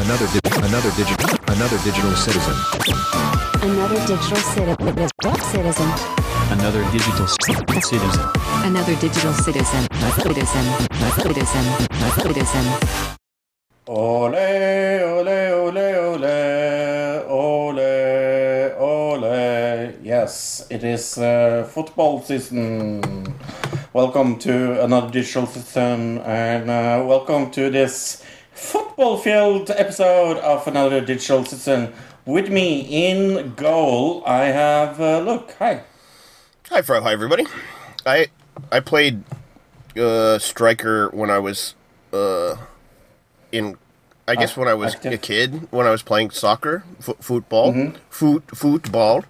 Another di- another digital another digital citizen. Another digital citi- citizen. Another digital c- citizen. Another digital citizen. Citizen. Citizen. Citizen. Ole, ole, ole, ole, ole, ole. Yes, it is uh, football season. Welcome to another digital season, and uh, welcome to this football field episode of another digital season. With me in goal, I have uh, look. Hi. Hi, Fro. Hi, everybody. I I played uh, striker when I was uh, in. I guess when I was active. a kid, when I was playing soccer, fo- football, foot, football.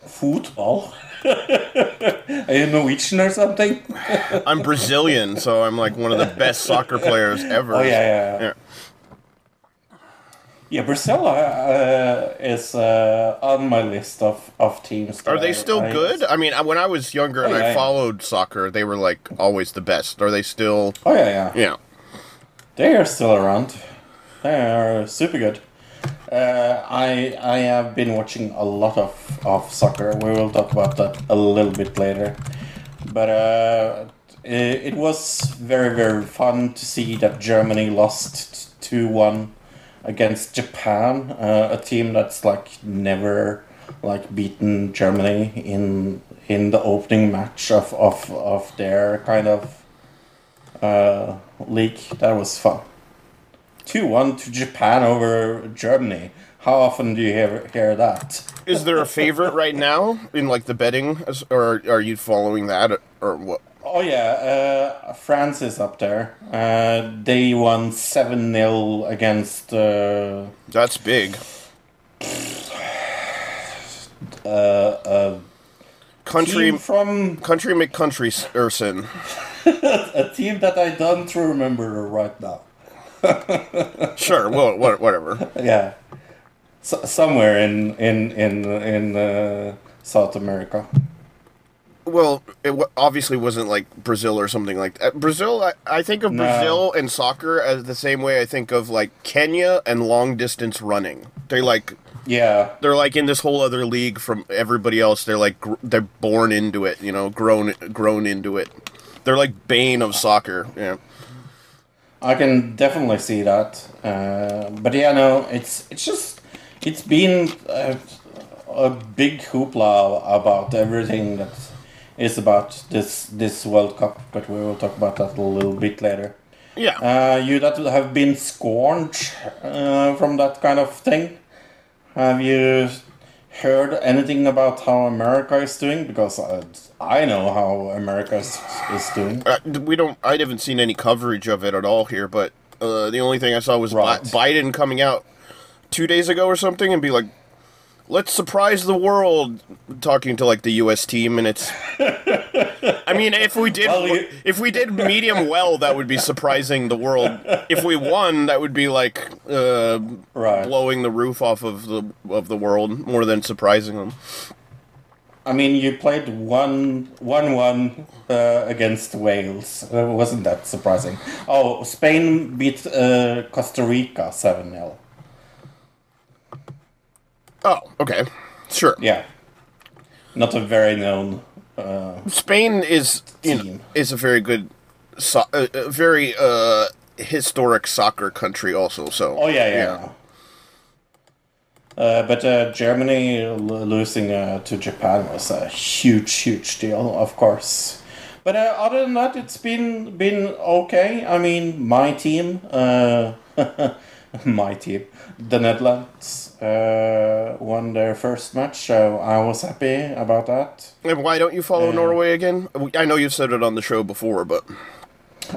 Football. Are you Norwegian or something? I'm Brazilian, so I'm like one of the best soccer players ever. Oh yeah, yeah. yeah. Yeah. Brazil uh, is uh, on my list of, of teams. Are they still I- good? I mean, when I was younger and Oh, yeah, I yeah. followed soccer, they were like always the best. Are they still? Oh yeah, yeah, Yeah. They are still around. They are super good. Uh, I I have been watching a lot of, of soccer. We will talk about that a little bit later. But uh, it, it was very very fun to see that Germany lost two one against Japan, uh, a team that's like never like beaten Germany in in the opening match of of, of their kind of uh, league. That was fun. 2 1 to Japan over Germany. How often do you hear, hear that? Is there a favorite right now in like the betting, or are you following that, or what? Oh, yeah, uh, France is up there. Uh, they won 7 0 against uh, That's big. uh, a Country, from country McCountry Erson. a team that I don't remember right now. Sure, well, whatever. Yeah. So, somewhere in in in in uh, South America. Well, it w- obviously wasn't like Brazil or something like that. Brazil, I, I think of No. Brazil and soccer as the same way I think of like Kenya and long distance running. They like Yeah. they're like in this whole other league from everybody else. They're like gr- they're born into it, you know, grown grown into it. They're like bane of soccer. Yeah. I can definitely see that, uh, but yeah, no, it's it's just it's been a, a big hoopla about everything that is about this this World Cup, but we will talk about that a little bit later. Yeah. Uh, you that have been scorned uh, from that kind of thing, have you heard anything about how America is doing? Because I, I know how America is, is doing. Uh, we don't. I haven't seen any coverage of it at all here, but uh, the only thing I saw was Right. Biden coming out two days ago or something and be like, "Let's surprise the world," talking to like the U.S. team, and it's. I mean, if we did, Well, you- if we did medium well, that would be surprising the world. If we won, that would be like uh, Right. blowing the roof off of the of the world more than surprising them. I mean, you played one one one uh, against Wales. Uh, wasn't that surprising? Oh, Spain beat uh, Costa Rica seven 0 Oh, okay, sure. Yeah, not a very known. Uh, Spain is you know, is a very good, so, uh, very uh, historic soccer country. Also, so oh yeah, yeah. Uh, but uh, Germany l- losing uh, to Japan was a huge, huge deal, of course. But uh, other than that, it's been been okay. I mean, my team, uh, my team, the Netherlands, uh, won their first match, so I was happy about that. And why don't you follow Norway again? I know you've said it on the show before, but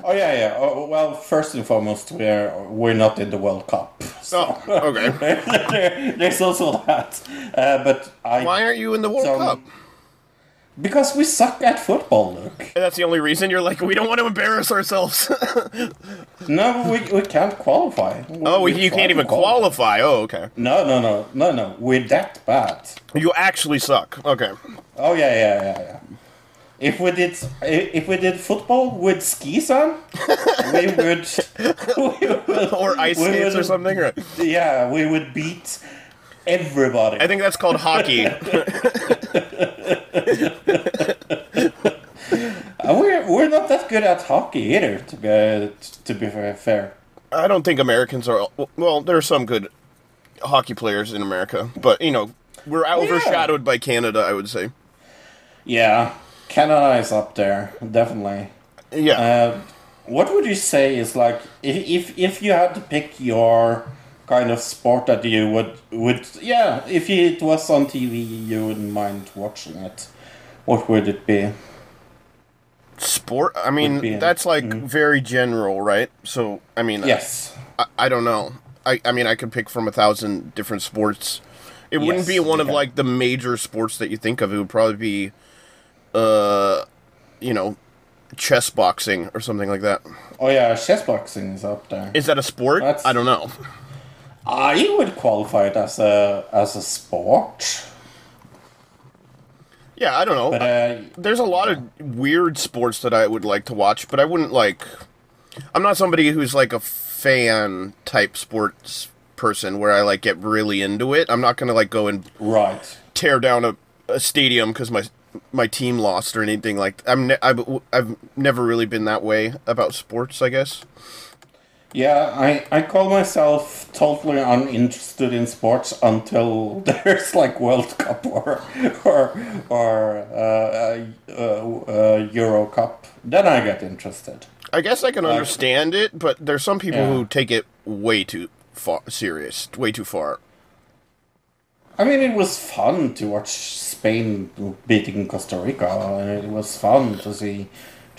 Oh yeah, yeah. Oh, well, first and foremost, we're we're not in the World Cup. oh, okay. There's also that. Uh, but I why aren't you in the World So- Cup? Because we suck at football, Luke. And that's the only reason you're like we don't want to embarrass ourselves. No, we, we can't qualify. We- oh, we you can't even qualify. Oh, okay. No, no, no, no, no. We're that bad. You actually suck. Okay. Oh yeah, yeah, yeah, yeah. if we did if we did football with skis on, we would, we would or ice skates or something. Or, Yeah, we would beat everybody. I think that's called hockey. Uh, we're we're not that good at hockey either. To be to be fair-. I don't think Americans are. Well, there are some good hockey players in America, but you know, we're overshadowed by Canada. I would say. Yeah, Canada is up there definitely. Yeah. Uh, what would you say is like if, if if you had to pick your kind of sport that you would would yeah if it was on TV you wouldn't mind watching it, what would it be? Sport. I mean, that's like very general, right? So, I mean, Yes. I, I don't know. I, I mean, I could pick from a thousand different sports. It wouldn't be one of like the major sports that you think of. It would probably be, uh, you know, chess boxing or something like that. Oh yeah, chess boxing is up there. Is that a sport? That's- I don't know. I would qualify it as a as a sport, Yeah, I don't know. but uh, There's a lot of weird sports that I would like to watch, but I wouldn't like. I'm not somebody who's like a fan type sports person where I like get really into it. I'm not gonna like go and right. tear down a, a stadium because my my team lost or anything like. I'm ne- I've, I've never really been that way about sports. I guess. Yeah, I, I call myself totally uninterested in sports until there's like World Cup or or or uh, uh, uh, Euro Cup. Then I get interested. I guess I can understand it, but there's some people Yeah. who take it way too far serious, way too far. I mean, it was fun to watch Spain beating Costa Rica. It was fun to see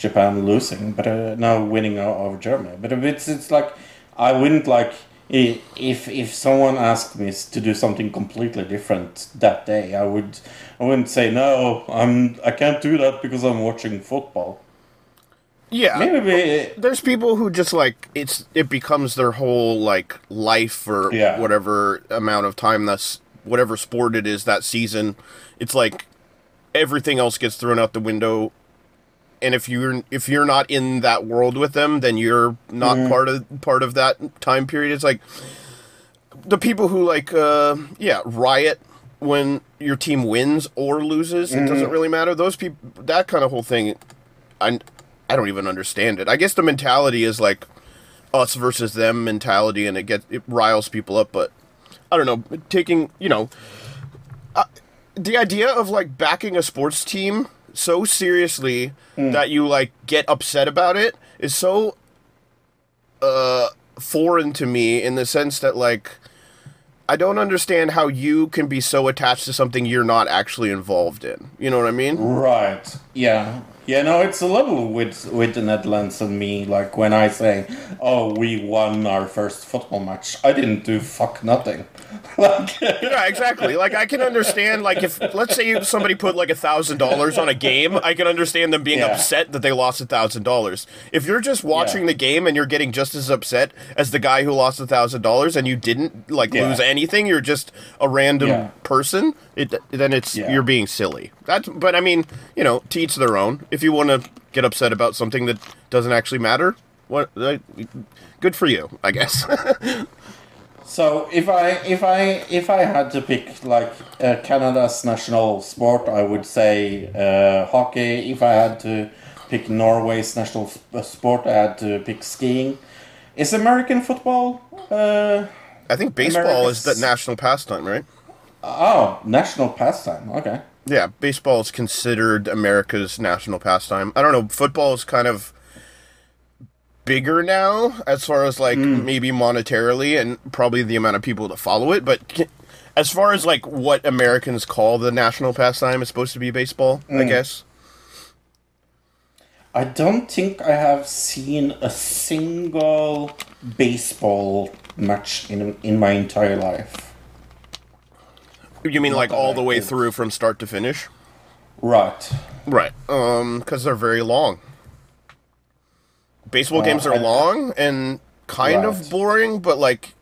Japan losing, but uh, now winning over Germany. But it's it's like I wouldn't like if if someone asked me to do something completely different that day. I would I wouldn't say no. I'm I can't do that because I'm watching football. Yeah, Maybe there's people who just like it's it becomes their whole like life or Yeah. whatever amount of time that's whatever sport it is that season it's like everything else gets thrown out the window and if you're if you're not in that world with them then you're not part of part of that time period it's like the people who like uh yeah riot when your team wins or loses it doesn't really matter those people that kind of whole thing I, I don't even understand it. I guess the mentality is like us versus them mentality, and it gets it riles people up. But I don't know, taking you know, uh, the idea of like backing a sports team so seriously that you like get upset about it is so uh foreign to me in the sense that like I don't understand how you can be so attached to something you're not actually involved in. You know what I mean? Right. Yeah. Yeah. No, it's a level with with the Netherlands and me. Like when I say, "Oh, we won our first football match," I didn't do fuck nothing. like, Yeah, exactly. Like I can understand, like if let's say somebody put like a thousand dollars on a game, I can understand them being Yeah. upset that they lost a thousand dollars. If you're just watching Yeah. the game and you're getting just as upset as the guy who lost a thousand dollars and you didn't like lose anything, you're just a random person. It then it's you're being silly. That's but I mean, you know, to each their own. If you want to get upset about something that doesn't actually matter, what uh, good for you, I guess. so if I if I if I had to pick like uh, Canada's national sport, I would say uh, hockey. If I had to pick Norway's national uh, sport, I had to pick skiing. Is American football? Uh, I think baseball is the national pastime, right? oh, national pastime. Okay. Yeah, baseball is considered America's national pastime. I don't know, football is kind of bigger now as far as like mm. maybe monetarily and probably the amount of people that follow it, but as far as like what Americans call the national pastime is supposed to be baseball, I mm. guess. I don't think I have seen a single baseball match in in my entire life. You mean like all the way through from start to finish? Right. Right. Um cuz they're very long. Baseball Uh, games are I- long and kind of boring, but like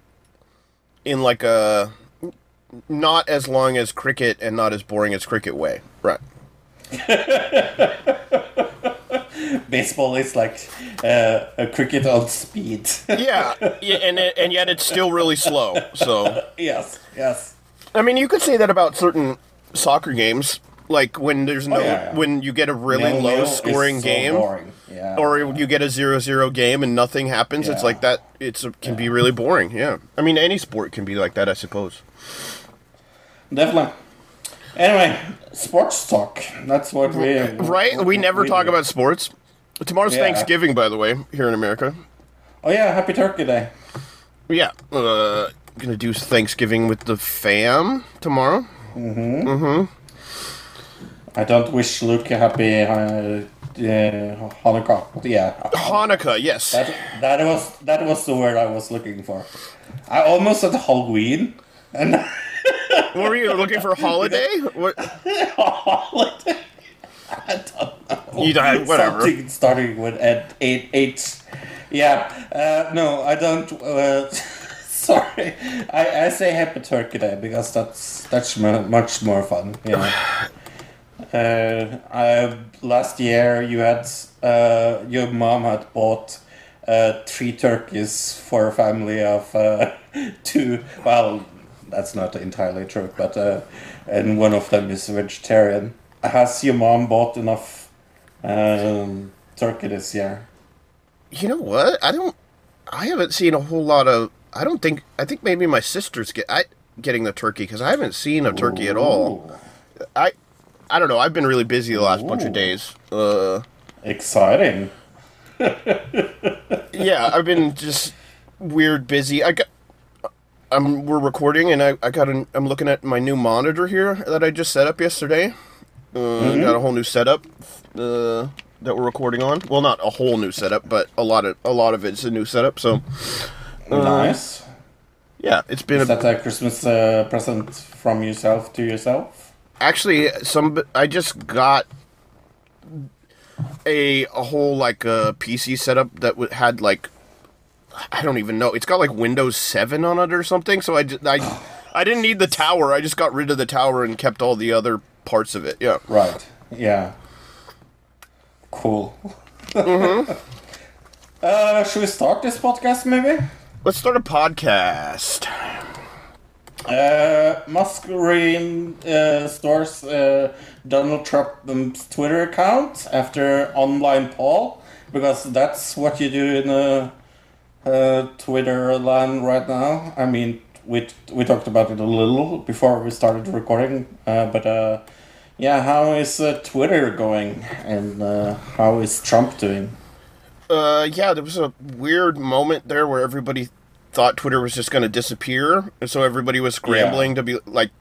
in like a not as long as cricket and not as boring as cricket way. Right. baseball is like uh, a cricket on speed. yeah, yeah, and it, and yet it's still really slow. So yes, yes. I mean, you could say that about certain soccer games, like when there's no Oh, yeah, yeah. when you get a really Nil-nil low is scoring so game. Yeah. or you get a 0-0 game and nothing happens it's like that it's can be really boring yeah i mean any sport can be like that i suppose Definitely. Anyway, sports talk. That's what we right we never talk do. about sports tomorrow's thanksgiving by the way here in america Oh yeah, Happy Turkey Day. yeah uh gonna do thanksgiving with the fam tomorrow Mm-hmm. Mm-hmm. I don't wish Luke a happy uh, uh, Hanukkah. Yeah, hanukkah yes that that was that was the word I was looking for. I almost said Halloween and what were you looking for holiday what holiday. I don't know. You don't- whatever. Something starting with at eight H. Yeah. Uh, no, I don't. Uh, sorry, I, I say Happy Turkey Day because that's that's mu- much more fun. Yeah. Uh, I, last year you had uh, your mom had bought uh, three turkeys for a family of uh, two. Well, that's not entirely true, but uh, and one of them is vegetarian. Has your mom bought enough um, turkey this year? you know what i don't i haven't seen a whole lot of i don't think i think maybe my sister's get I, getting the turkey because i haven't seen a turkey at all I I don't know. I've been really busy the last bunch of days. Uh, Exciting. yeah, I've been just weird busy. I got. I'm we're recording and I, I got an, I'm looking at my new monitor here that I just set up yesterday. Uh, Got a whole new setup uh, that we're recording on. Well, not a whole new setup, but a lot of a lot of it's a new setup. So nice. yeah, it's been Is a, that a Christmas uh, present from yourself to yourself? actually some. I just got a a whole like uh, PC setup that w- had like I don't even know. It's got like Windows Seven on it or something. So I I I didn't need the tower. I just got rid of the tower and kept all the other parts of it. Yeah. Right. Yeah. Cool. Mm-hmm. uh, should we start this podcast maybe? Let's start a podcast. Uh, Musk restores uh, Donald Trump's Twitter account after online poll because that's what you do in a, uh, Twitter land right now. I mean, we we talked about it a little before we started recording, uh, but uh, yeah, how is uh, Twitter going and uh, how is Trump doing? Uh, yeah, there was a weird moment there where everybody thought Twitter was just going to disappear, and so everybody was scrambling to be like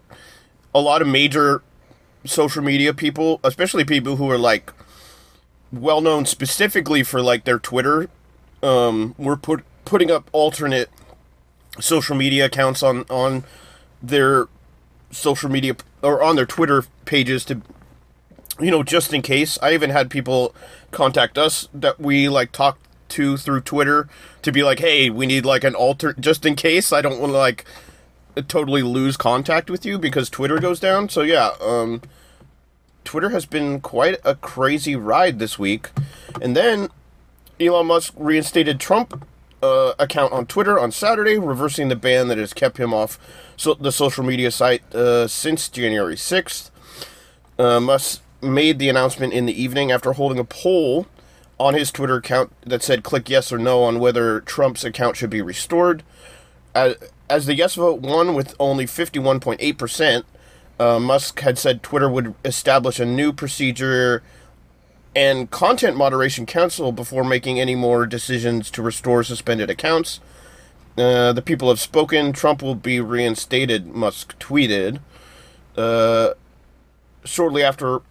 a lot of major social media people, especially people who are like well known specifically for like their Twitter, um, were put putting up alternate social media accounts on on their social media or on their Twitter pages to you know, just in case. I even had people contact us that we like talked to through Twitter to be like, "Hey, we need like an alter just in case I don't want to like totally lose contact with you because Twitter goes down." So yeah, um Twitter has been quite a crazy ride this week. And then Elon Musk reinstated Trump uh, account on Twitter on Saturday, reversing the ban that has kept him off so the social media site uh, since January 6th. Uh, Musk made the announcement in the evening after holding a poll on his Twitter account that said click yes or no on whether Trump's account should be restored. As, as the yes vote won with only 51.8%, uh, Musk had said Twitter would establish a new procedure and content moderation council before making any more decisions to restore suspended accounts. Uh, the people have spoken. Trump will be reinstated, Musk tweeted. Uh, shortly after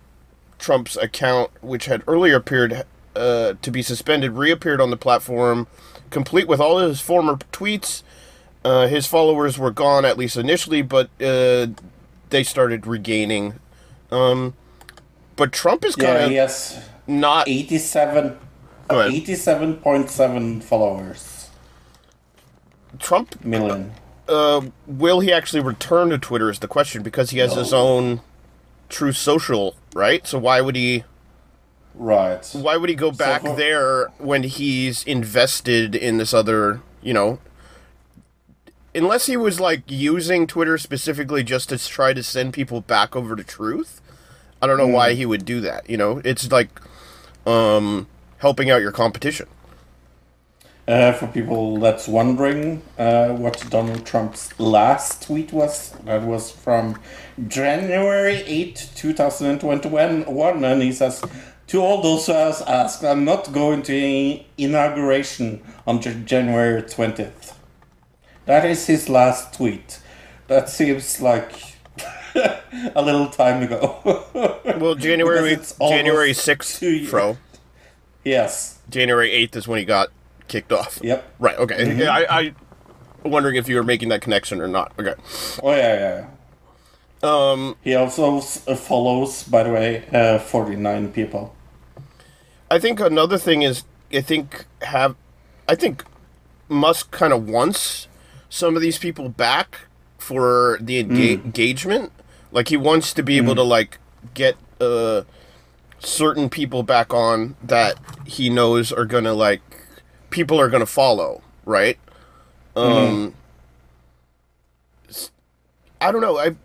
Trump's account, which had earlier appeared uh, to be suspended, reappeared on the platform, complete with all his former tweets. Uh, his followers were gone, at least initially, but uh, they started regaining. Um, but Trump is kind of has not. eighty-seven. 87.7 followers Trump million. uh, will he actually return to Twitter is the question because he has his own Truth Social, right? So why would he? Right. Why would he go back for- there when he's invested in this other, you know? Unless he was like using Twitter specifically just to try to send people back over to truth. I don't know why he would do that, you know? It's like um helping out your competition. Uh, for people that's wondering uh, what Donald Trump's last tweet was, that was from January 8, 2021, and he says, To all those who have asked, I'm not going to any inauguration on January 20th. That is his last tweet. That seems like a little time ago. Well, January it's January 6th. Fro. yes. January 8th is when he got kicked off. Yep. Right, okay. Yeah, I, I wondering if you were making that connection or not. Okay. Oh, yeah, yeah, yeah. Um He also uh, follows, by the way, uh, 49 people. I think another thing is I think have I think Musk kind of wants some of these people back for the enga- engagement. Like he wants to be able to like get uh certain people back on that he knows are gonna like people are gonna follow, right? Um s- I don't know. I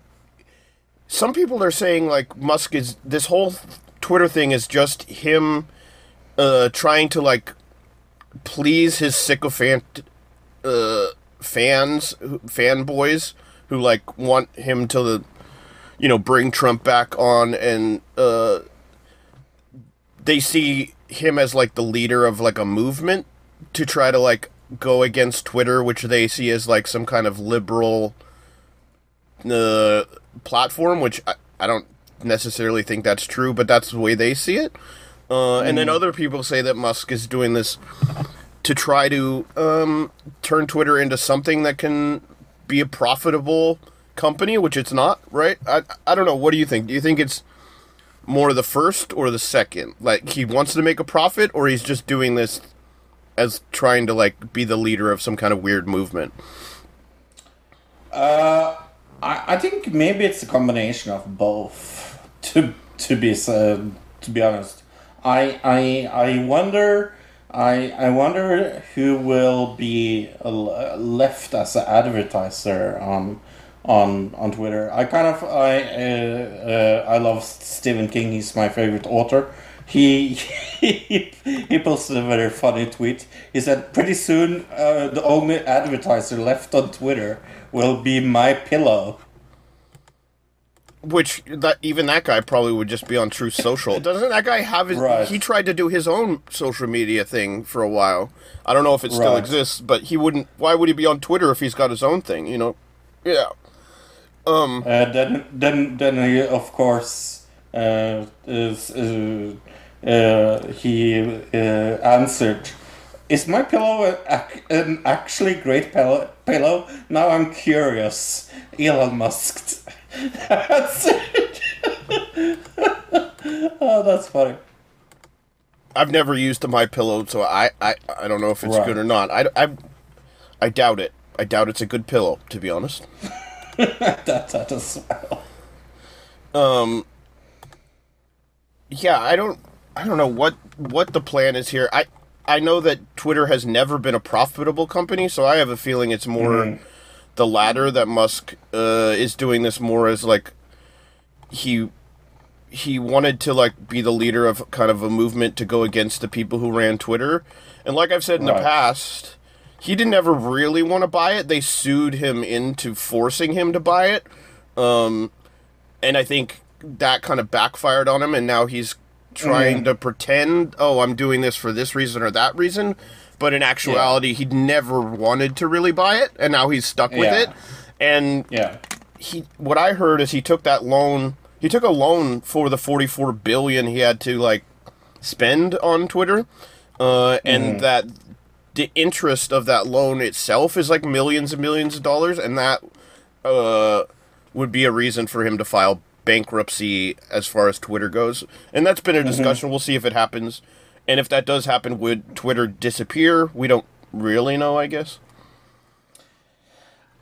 some people are saying like Musk is this whole Twitter thing is just him uh trying to like please his sycophant uh fans fanboys who like want him to you know bring Trump back on and uh they see him as like the leader of like a movement to try to like go against Twitter which they see as like some kind of liberal uh, platform, which I, I don't necessarily think that's true, but that's the way they see it. Uh, And then other people say that Musk is doing this to try to um, turn Twitter into something that can be a profitable company, which it's not, right? I, I don't know. What do you think? Do you think it's more the first or the second? Like he wants to make a profit, or he's just doing this as trying to like be the leader of some kind of weird movement? I, I think maybe it's a combination of both. To to be uh, to be honest, I I I wonder. I, I wonder who will be left as an advertiser on on on Twitter. I kind of I uh, uh, I love Stephen King. He's my favorite author. He he, he posted a very funny tweet. He said, "Pretty soon, uh, the only advertiser left on Twitter will be my pillow." Which that even that guy probably would just be on Truth Social. Doesn't that guy have his? Right. He tried to do his own social media thing for a while. I don't know if it still Right. exists, but he wouldn't. Why would he be on Twitter if he's got his own thing? You know? Yeah. Uh, then, then, then he of course uh, is uh, uh, he uh, answered, "Is my pillow an, ac- an actually great pillow? Pillow? Now I'm curious." Elon Musk. that's it. oh, that's funny. I've never used my pillow, so I, I, I don't know if it's Right. good or not. I, I, I doubt it. I doubt it's a good pillow, to be honest. That that as well. Um. Yeah, I don't. I don't know what what the plan is here. I I know that Twitter has never been a profitable company, so I have a feeling it's more the latter that Musk uh, is doing this more as like he he wanted to like be the leader of kind of a movement to go against the people who ran Twitter. And like I've said in the past, he didn't ever really want to buy it. They sued him into forcing him to buy it. Um, and I think that kind of backfired on him, and now he's trying to pretend, oh, I'm doing this for this reason or that reason. But in actuality, he never wanted to really buy it, and now he's stuck with Yeah. it. And Yeah. he, what I heard is he took that loan. He took a loan for the 44 billion he had to like spend on Twitter, uh, and that the interest of that loan itself is like millions and millions of dollars, and that uh, would be a reason for him to file bankruptcy as far as Twitter goes. And that's been a mm-hmm. discussion. We'll see if it happens. And if that does happen, would Twitter disappear? We don't really know, I guess.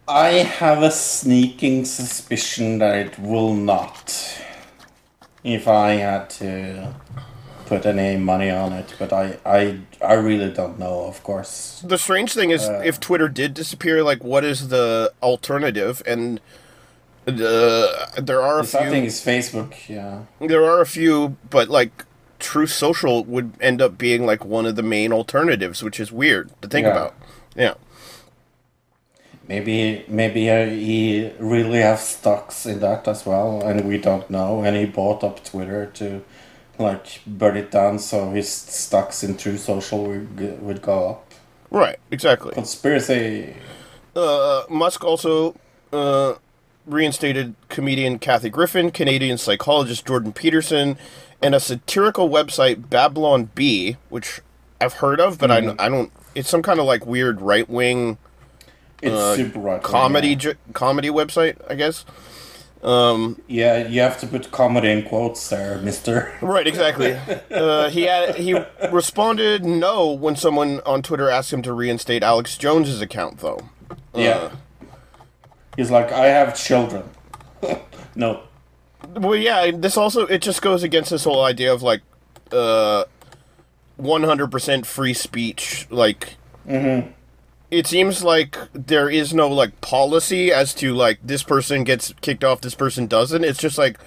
I have a sneaking suspicion that it will not. If I had to put any money on it, but I I I really don't know. Of course, The strange thing is, uh, if Twitter did disappear, like, what is the alternative? And the there are a I think few. it's Facebook. Yeah, There are a few, but like, Truth Social would end up being like one of the main alternatives, which is weird to think Yeah. about. Yeah. maybe maybe uh, he really has stocks in that as well, and we don't know. And he bought up Twitter to like burn it down, so his stocks in Truth Social would would go up. Right. Exactly. Conspiracy. Uh, Musk also uh, reinstated comedian Kathy Griffin, Canadian psychologist Jordan Peterson, and a satirical website Babylon Bee, which I've heard of, but I, I don't. It's some kind of like weird right wing It's uh, comedy Yeah. j- comedy website, I guess. Um, yeah, you have to put comedy in quotes there, Mister. Right, exactly. uh, he had he responded no when someone on Twitter asked him to reinstate Alex Jones's account, though. Yeah. He's like, I have children. no. Well, yeah, this also it just goes against this whole idea of like, uh, one hundred percent free speech. Like, it seems like there is no like policy as to like this person gets kicked off, this person doesn't. It's just like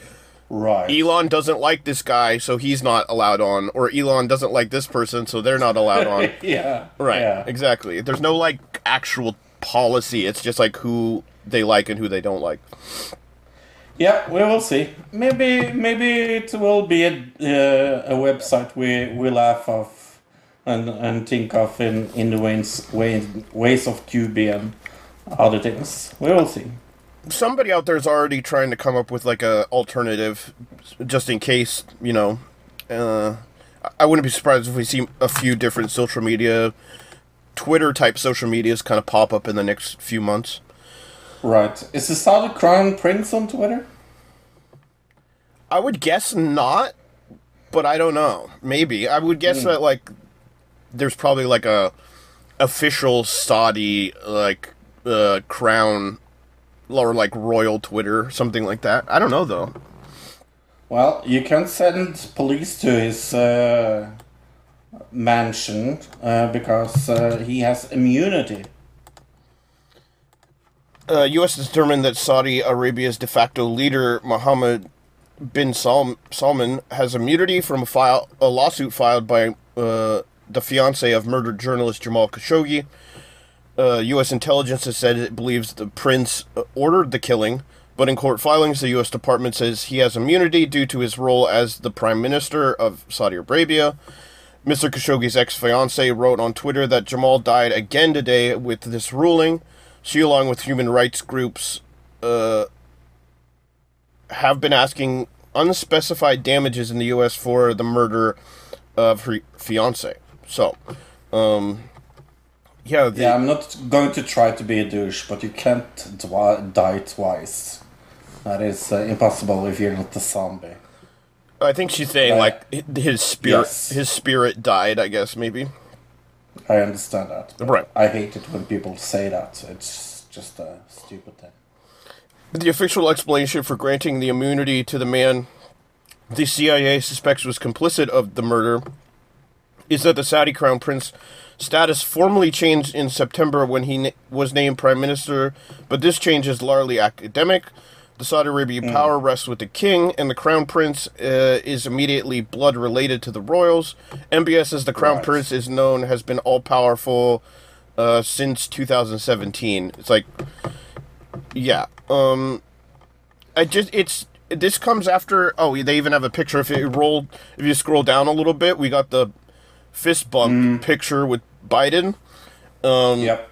Right. Elon doesn't like this guy, so he's not allowed on, or Elon doesn't like this person, so they're not allowed on. yeah. Right. Yeah. Exactly. There's no like actual policy. It's just like who they like and who they don't like. Yeah, we will see. Maybe maybe it will be a uh, a website we we laugh off and and think of in in the ways ways, ways of QB and other things. We will see. Somebody out there is already trying to come up with like a alternative, just in case you know. Uh, I wouldn't be surprised if we see a few different social media, Twitter type social medias kind of pop up in the next few months. Right. Is the Saudi Crown Prince on Twitter? I would guess not, but I don't know. Maybe I would guess that like there's probably like a official Saudi like uh, crown or like royal Twitter something like that. I don't know though. Well, you can send police to his uh, mansion uh, because uh, he has immunity. Uh, U.S. Has determined that Saudi Arabia's de facto leader Mohammed bin Sal- Salman has immunity from a file a lawsuit filed by uh, the fiance of murdered journalist Jamal Khashoggi. Uh, U.S. intelligence has said it believes the prince uh, ordered the killing, but in court filings, the U.S. Department says he has immunity due to his role as the prime minister of Saudi Arabia. Mr. Khashoggi's ex fiancee wrote on Twitter that Jamal died again today with this ruling. She, along with human rights groups, uh, have been asking unspecified damages in the U.S. for the murder of her fiance. So, um, yeah, the, Yeah, I'm not going to try to be a douche, but you can't dwi- die twice. That is uh, impossible if you're not a zombie. I think she's saying Uh, like his spirit, yes. his spirit died. I guess maybe. I understand that. Right. I hate it when people say that. It's just a stupid thing. The official explanation for granting the immunity to the man the CIA suspects was complicit of the murder is that the Saudi crown prince status formally changed in September when he na- was named prime minister, but this change is largely academic. The Saudi Arabian power rests with the king, and the crown prince uh, is immediately blood related to the royals. MBS, as the crown Right. prince is known, has been all powerful uh, since 2017. It's like, yeah, um, I just it's this comes after. Oh, they even have a picture. If you roll, if you scroll down a little bit, we got the fist bump picture with Biden, Yep.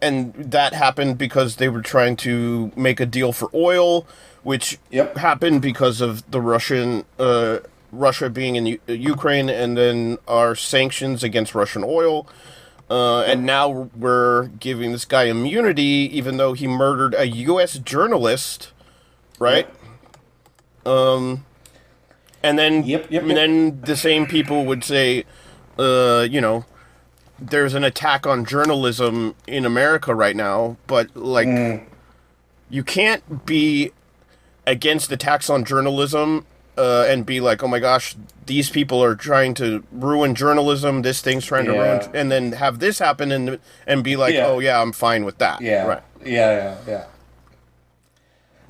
And that happened because they were trying to make a deal for oil, which Yep. happened because of the Russian uh, Russia being in U- Ukraine, and then our sanctions against Russian oil. Uh, and now we're giving this guy immunity, even though he murdered a U.S. journalist, right? Um, and then, Yep, yep, and yep. then the same people would say, uh, you know, there's an attack on journalism in America right now, but like, Mm. you can't be against attacks on journalism uh, and be like, "Oh my gosh, these people are trying to ruin journalism. This thing's trying to ruin," and then have this happen and and be like, Yeah. "Oh yeah, I'm fine with that." Yeah. right. Yeah, yeah, yeah.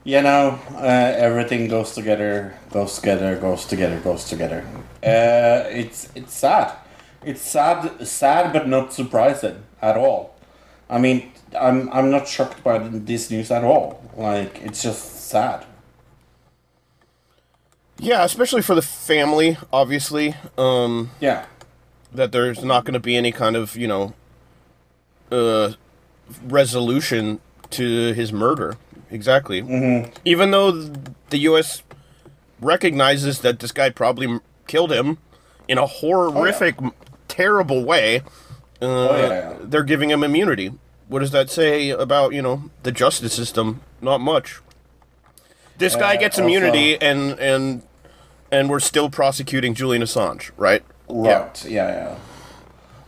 You know, uh, everything goes together, goes together, goes together, goes together. Uh, it's it's sad. It's sad, sad, but not surprising at all. I mean, I'm I'm not shocked by this news at all. Like, it's just sad. Yeah, especially for the family, obviously. Um, Yeah. that there's not going to be any kind of you know uh, resolution to his murder. Exactly. Mm-hmm. Even though the U.S. recognizes that this guy probably killed him in a horrific, m terrible way, uh, Oh, yeah, yeah. they're giving him immunity. What does that say about you know the justice system? Not much. This guy Uh, gets also- immunity, and and and we're still prosecuting Julian Assange, right? Right. Yeah. yeah,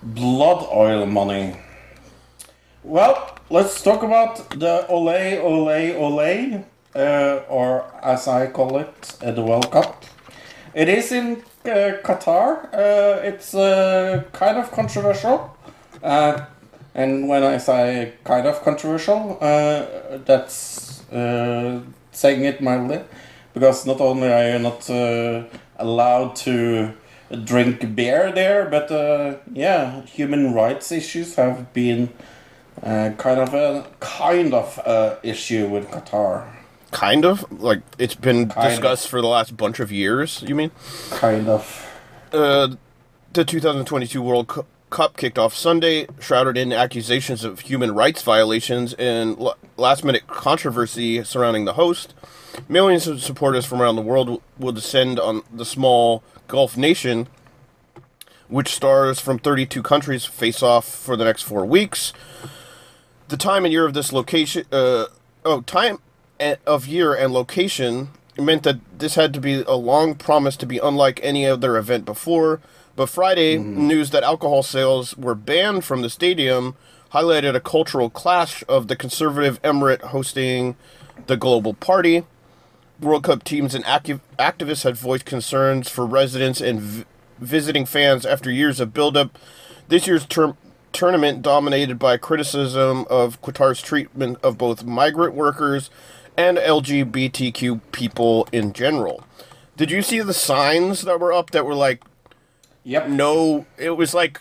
Blood oil money. Well, let's talk about the Ole Ole Ole, uh, or as I call it, uh, the World Cup. It is in Qatar. Uh, it's uh, kind of controversial. Uh, and when I say kind of controversial, uh, that's uh, saying it mildly. Because not only are you not uh, allowed to drink beer there, but uh, yeah, human rights issues have been uh, kind of a kind of uh, issue with Qatar. Kind of like it's been Kind of. discussed for the last bunch of years. You mean? Kind of. Uh, the 2022 World Cu- Cup kicked off Sunday, shrouded in accusations of human rights violations and l- last-minute controversy surrounding the host. Millions of supporters from around the world w- will descend on the small Gulf nation, which stars from 32 countries face off for the next four weeks. The time and year of this location, uh, oh, time of year and location meant that this had to be a long promise to be unlike any other event before. But Friday, mm-hmm. news that alcohol sales were banned from the stadium highlighted a cultural clash of the conservative emirate hosting the global party. World Cup teams and activists had voiced concerns for residents and v- visiting fans after years of buildup. This year's term, tournament dominated by criticism of Qatar's treatment of both migrant workers and LGBTQ people in general. Did you see the signs that were up that were like Yep. no? It was like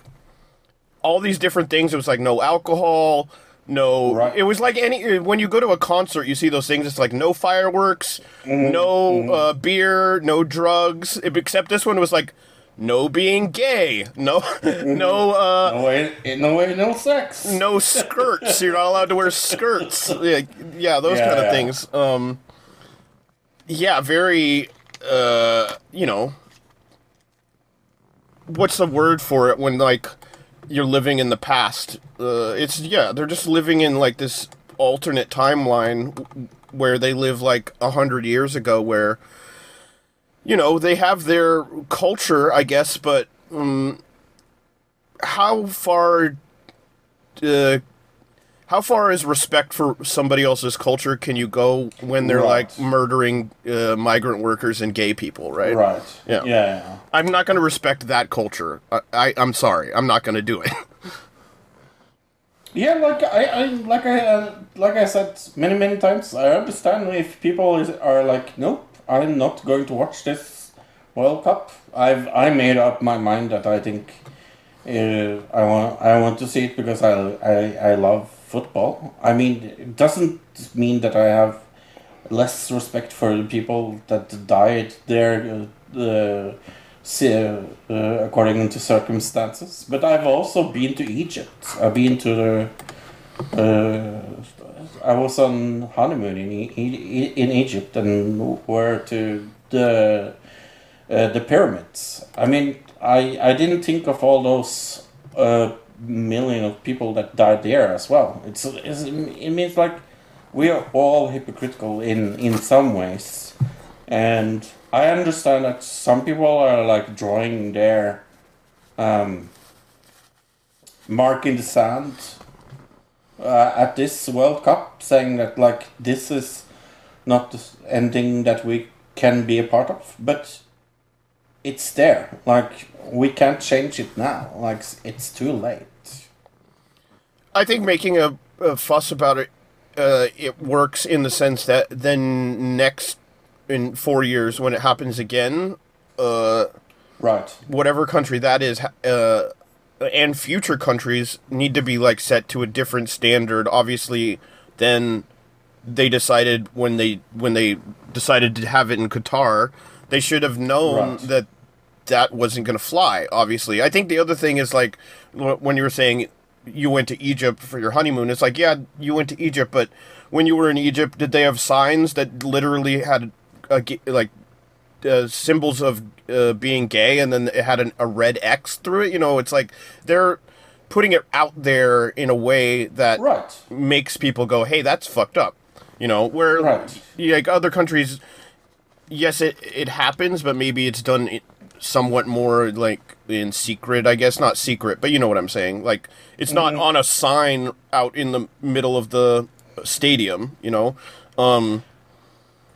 all these different things. It was like no alcohol. No, Right. it was like any when you go to a concert, you see those things. It's like no fireworks, Mm-hmm. no Uh, beer, no drugs. Except this one was like no being gay, no, no, uh, No way. No way. No sex. no skirts. You're not allowed to wear skirts. Yeah, yeah those Yeah, kind of yeah. things. Um, yeah, very. Uh, you know, what's the word for it when like you're living in the past? Uh, it's yeah, they're just living in like this alternate timeline where they live like a hundred years ago, where you know they have their culture, I guess, but um, how far uh, how far is respect for somebody else's culture can you go when they're Right. like murdering uh, migrant workers and gay people, right? Right. Yeah. Yeah. I'm not going to respect that culture. I, I I'm sorry. I'm not going to do it. Yeah, like I, I like I uh, like I said many many times. I understand if people is, are like, nope, I'm not going to watch this World Cup. I've I made up my mind that I think uh, I want I want to see it because I, I I love football. I mean, it doesn't mean that I have less respect for the people that died there. Uh, uh, uh, according to circumstances. But I've also been to Egypt. I've been to the. Uh, I was on honeymoon in in Egypt and were to the uh, the pyramids. I mean, I I didn't think of all those uh, million of people that died there as well. It's, it's it means like we are all hypocritical in in some ways, and I understand that some people are like drawing their um, mark in the sand uh, at this World Cup, saying that like this is not the ending that we can be a part of, but it's there. Like we can't change it now. Like it's too late. I think making a, a fuss about it, uh, it works in the sense that then next in four years when it happens again, uh, Right. whatever country that is, uh, and future countries need to be like set to a different standard. Obviously, than they decided when they when they decided to have it in Qatar, they should have known Right. that that wasn't going to fly. Obviously, I think the other thing is like when you were saying you went to Egypt for your honeymoon. It's like yeah, you went to Egypt, but when you were in Egypt, did they have signs that literally had a, like uh, symbols of uh, being gay, and then it had an, a red X through it. You know, it's like they're putting it out there in a way that Right. makes people go, "Hey, that's fucked up." You know, where Right. like other countries, yes, it it happens, but maybe it's done somewhat more like in secret. I guess not secret, but you know what I'm saying. Like it's not Mm-hmm. on a sign out in the middle of the stadium. You know, um,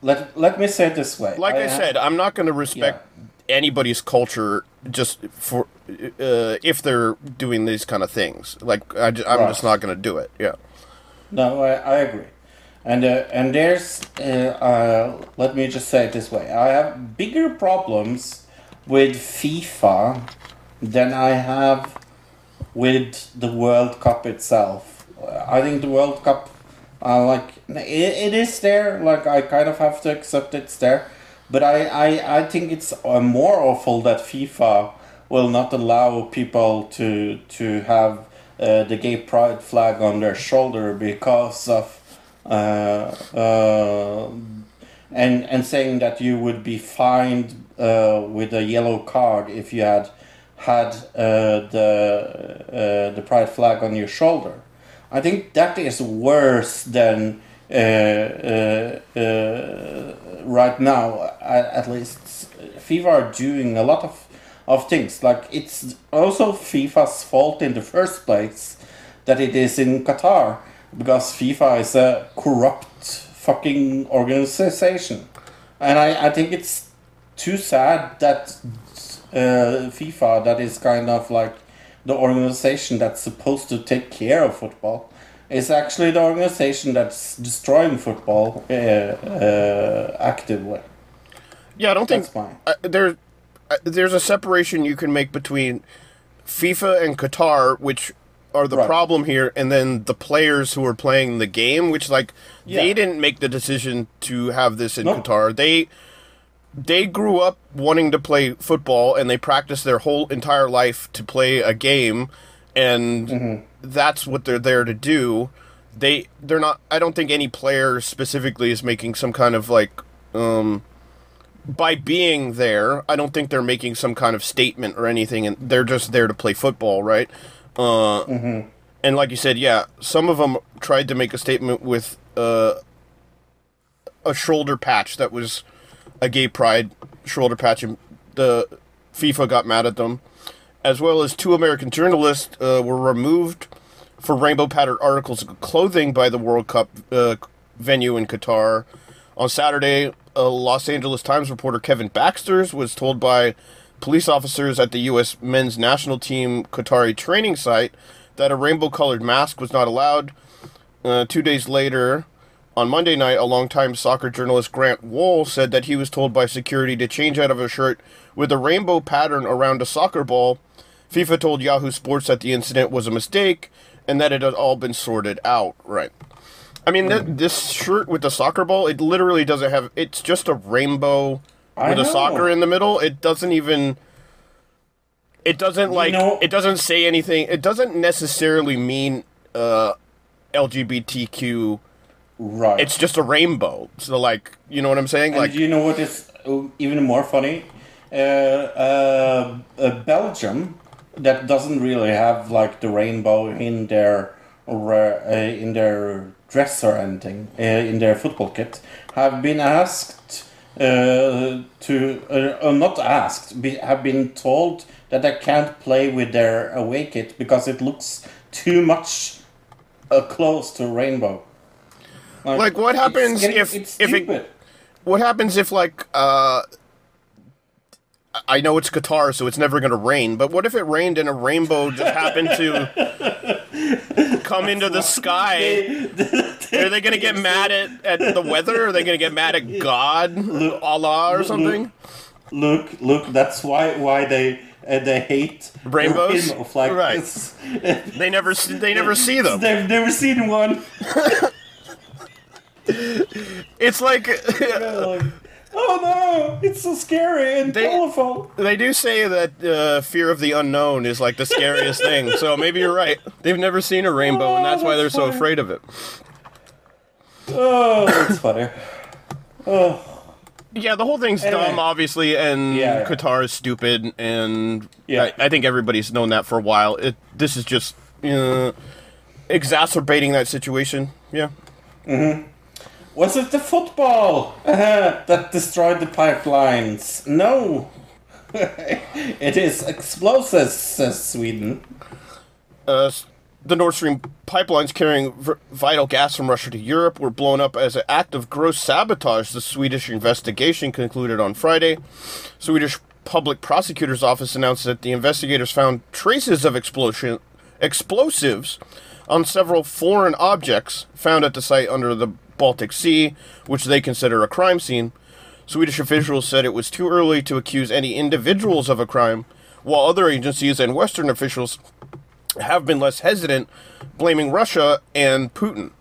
Let Let me say it this way. like I, ha- said, I'm not going to respect anybody's culture just for uh, if they're doing these kind of things. Like I, am Right. just not going to do it. Yeah. No, I, I agree. And uh, and there's uh, uh, let me just say it this way: I have bigger problems with FIFA than I have with the World Cup itself. I think the World Cup, uh, like it, it is there. Like I kind of have to accept it's there, but I I, I think it's uh, more awful that FIFA will not allow people to to have uh, the gay pride flag on their shoulder because of uh, uh, and and saying that you would be fined uh, with a yellow card if you had had uh, the uh, the pride flag on your shoulder. I think that is worse than uh, uh, uh, right now. At, least FIFA are doing a lot of of things. Like it's also FIFA's fault in the first place that it is in Qatar because FIFA is a corrupt fucking organization, and I, I think it's too sad that uh, FIFA that is kind of like the organization that's supposed to take care of football is actually the organization that's destroying football uh, uh, actively. Yeah, I don't think That's fine. uh, there. Uh, there's a separation you can make between FIFA and Qatar, which are the Right. problem here, and then the players who are playing the game, which like they didn't make the decision to have this in Nope. Qatar. They they grew up wanting to play football, and they practiced their whole entire life to play a game, and Mm-hmm. that's what they're there to do. They they're not. I don't think any player specifically is making some kind of like. um by being there, I don't think they're making some kind of statement or anything, and they're just there to play football, right? Uh, And like you said, yeah, some of them tried to make a statement with uh, a shoulder patch that was a gay pride shoulder patch, and the FIFA got mad at them, as well as two American journalists uh, were removed for rainbow patterned articles of clothing by the World Cup uh, venue in Qatar. On Saturday, a Los Angeles Times reporter Kevin Baxters was told by police officers at the U.S. men's national team Qatari training site that a rainbow colored mask was not allowed. Uh, two days later, on Monday night, a longtime soccer journalist Grant Wahl said that he was told by security to change out of a shirt with a rainbow pattern around a soccer ball. FIFA told Yahoo Sports that the incident was a mistake and that it had all been sorted out. Right. I mean, th- this shirt with the soccer ball, it literally doesn't have. It's just a rainbow I with a soccer in the middle. It doesn't even. It doesn't like. know- it doesn't say anything. It doesn't necessarily mean uh, LGBTQ. Right. It's just a rainbow. So, like, you know what I'm saying? And Like, you know what is uh, even more funny? Uh, uh, uh, Belgium, that doesn't really have like the rainbow in their uh, in their dress or anything uh, in their football kit, have been asked uh, to uh, uh, not asked, be, have been told that they can't play with their away kit because it looks too much uh, close to rainbow. Like, what it's happens getting- if- if it- what happens if like uh I know it's Qatar, so it's never going to rain. But what if it rained and a rainbow just happened to come into the sky? Are they going to get mad at, at the weather? Are they going to get mad at God, Allah, or something? Look, look. That's why why they uh, they hate Rainbows? Right. They never, they never see them. They've never seen one. It's like oh no, it's so scary and They- colorful. they do say that uh, fear of the unknown is like the scariest thing. So maybe you're right. They've never seen a rainbow, and that's why they're so afraid of it. Oh, that's funny. Oh, Yeah, the whole thing's Anyway. dumb, obviously, and Yeah, yeah. Qatar is stupid, and Yeah. I, I think everybody's known that for a while. It this is just uh, exacerbating that situation. Yeah, was it the football that destroyed the pipelines? No. it is explosives, says Sweden. uh, the Nord Stream pipelines carrying v- vital gas from Russia to Europe were blown up as an act of gross sabotage. The Swedish investigation concluded on Friday. Swedish Public Prosecutor's Office announced that the investigators found traces of explosion explosives on several foreign objects found at the site under the Baltic Sea, which they consider a crime scene. Swedish officials said it was too early to accuse any individuals of a crime, while other agencies and Western officials have been less hesitant, blaming Russia and Putin.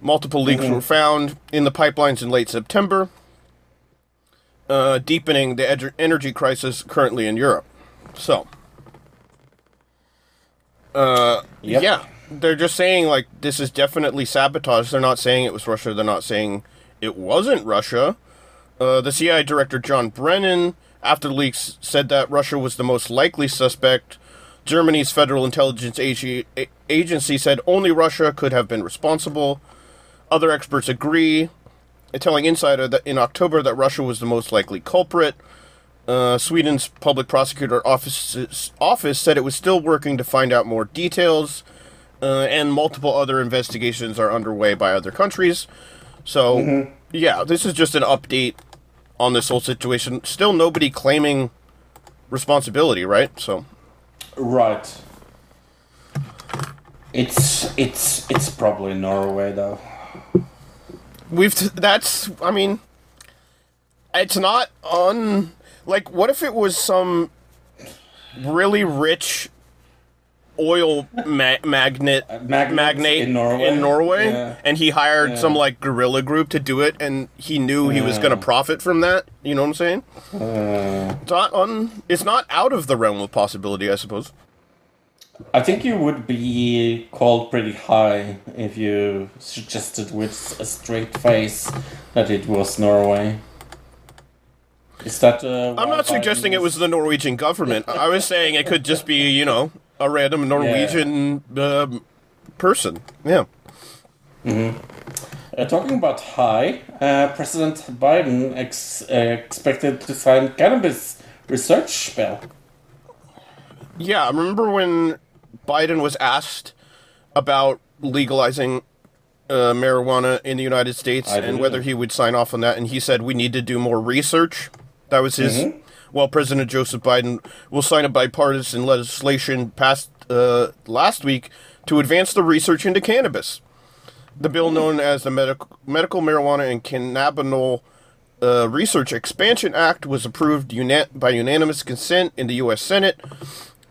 Multiple leaks were found in the pipelines in late September, uh, deepening the ener- energy crisis currently in Europe. So, uh, Yep. yeah, they're just saying like this is definitely sabotage. They're not saying it was Russia. They're not saying it wasn't Russia. Uh, the CIA director John Brennan, after the leaks, said that Russia was the most likely suspect. Germany's Federal Intelligence Agency said only Russia could have been responsible. Other experts agree, telling Insider that in October that Russia was the most likely culprit. Uh, Sweden's public prosecutor office office said it was still working to find out more details, uh, and multiple other investigations are underway by other countries. So, yeah, this is just an update on this whole situation. Still, nobody claiming responsibility, right? So, Right. It's it's it's probably Norway though. we've t- that's I mean, it's not on like what if it was some really rich oil ma- magnet Magnate magnate in Norway? in Norway, Yeah. and he hired Yeah. some like guerrilla group to do it, and he knew he was going to profit from that. You know what I'm saying? Uh, It's not on. It's not out of the realm of possibility, I suppose. I think you would be called pretty high if you suggested with a straight face that it was Norway. Is that? Uh, I'm not suggesting it was the Norwegian government. I was saying it could just be, you know, a random Norwegian um person. Yeah. Uh, talking about high, uh, President Biden ex- uh, expected to sign cannabis research bill. Yeah, I remember when Biden was asked about legalizing uh, marijuana in the United States and whether he would sign off on that, and he said we need to do more research. That was his. Mm-hmm. Well, President Joseph Biden will sign a bipartisan legislation passed uh, last week to advance the research into cannabis. The bill, known as the Medical, Medical Marijuana and Cannabinol uh, Research Expansion Act, was approved una- by unanimous consent in the U.S. Senate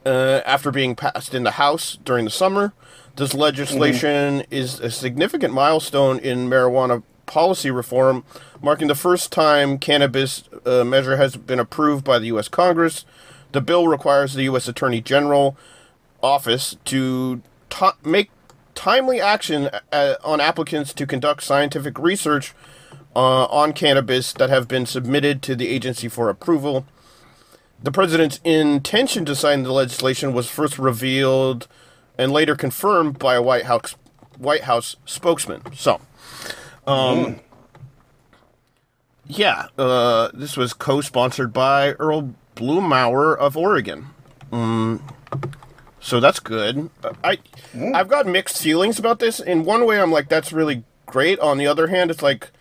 uh, after being passed in the House during the summer. This legislation is a significant milestone in marijuana policy reform, marking the first time cannabis uh, measure has been approved by the U.S. Congress. The bill requires the U.S. Attorney General office to make timely action uh, on applicants to conduct scientific research uh, on cannabis that have been submitted to the agency for approval. The president's intention to sign the legislation was first revealed and later confirmed by a White House White House spokesman. So, um, yeah, uh, this was co-sponsored by Earl Blumenauer of Oregon. Um, so that's good. I I've got mixed feelings about this. In one way, I'm like, that's really great. On the other hand, it's like,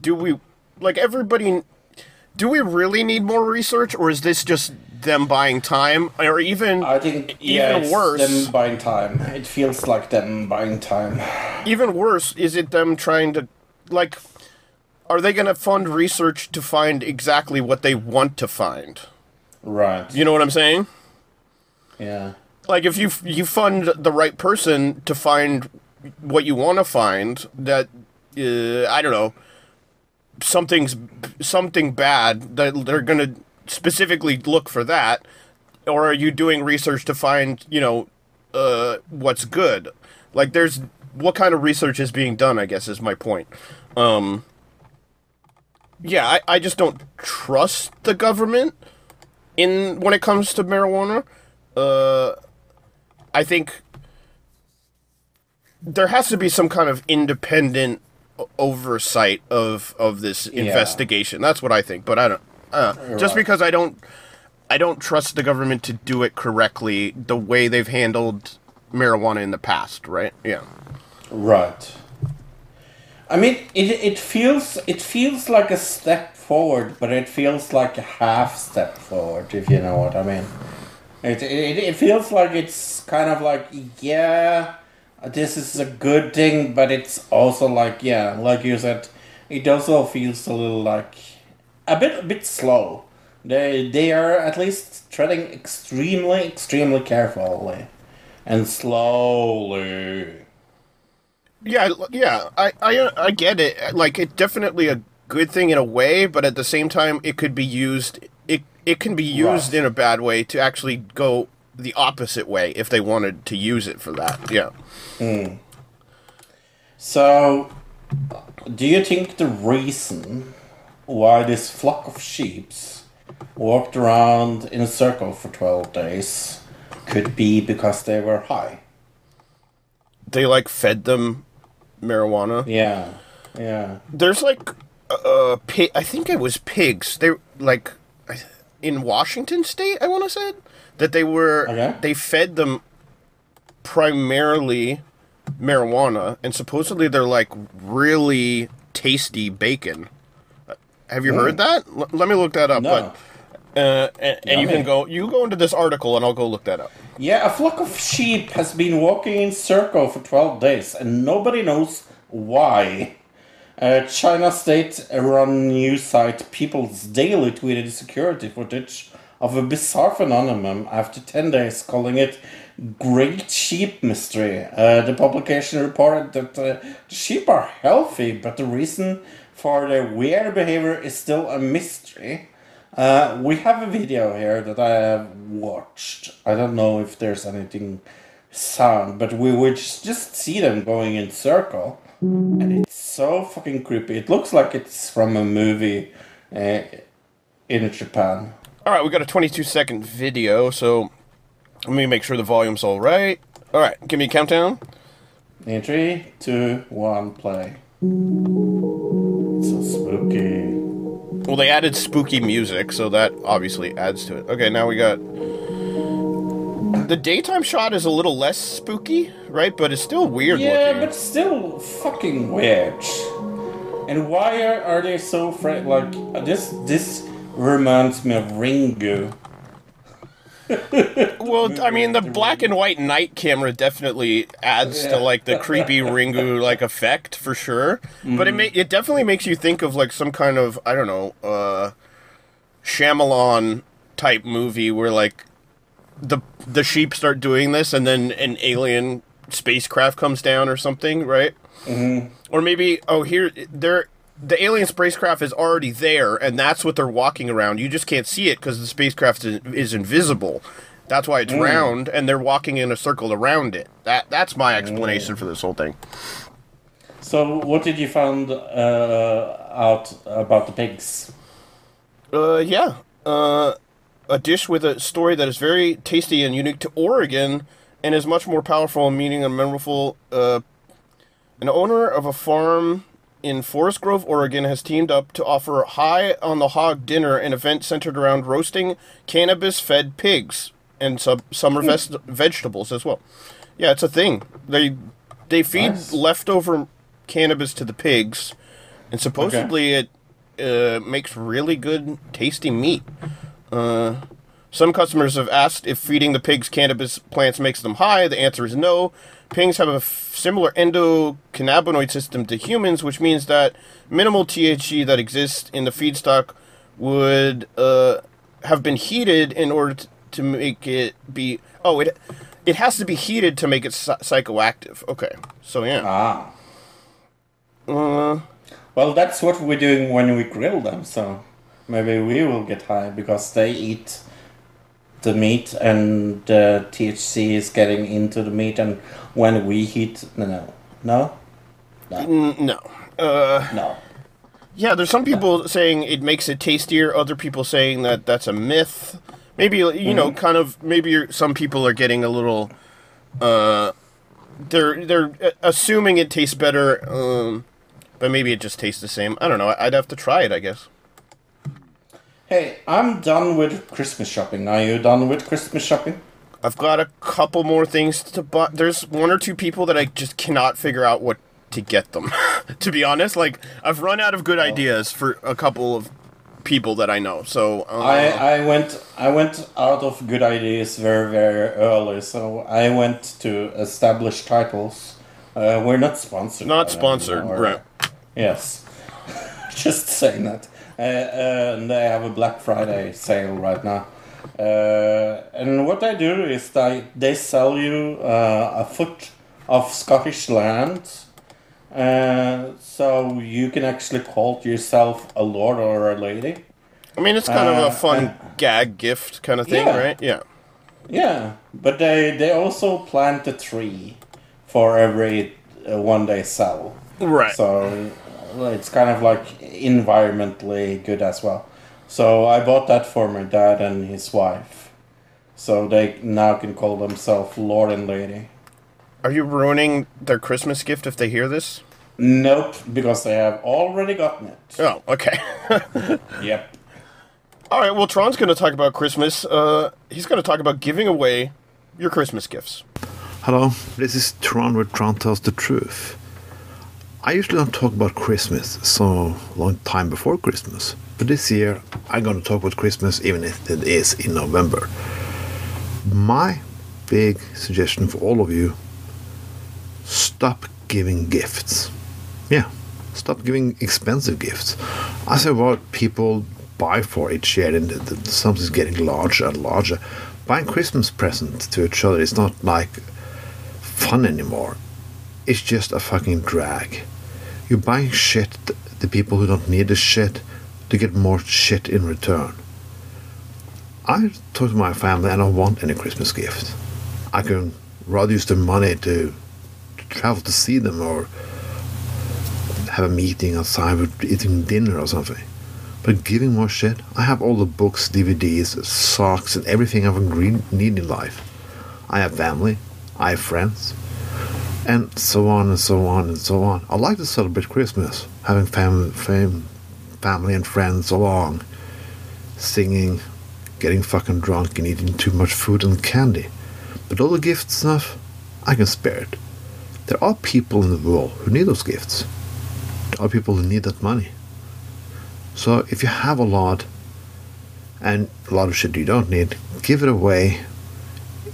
do we like everybody. Do we really need more research, or is this just them buying time, or even I think yeah, even worse? them buying time. It feels like them buying time. even worse is it them trying to like are they going to fund research to find exactly what they want to find Right. you know what i'm saying Yeah. like if you you fund the right person to find what you want to find that uh, i don't know something's something bad that they're going to specifically look for that or are you doing research to find you know uh, what's good like there's what kind of research is being done i guess is my point um yeah i, I just don't trust the government in when it comes to marijuana. Uh i think there has to be some kind of independent oversight of of this investigation. That's what i think but i don't uh, just Right. because i don't i don't trust the government to do it correctly the way they've handled marijuana in the past right? Yeah. Right. I mean, it it feels it feels like a step forward, but it feels like a half step forward, if you know what I mean. It it, it feels like it's kind of like yeah, this is a good thing, but it's also like yeah, like you said, it also feels a little like a bit a bit slow. They they are at least treading extremely extremely carefully and slowly. Yeah, yeah, I, I, uh, I get it. Like, it's definitely a good thing in a way, but at the same time, it could be used. It it can be used Right. in a bad way to actually go the opposite way if they wanted to use it for that. Yeah. Mm. So, do you think the reason why this flock of sheeps walked around in a circle for 12 days could be because they were high? They like fed them marijuana. Yeah, yeah. There's like uh, pig. I think it was pigs. They like in Washington State. I want to say that they were. Okay. They fed them primarily marijuana, and supposedly they're like really tasty bacon. Have you heard that? L- let me look that up. No. But uh, and, and you can go. You go into this article, and I'll go look that up. Yeah, a flock of sheep has been walking in circle for 12 days and nobody knows why. Uh, China state-run news site People's Daily tweeted security footage of a bizarre phenomenon after 10 days, calling it Great Sheep Mystery. Uh, the publication reported that uh, the sheep are healthy, but the reason for their weird behavior is still a mystery. Uh, we have a video here that I have watched. I don't know if there's anything sound, but we would just see them going in circle, and it's so fucking creepy. It looks like it's from a movie uh, in Japan. All right, we got a 22 second video, so let me make sure the volume's all right. All right, give me a countdown. In three, two, one, play. So spooky. Well, they added spooky music, so that obviously adds to it. Okay, now we got. The daytime shot is a little less spooky, right? But it's still weird Yeah, looking. but still fucking weird. And why are, are they so afraid? Like this, this reminds me of Ringu. Well, I mean, the black and white night camera definitely adds to like the creepy Ringu like effect for sure. But it Mm-hmm. ma- it definitely makes you think of like some kind of I don't know, uh Shyamalan type movie where like the the sheep start doing this and then an alien spacecraft comes down or something, right? Mm-hmm. Or maybe oh here they're the alien spacecraft is already there and that's what they're walking around. You just can't see it because the spacecraft is, is invisible. That's why it's round and they're walking in a circle around it. That that's my explanation for this whole thing. So, what did you find uh, out about the pigs? Uh, yeah. Uh, a dish with a story that is very tasty and unique to Oregon, and is much more powerful and meaning and memorable. Uh, an owner of a farm in Forest Grove, Oregon, has teamed up to offer High on the Hog dinner, an event centered around roasting cannabis-fed pigs and some summer ves- vegetables as well. Yeah, it's a thing. They they feed Nice. leftover cannabis to the pigs, and supposedly it uh, makes really good, tasty meat. Uh, some customers have asked if feeding the pigs cannabis plants makes them high. The answer is no. Pigs have a f- similar endocannabinoid system to humans, which means that minimal THC that exists in the feedstock would uh, have been heated in order to, to make it be. Oh, it it has to be heated to make it psy- psychoactive. Okay, so yeah. Ah. Uh, Well, that's what we're doing when we grill them, so maybe we will get high because they eat the meat and uh, THC is getting into the meat, and when we heat. No, no. No? no. Uh, No. Yeah, there's some people saying it makes it tastier. Other people saying that that's a myth. Maybe you know, kind of. Maybe you're, some people are getting a little. Uh, they're they're uh, assuming it tastes better, um, but maybe it just tastes the same. I don't know. I'd have to try it. I guess. Hey, I'm done with Christmas shopping. Are you done with Christmas shopping? I've got a couple more things to buy. There's one or two people that I just cannot figure out what to get them. to be honest, like I've run out of good ideas for a couple of people that I know. So uh, I, I went I went out of good ideas very very early, so I went to established titles. Uh, we're not sponsored. not sponsored, or- right? Yes, just saying that. Uh, uh, and they have a Black Friday sale right now. Uh, and what they do is they they sell you uh, a foot of Scottish land. Uh, so you can actually call yourself a lord or a lady. I mean, it's kind of a fun gag gift kind of thing, yeah. right? Yeah. Yeah, but they they also plant a tree for every uh, one they sell. Right. So it's kind of like environmentally good as well. So I bought that for my dad and his wife. So they now can call themselves Lord and Lady. Are you ruining their Christmas gift if they hear this? Nope, because they have already gotten it. Oh, okay. Yep. All right. Well, Tron's going to talk about Christmas. Uh, he's going to talk about giving away your Christmas gifts. Hello, this is Tron where Tron tells the truth. I usually don't talk about Christmas so long time before Christmas, but this year I'm going to talk about Christmas even if it is in November. My big suggestion for all of you stop giving gifts. Yeah, stop giving expensive gifts. I say what people buy for each year, and something's getting larger and larger. Buying Christmas presents to each other is not like fun anymore. It's just a fucking drag. You're buying shit the people who don't need the shit to get more shit in return. I talk to my family I don't want any Christmas gift. I can rather use the money to, to travel to see them or have a meeting outside with eating dinner or something. But giving more shit, I have all the books, DVDs, socks, and everything I would need in life. I have family, I have friends, and so on and so on and so on. I like to celebrate Christmas, having fam- fam- family and friends along, singing, getting fucking drunk, and eating too much food and candy. But all the gift stuff, I can spare it. There are people in the world who need those gifts. There are people who need that money. So if you have a lot and a lot of shit you don't need, give it away.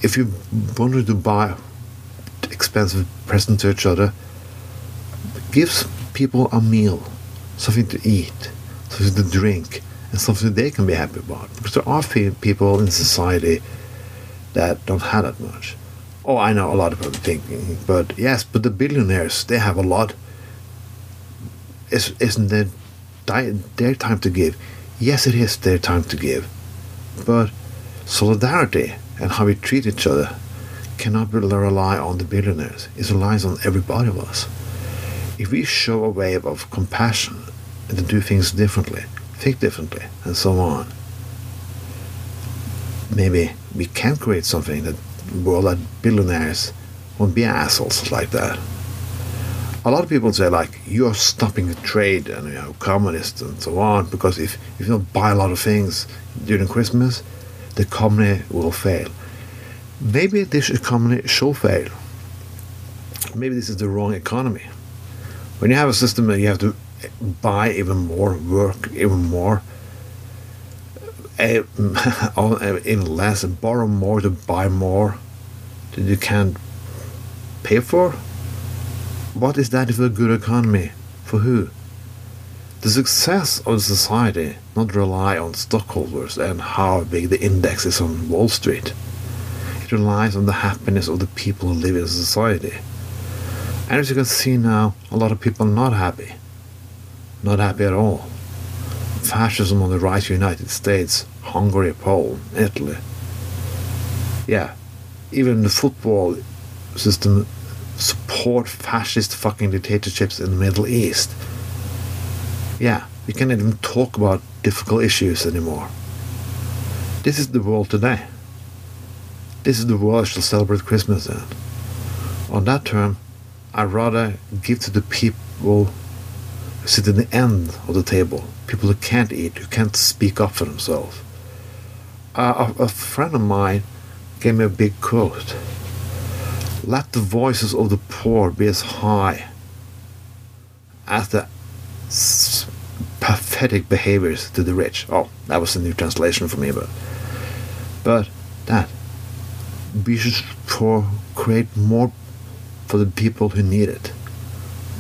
If you wanted to buy expensive present to each other, give s- people a meal, something to eat, something to drink, and something they can be happy about. Because there are people in society that don't have that much. Oh, I know a lot of people thinking, but yes, but the billionaires, they have a lot. Is, isn't di- their time to give? Yes, it is their time to give. But solidarity and how we treat each other cannot rely on the billionaires. It relies on everybody of us. If we show a wave of compassion and to do things differently, think differently, and so on, maybe we can create something that world that billionaires won't be assholes like that. A lot of people say like you're stopping the trade and you know communists and so on because if, if you don't buy a lot of things during Christmas, the company will fail. Maybe this economy should fail. Maybe this is the wrong economy. When you have a system that you have to buy even more, work even more, eh, on- even less, borrow more to buy more that you can't pay for? What is that if a good economy? For who? The success of society not rely on stockholders and how big the index is on Wall Street. Relies on the happiness of the people who live in society. And as you can see now, a lot of people are not happy. Not happy at all. Fascism on the right in the United States, Hungary, Poland, Italy. Yeah, even the football system support fascist fucking dictatorships in the Middle East. Yeah, we can't even talk about difficult issues anymore. This is the world today. This is the world I shall celebrate Christmas in. On that term, I'd rather give to the people who sit in the end of the table, people who can't eat, who can't speak up for themselves. A, a friend of mine gave me a big quote. Let the voices of the poor be as high as the pathetic behaviors to the rich. Oh, that was a new translation for me, but but that we should pro- create more for the people who need it,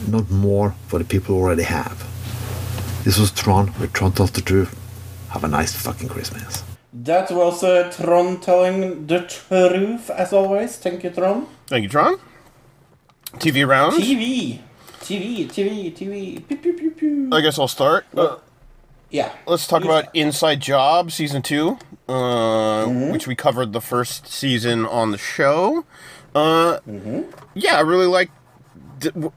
not more for the people who already have. This was Tron with Tron tells the truth. Have a nice fucking Christmas. That was uh, Tron telling the truth, as always. Thank you, Tron. Thank you, Tron. TV round. TV. TV, TV, TV. Pew, pew, pew, pew. I guess I'll start. Uh, Yeah. let's talk about start. Inside Job season two, uh, which we covered the first season on the show. Uh, Yeah, I really like.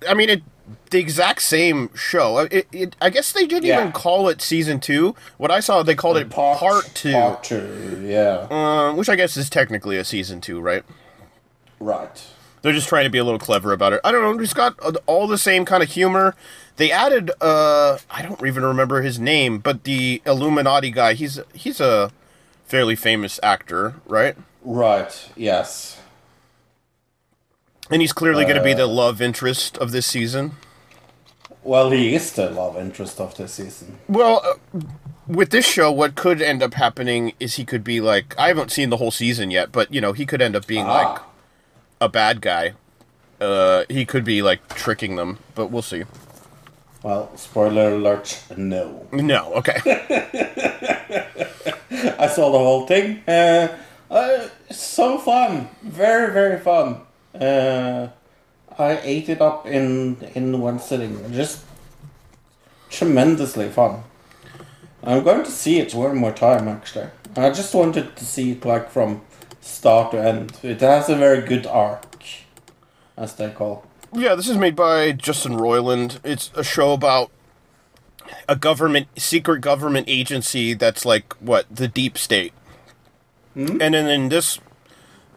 I mean, it the exact same show. It, it, I guess they didn't Yeah. even call it season two. What I saw, they called it part, two, Part two, yeah. Uh, which I guess is technically a season two, right? right. They're just trying to be a little clever about it. I don't know. It's got all the same kind of humor. They added, uh, I don't even remember his name, but the Illuminati guy. He's he's a fairly famous actor, right? Right, yes. And he's clearly going to be the love interest of this season. Well, he is the love interest of this season. Well, uh, with this show, what could end up happening is he could be like I haven't seen the whole season yet, but you know he could end up being like Ah. a bad guy. Uh, he could be like tricking them, but we'll see. Well, spoiler alert, no. No, okay. I saw the whole thing. Uh, uh, so fun. Very, very fun. Uh, I ate it up in, in one sitting. Just tremendously fun. I'm going to see it one more time, actually. I just wanted to see it like from start to end. It has a very good arc, as they call. Yeah, this is made by Justin Roiland. It's a show about a government secret government agency that's like what the deep state. And then in this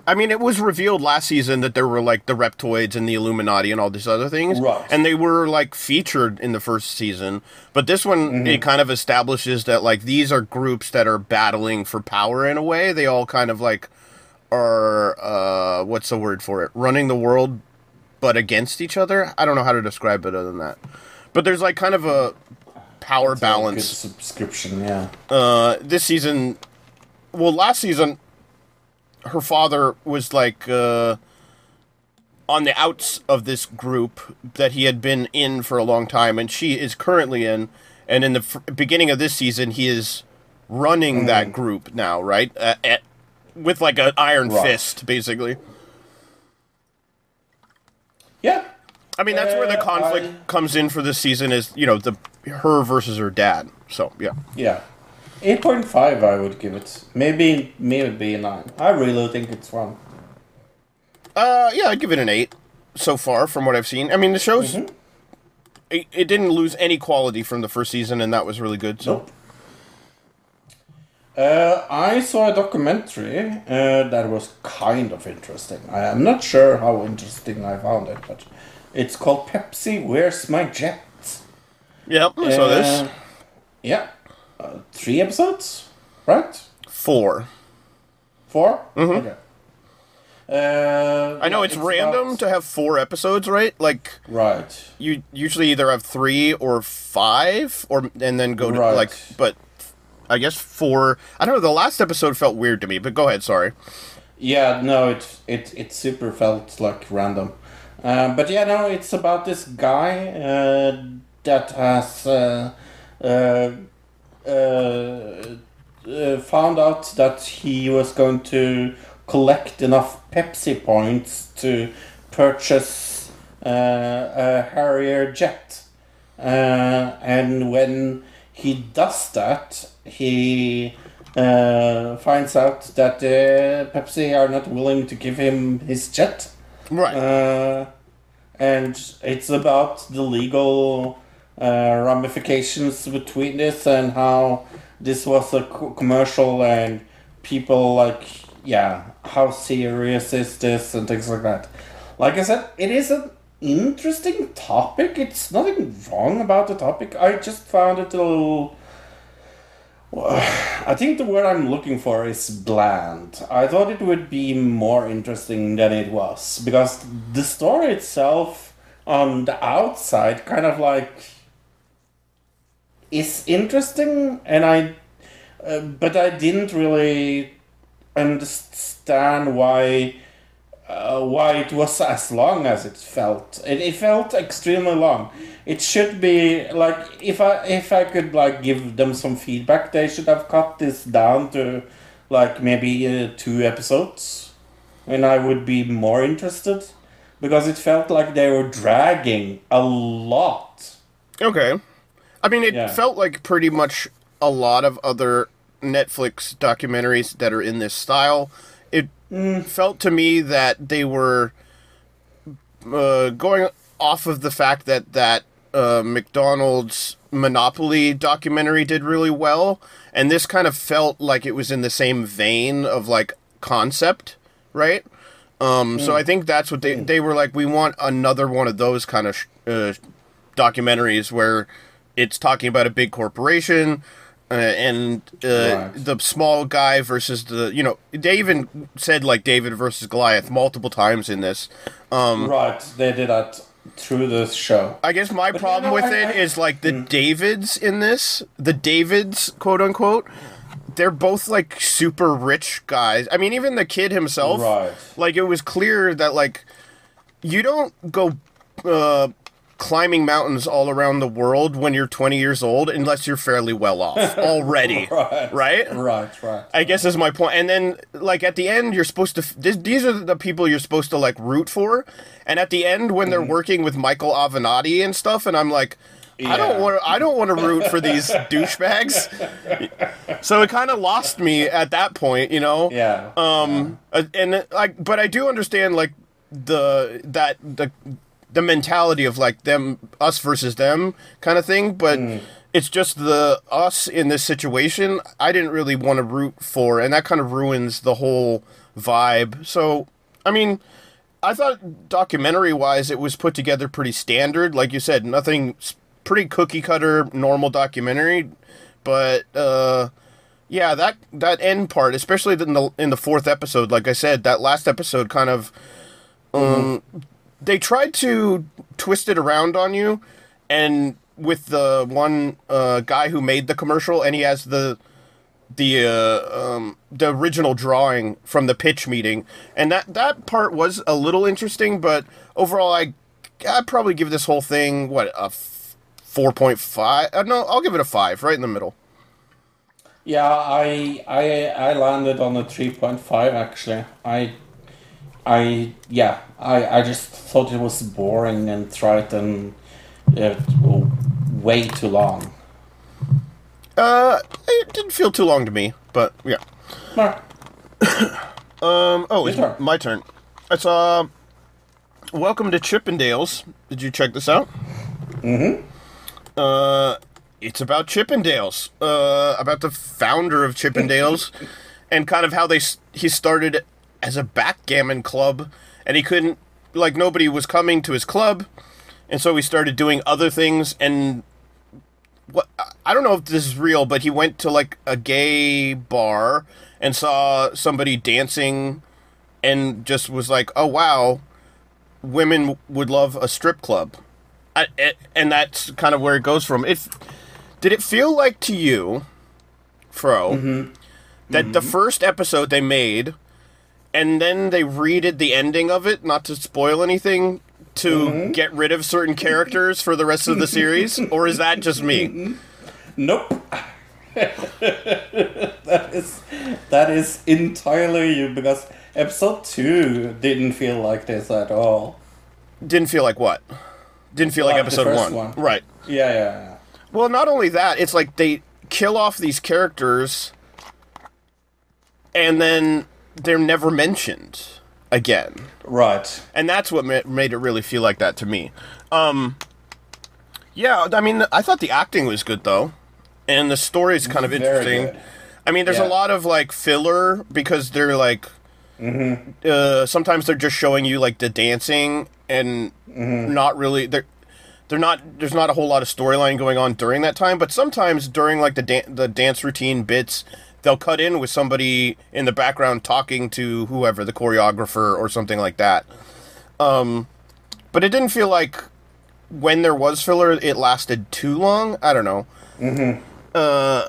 I mean it was revealed last season that there were like the reptoids and the Illuminati and all these other things. Right. And they were like featured in the first season. But this one it kind of establishes that like these are groups that are battling for power in a way. They all kind of like are uh what's the word for it? Running the world but against each other. I don't know how to describe it other than that. But there's like kind of a power Good balance. subscription, yeah. Uh, this season, well, last season, her father was like uh, on the outs of this group that he had been in for a long time, and she is currently in. And in the f- beginning of this season, he is running that group now, right? Uh, at, with like an iron Right. fist, basically. Yeah. I mean, that's where the conflict I- comes in for this season is, you know, the her versus her dad. So, yeah. Yeah. 8.5 I would give it. Maybe maybe be a 9. I really think it's fun. Uh, yeah, I'd give it an 8 so far from what I've seen. I mean, the show's it, it didn't lose any quality from the first season and that was really good. So, Nope. Uh, I saw a documentary uh, that was kind of interesting. I am not sure how interesting I found it, but it's called Pepsi Where's My Jet? Yep, I saw this. Uh, Yeah. Uh, three episodes, right? 4. 4 Okay. Uh, I know yeah, it's, random about- to have four episodes, right? Like right. you usually either have three or five, or and then go to Right. like. But I guess four. I don't know. The last episode felt weird to me, but go ahead. Sorry. Yeah, no, it it it super felt like random. Um, but yeah, no, it's about this guy uh, that has uh, uh, uh, uh, found out that he was going to collect enough Pepsi points to purchase uh, a Harrier jet. Uh, and when he does that, he uh, finds out that uh, Pepsi are not willing to give him his jet. Right. Uh, and it's about the legal uh, ramifications between this and how this was a commercial and people like, yeah, how serious is this and things like that. Like I said, it is an interesting topic. It's nothing wrong about the topic. I just found it a little. I think the word I'm looking for is bland. I thought it would be more interesting than it was because the story itself on the outside kind of like is interesting and I uh, but I didn't really understand why uh, why it was as long as it felt. It, it felt extremely long. It should be like if I if I could like give them some feedback, they should have cut this down to like maybe uh, two episodes, and I would be more interested because it felt like they were dragging a lot. Okay. I mean, it Yeah. felt like pretty much a lot of other Netflix documentaries that are in this style. It felt to me that they were uh, going off of the fact that that uh, McDonald's Monopoly documentary did really well, and this kind of felt like it was in the same vein of like concept, right? Um, So I think that's what they they were like. We want another one of those kind of sh- uh, documentaries where it's talking about a big corporation uh, and uh, Right. the small guy versus the you know they even said like David versus Goliath multiple times in this. Um, right, they did that through the show. I guess my But, problem you know, with I- it I- is like the Davids in this, the Davids, quote unquote, they're both like super rich guys. I mean, even the kid himself, Right. like it was clear that like you don't go uh, climbing mountains all around the world when you're 20 years old unless you're fairly well off already, Right. right? Right, right. I guess is my point. And then, like at the end, you're supposed to. This, these are the people you're supposed to like root for. And at the end, when they're working with Michael Avenatti and stuff, and I'm like, I don't Yeah. want. I don't want to root for these douchebags. So it kind of lost me at that point, you know. Yeah. Um. uh, And like, but I do understand like the that the the mentality of like them us versus them kind of thing, but. It's just the us in this situation. I didn't really want to root for, and that kind of ruins the whole vibe. So, I mean, I thought documentary wise, it was put together pretty standard. Like you said, nothing pretty cookie cutter, normal documentary. But uh, yeah, that that end part, especially in the in the fourth episode, like I said, that last episode kind of um, they tried to twist it around on you, and with the one uh, guy who made the commercial, and he has the the uh, um, the original drawing from the pitch meeting, and that that part was a little interesting, but overall, I I'd probably give this whole thing what a four point five. Uh, no, I'll give it a five, right in the middle. Yeah, I I I landed on a three point five actually. I I yeah, I I just thought it was boring and trite and uh, way too long. Uh, it didn't feel too long to me, but yeah. Um, oh, it's turn. my turn. It's uh, welcome to Chippendales. Did you check this out? Mm-hmm. Uh, it's about Chippendales. Uh, about the founder of Chippendales, and kind of how they s- he started as a backgammon club, and he couldn't like nobody was coming to his club, and so he started doing other things and. What I don't know if this is real, but he went to like a gay bar and saw somebody dancing and just was like, "Oh wow, women would love a strip club," I, it, and that's kind of where it goes from. It did it feel like to you, Fro, mm-hmm. that the mm-hmm. first episode they made, and then they redid the ending of it, not to spoil anything, to mm-hmm. get rid of certain characters for the rest of the series, or is that just me? Mm-hmm. Nope. that is that is entirely you because episode two didn't feel like this at all. Didn't feel like what? Didn't feel like, Like episode one. one. Right. Yeah, yeah, yeah. Well, not only that, it's like they kill off these characters and then they're never mentioned again. Right. And that's what ma- made it really feel like that to me. Um Yeah, I mean, I thought the acting was good though. And the story is kind of Very interesting. good. I mean, there's a lot of like filler because they're like Mm-hmm. uh, sometimes they're just showing you like the dancing and Mm-hmm. not really they're they're not there's not a whole lot of storyline going on during that time but sometimes during like the dan- the dance routine bits they'll cut in with somebody in the background talking to whoever the choreographer or something like that. Um but it didn't feel like when there was filler it lasted too long. I don't know. Uh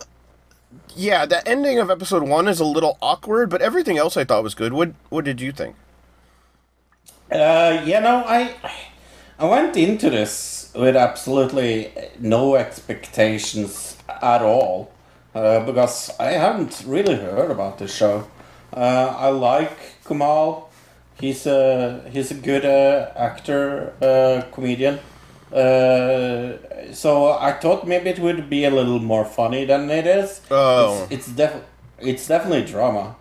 yeah the ending of episode one is a little awkward but everything else i thought was good. What what did you think? Uh, you know, I I went into this with absolutely no expectations at all uh, because I haven't really heard about this show. Uh, I like Kumail. He's a he's a good uh, actor, uh, comedian. Uh, so I thought maybe it would be a little more funny than it is. Oh. it's, it's def- it's definitely drama.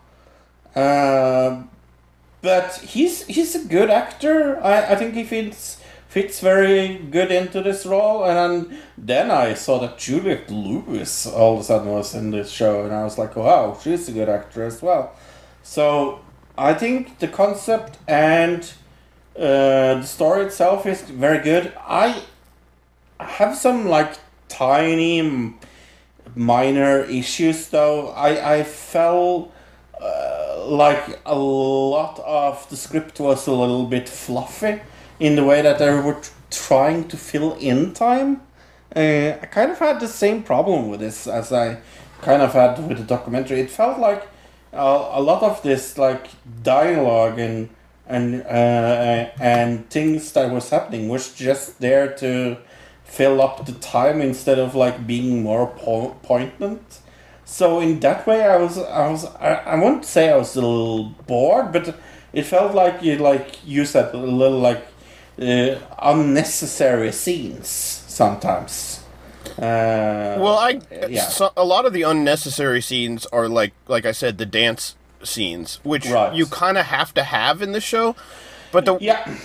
Uh, but he's he's a good actor. I, I think he fits fits very good into this role. And then, then I saw that Juliette Lewis all of a sudden was in this show, and I was like, wow, she's a good actor as well. So I think the concept and uh, the story itself is very good. I have some like tiny minor issues though. I I felt uh, like a lot of the script was a little bit fluffy in the way that they were trying to fill in time. Uh, I kind of had the same problem with this as I kind of had with the documentary. It felt like a, a lot of this like dialogue and and uh, and things that was happening was just there to fill up the time instead of like being more po- poignant. So in that way, I was I was I, I won't say I was a little bored, but it felt like you like you said a little like uh, unnecessary scenes sometimes. Uh, Well, I yeah. so, a lot of the unnecessary scenes are like like I said the dance scenes, which Right. you kind of have to have in the show. But the yeah,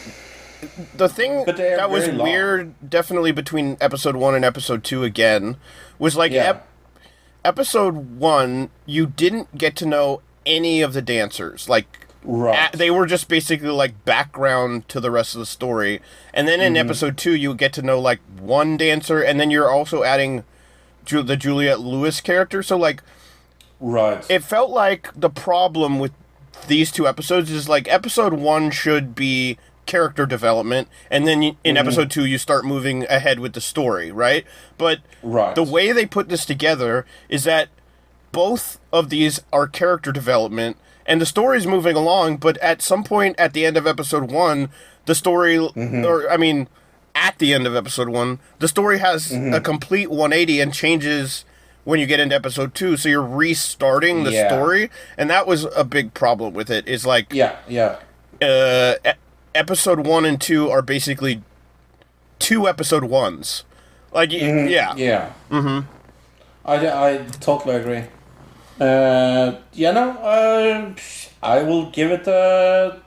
the thing But they are that was long. weird, definitely between episode one and episode two again, was like Yeah. ep- episode one, you didn't get to know any of the dancers. Like Right. they were just basically like background to the rest of the story. And then in Mm-hmm. episode two, you get to know like one dancer, and then you're also adding Ju- the Juliette Lewis character. So like right. it felt like the problem with these two episodes is like episode one should be character development and then you, Mm-hmm. in episode two you start moving ahead with the story right but Right. the way they put this together is that both of these are character development and the story's moving along but at some point at the end of episode one the story Mm-hmm. or i mean at the end of episode one the story has Mm-hmm. a complete 180 and changes when you get into episode two so you're restarting the Yeah. story and that was a big problem with it is like yeah, yeah. uh, episode one and two are basically two episode ones like y yeah Yeah. Mm-hmm. I, I totally agree. Uh, you know, uh, I will give it a.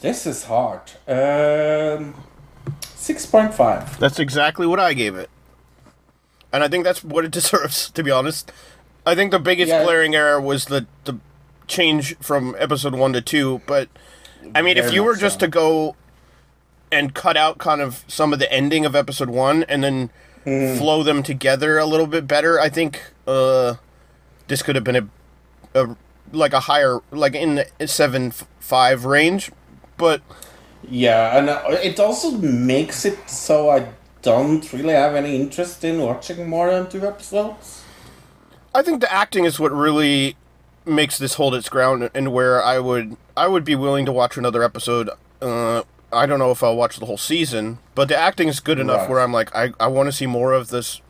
This is hard. Um, six point five. That's exactly what I gave it. And I think that's what it deserves, to be honest. I think the biggest Yeah. glaring error was the, the change from episode 1 to 2, but I mean, if you were just so. to go and cut out kind of some of the ending of episode 1 and then Hmm. flow them together a little bit better, I think uh, this could have been a, a like a higher, like in the seven five range, but Yeah, and uh, it also makes it so I don't really have any interest in watching more than two episodes. I think the acting is what really makes this hold its ground, and where I would I would be willing to watch another episode. Uh, I don't know if I'll watch the whole season, but the acting is good enough Right. where I'm like, I, I want to see more of this,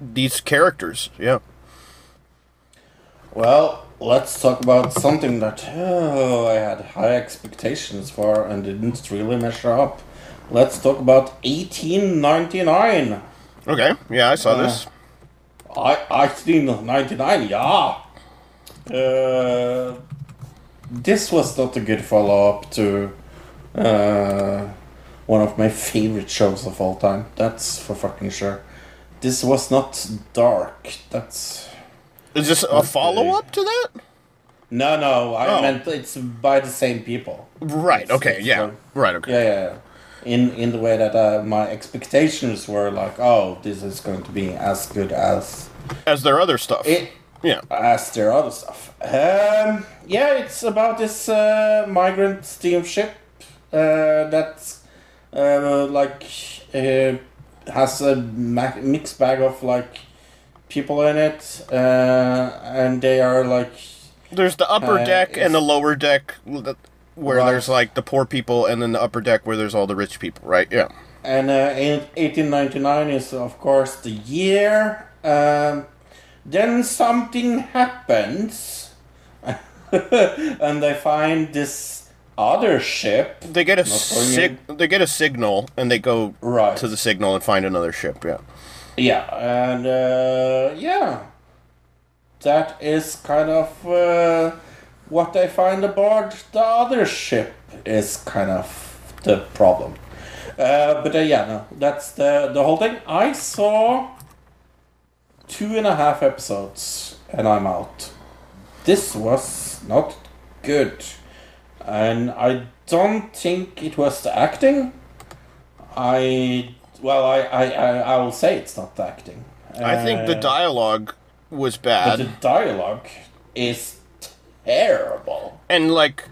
these characters. Yeah. Well, let's talk about something that oh, I had high expectations for and didn't really measure up. Let's talk about 1899. Okay. Yeah, I saw Uh, this. I 1899, yeah. Uh, this was not a good follow up to uh, one of my favorite shows of all time. That's for fucking sure. This was not dark. That's Is this a follow up to that? no, no. I Oh. meant it's by the same people. Right. It's- Okay. it's, Yeah. Right. Okay. Yeah, yeah. yeah. In in the way that uh, my expectations were like, oh, this is going to be as good as As their other stuff. it yeah. as their other stuff. Um, yeah, it's about this uh, migrant steamship that's uh, like uh, has a mixed bag of like people in it, uh, and they are like There's the upper Uh, deck and the lower deck, where Right. there's like the poor people, and then the upper deck where there's all the rich people. Right. Yeah. And uh, in 1899 is, of course, the year. Um, then something happens, and they find this other ship. They get a sig- they get a signal and they go Right. to the signal and find another ship. Yeah. Yeah, and uh, yeah, that is kind of uh, what they find aboard the other ship is kind of the problem. Uh, but uh, yeah, no, that's the the whole thing. I saw two and a half episodes, and I'm out. This was not good, and I don't think it was the acting. I well, I I I, I will say it's not the acting. I think the Uh, dialogue was bad, the dialogue is terrible. and like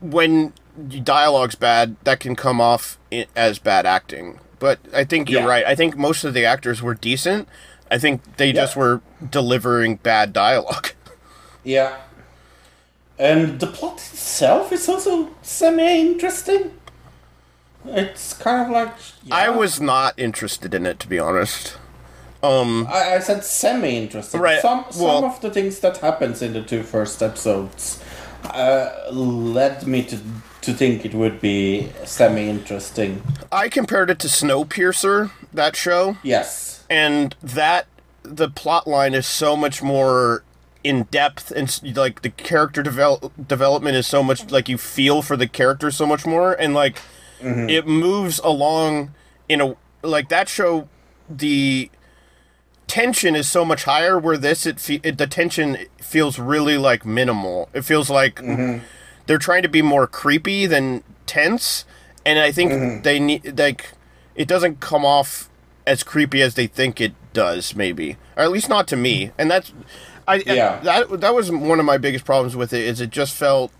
when dialogue's bad, that can come off as bad acting. But I think you're Yeah. right. I think most of the actors were decent. I think they just were delivering bad dialogue. Yeah. And the plot itself is also semi-interesting. It's kind of like I was not interested in it, to be honest. Um, I, I said semi-interesting. Right, Some some well- of the things that happens in the two first episodes uh, led me to to think it would be semi-interesting. I compared it to Snowpiercer, that show. Yes. and that the plot line is so much more in depth and like the character develop, development is so much like you feel for the characters so much more and like mm-hmm. it moves along in a like that show the tension is so much higher where this it, fe- it the tension feels really like minimal. It feels like mm-hmm. they're trying to be more creepy than tense and i think mm-hmm. they need like it doesn't come off as creepy as they think it does maybe. Or at least not to me. And that's i Yeah. that that was one of my biggest problems with it is it just felt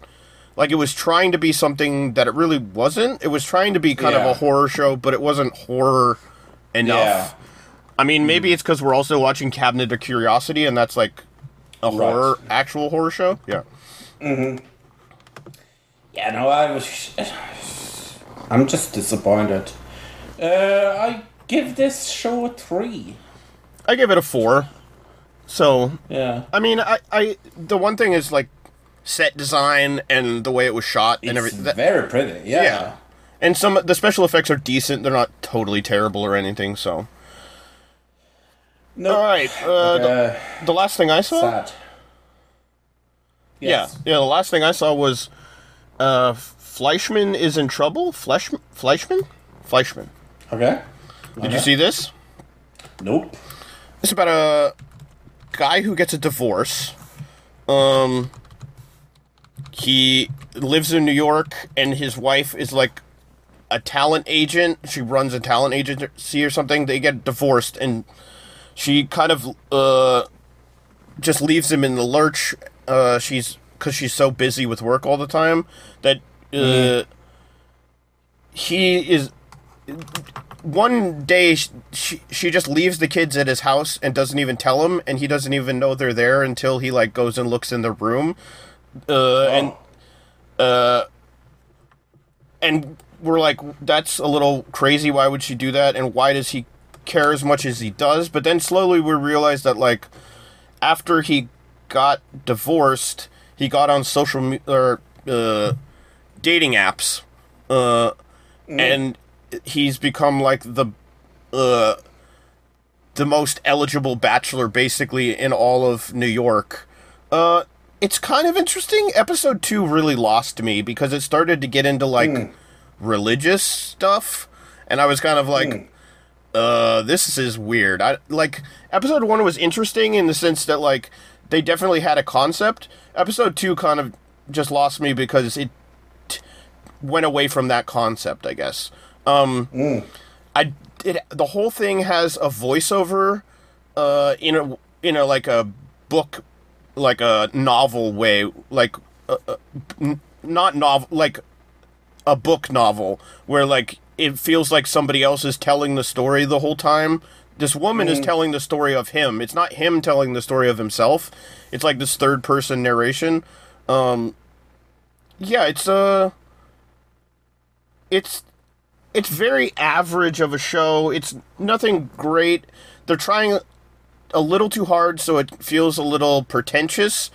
like it was trying to be something that it really wasn't it was trying to be kind of a horror show but it wasn't horror enough Yeah. I mean, maybe it's because we're also watching Cabinet of Curiosity, and that's like a horror, actual horror show. Yeah. Mhm. Yeah, no, I was. I'm just disappointed. Uh, I give this show a three. I give it a four. So, Yeah. I mean, I, I the one thing is like set design and the way it was shot and everything. Very pretty. Yeah. yeah. And some the special effects are decent. They're not totally terrible or anything. So, No. all right. Uh, the, Uh, the last thing I saw. sad. Yes. Yeah, yeah. The last thing I saw was uh, Fleishman is in trouble. Fleisch, Fleishman, Fleishman. Okay. Did you see this? Nope. It's about a guy who gets a divorce. Um, he lives in New York, and his wife is like a talent agent. She runs a talent agency or something. They get divorced, and she kind of uh, just leaves him in the lurch uh, she's because she's so busy with work all the time that uh, he is. One day, she she just leaves the kids at his house and doesn't even tell him, and he doesn't even know they're there until he like goes and looks in the room, uh, and uh, and we're like, that's a little crazy. Why would she do that? And why does he care as much as he does? But then slowly we realize that like after he got divorced, he got on social me- or uh, dating apps, uh, and he's become like the uh, the most eligible bachelor basically in all of New York. Uh, it's kind of interesting. Episode two really lost me because it started to get into like religious stuff, and I was kind of like, uh, this is weird. I like episode one was interesting in the sense that like they definitely had a concept. Episode two kind of just lost me because it t- went away from that concept. I guess. Um, I it the whole thing has a voiceover, uh, in a in a like a book, like a novel way, like uh, uh, n- not novel like a book novel where like it feels like somebody else is telling the story the whole time. This woman is telling the story of him. It's not him telling the story of himself. It's like this third person narration. Um yeah, it's uh it's it's very average of a show. It's nothing great. They're trying a little too hard so it feels a little pretentious.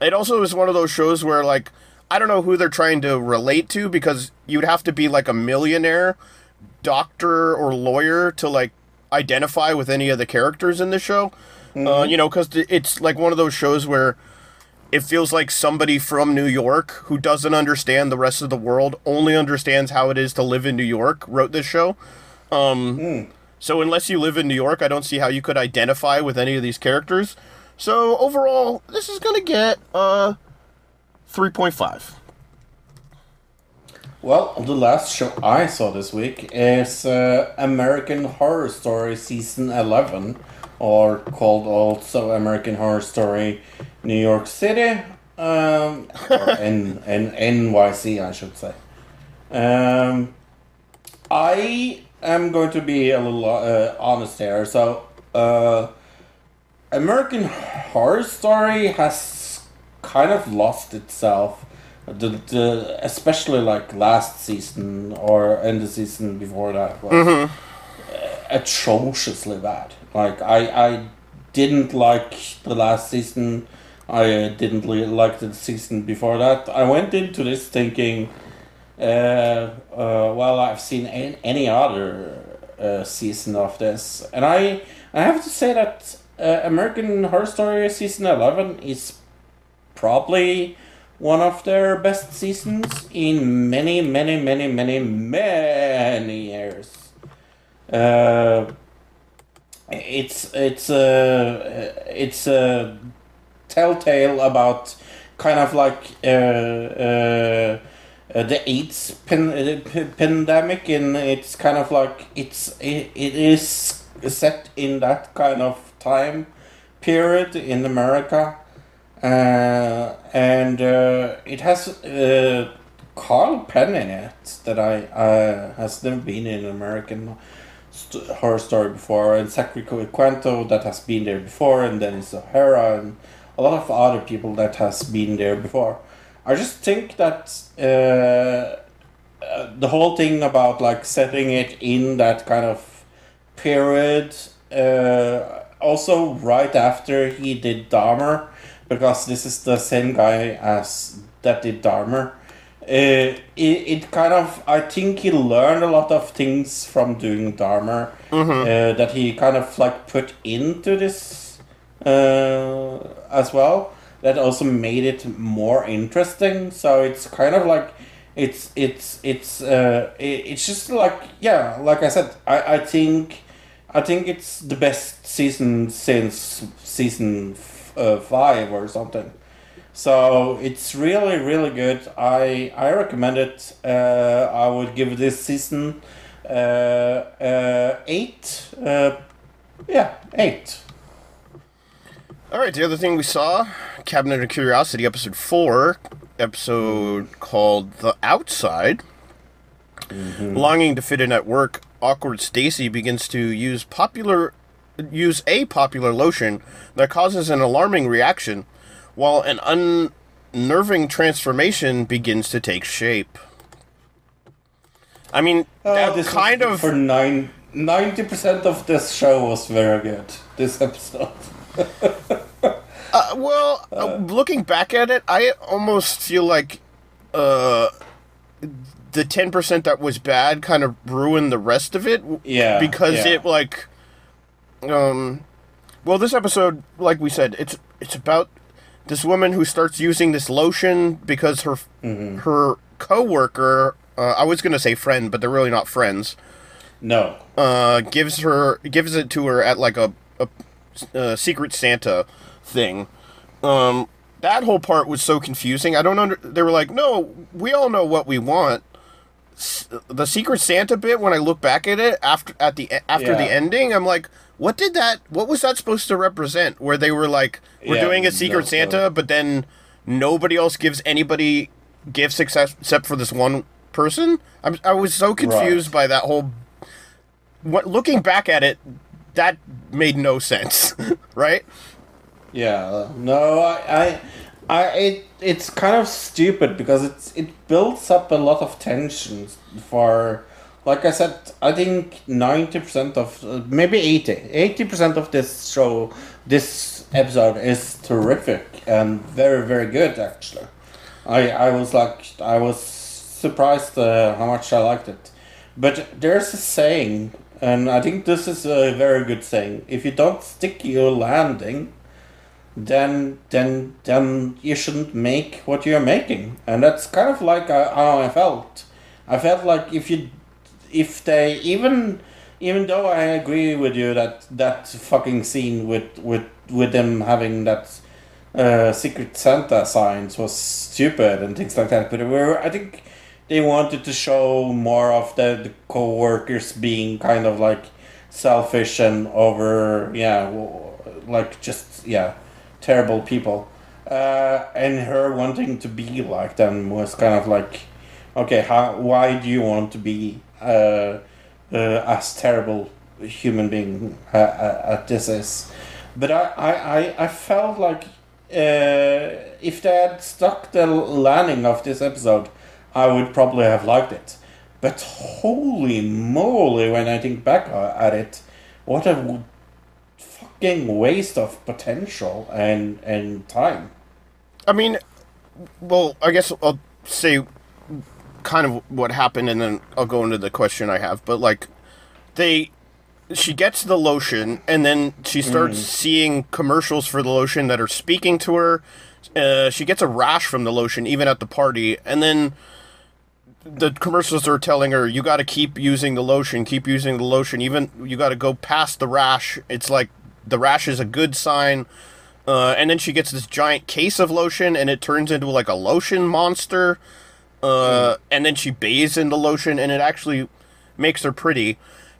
It also is one of those shows where like I don't know who they're trying to relate to because you'd have to be like a millionaire doctor or lawyer to like identify with any of the characters in the show. Uh, you know, because it's like one of those shows where it feels like somebody from New York who doesn't understand the rest of the world, only understands how it is to live in New York, wrote this show. Um, So unless you live in New York, I don't see how you could identify with any of these characters. So overall, this is gonna get uh 3.5. Well, the last show I saw this week is uh, American Horror Story Season 11, or called also American Horror Story New York City, um, or N- N- NYC, I should say. Um, I am going to be a little uh, honest here. So, uh, American Horror Story has kind of lost itself. The, the especially like last season or in the season before that was uh, atrociously bad. Like I I didn't like the last season. I didn't li- like the season before that. I went into this thinking, uh, uh, well, I've seen an- any other uh, season of this, and I I have to say that uh, American Horror Story season eleven is probably one of their best seasons in many, many, many, many, many years. Uh, it's it's a it's a telltale about kind of like uh, uh, uh, the AIDS uh, pandemic, and it's kind of like it's it, it is set in that kind of time period in America, uh, and uh, it has Kal Penn in it that I has never been in American horror story before, and Zachary Quinto that has been there before, and Dennis O'Hara, and a lot of other people that has been there before. I just think that uh, uh, the whole thing about like setting it in that kind of period, uh, also right after he did Dahmer, because this is the same guy as that did Dahmer. Uh, it, it kind of I think he learned a lot of things from doing Dahmer uh, that he kind of like put into this as well. That also made it more interesting. So it's kind of like it's it's it's uh, it, it's just like yeah, like I said, I, I think I think it's the best season since season uh, five or something. So it's really really good. I I recommend it. Uh, I would give this season uh, uh, eight. Uh, yeah, eight. All right, the other thing we saw, Cabinet of Curiosity, episode four, episode called "The Outside." Mm-hmm. Longing to fit in at work, awkward Stacy begins to use popular use a popular lotion that causes an alarming reaction, while an unnerving transformation begins to take shape. I mean, ah, that this kind of for nine. Ninety percent of this show was very good. This episode. Uh, well, uh, looking back at it, I almost feel like uh, the ten percent that was bad kind of ruined the rest of it. Yeah, because yeah. it like, um, well, this episode, like we said, it's it's about this woman who starts using this lotion because her Mm-hmm. her coworker, uh, I was gonna say friend, but they're really not friends. No. Uh, gives her gives it to her at like a, a, a secret Santa thing. Um, that whole part was so confusing. I don't under. They were like, no, we all know what we want. S- The secret Santa bit. When I look back at it after at the after the ending, I'm like, what did that? What was that supposed to represent? Where they were like, we're Yeah, doing a secret no, Santa, no. but then nobody else gives anybody gifts except except for this one person. I'm, I was so confused by that whole what looking back at it, that made no sense, right? Yeah, no, I, I, I, it, it's kind of stupid because it's it builds up a lot of tension for, like I said, I think ninety percent of uh, maybe 80 percent of this show, this episode is terrific and very very good actually. I I was like I was surprised uh, how much I liked it, but there's a saying, and I think this is a very good saying: if you don't stick your landing then then then you shouldn't make what you're making. And that's kind of like uh, how i felt. I felt like if you if they even even though i agree with you that that fucking scene with with with them having that uh, secret santa signs was stupid and things like that but we were i think they wanted to show more of the, the co-workers being kind of like selfish and over yeah like just yeah terrible people. Uh, and her wanting to be like them was kind of like okay how why do you want to be uh, uh, as terrible human being uh, uh, as this is? But I, I, I, felt like uh, if they had stuck the landing of this episode I would probably have liked it. But holy moly when I think back at it what a fucking waste of potential and and time I mean, well, I guess I'll say kind of what happened, and then I'll go into the question I have. But like, they, she gets the lotion, and then she starts seeing commercials for the lotion that are speaking to her. Uh, she gets a rash from the lotion, even at the party, and then the commercials are telling her you got to keep using the lotion, keep using the lotion. Even you got to go past the rash. It's like the rash is a good sign. Uh, and then she gets this giant case of lotion, and it turns into like a lotion monster. Uh, and then she bathes in the lotion, and it actually makes her pretty.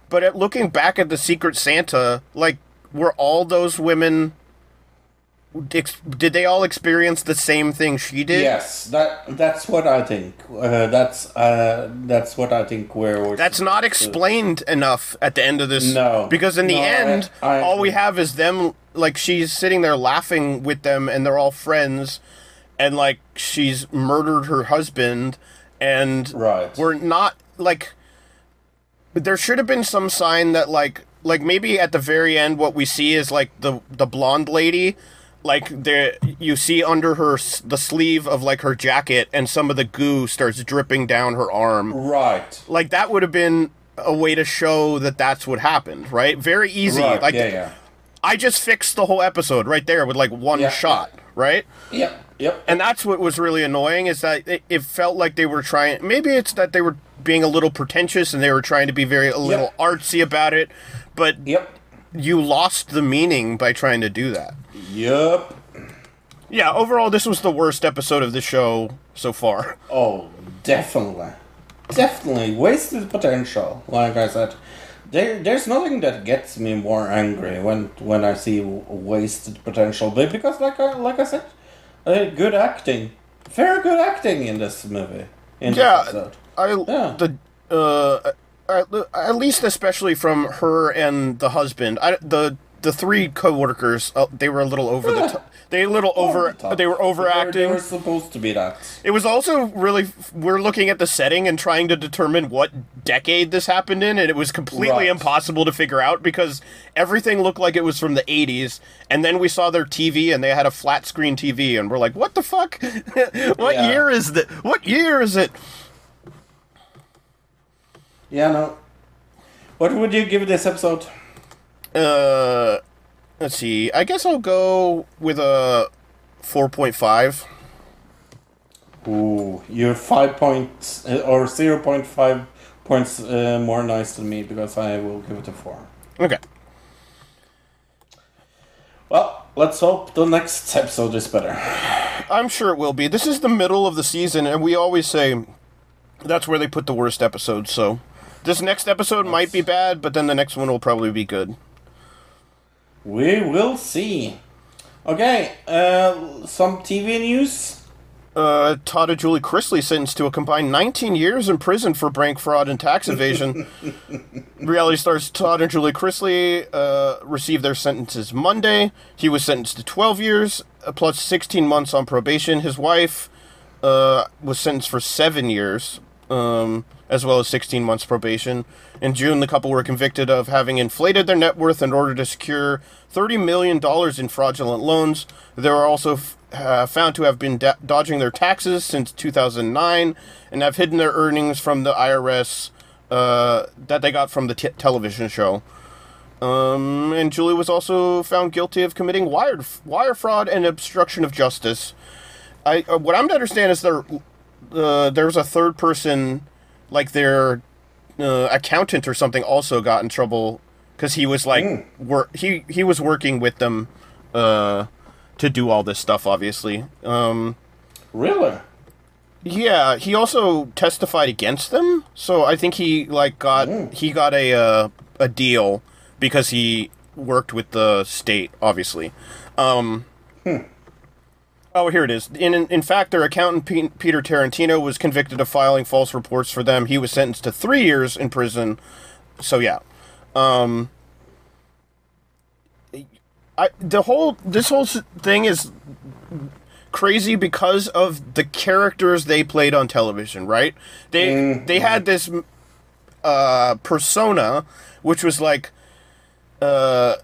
But at looking back at the Secret Santa, like, were all those women? Did they all experience the same thing she did? yes that that's what I think uh, that's uh, that's what I think where we're That's not explained enough at the end of this. No. Because in the No, end, I all we have is them, like, she's sitting there laughing with them, and they're all friends, and, like, she's murdered her husband, and Right. we're not, like, but there should have been some sign that, like, like maybe at the very end, what we see is, like, the, the blonde lady. Like there, you see under her the sleeve of like her jacket, and some of the goo starts dripping down her arm right like that would have been a way to show that that's what happened, right? Very easy. right Like yeah yeah I just fixed the whole episode right there with like one Yeah. shot, right? yep yep And that's what was really annoying is that it, it felt like they were trying. Maybe it's that they were being a little pretentious and they were trying to be very a little artsy about it, but yep you lost the meaning by trying to do that. yep Yeah, overall, this was the worst episode of the show so far. Oh, definitely. Definitely. Wasted potential, like I said. there, there's nothing that gets me more angry when when I see wasted potential. But because, like I like I said, uh, good acting, very good acting in this movie. In Yeah, this episode. I Yeah. the uh at, at least especially from her and the husband. I the the three co-workers uh, they were a little over the top. They a little over the they were overacting. They overacting. were supposed to be that. It was also really we're looking at the setting and trying to determine what decade this happened in and it was completely Right. impossible to figure out because everything looked like it was from the 80s and then we saw their TV and they had a flat screen TV and we're like what the fuck what Yeah. year is that what year is it Yeah, no. What would you give this episode? Uh, let's see. I guess I'll go with a four point five. Ooh, you're five points uh, or zero point five points uh, more nice than me because I will give it a four. Okay. Well, let's hope the next episode is better. I'm sure it will be. This is the middle of the season, and we always say that's where they put the worst episodes. So this next episode might be bad, but then the next one will probably be good. We will see. Okay, uh, some TV news. Uh, Todd and Julie Chrisley sentenced to a combined 19 years in prison for bank fraud and tax evasion. Reality stars Todd and Julie Chrisley uh, received their sentences Monday. He was sentenced to 12 years uh, plus 16 months on probation. His wife uh, was sentenced for seven years, um, as well as 16 months probation. In June, the couple were convicted of having inflated their net worth in order to secure $30 million in fraudulent loans. They were also uh, found to have been da- dodging their taxes since 2009 and have hidden their earnings from the IRS uh, that they got from the t- television show. Um, and Julie was also found guilty of committing wire wire fraud and obstruction of justice. I uh, what I'm to understand is there uh, there was a third person, like their uh, accountant or something, also got in trouble because he was like wor- he he was working with them uh, to do all this stuff. Obviously, um, Really? yeah, he also testified against them. So I think he like got he got a uh, a deal because he worked with the state, obviously. Um, Oh, here it is. In in fact, their accountant P- Peter Tarantino was convicted of filing false reports for them. He was sentenced to three years in prison. So yeah, um, I the whole this whole thing is crazy because of the characters they played on television, right? They they had this uh, persona, which was like uh,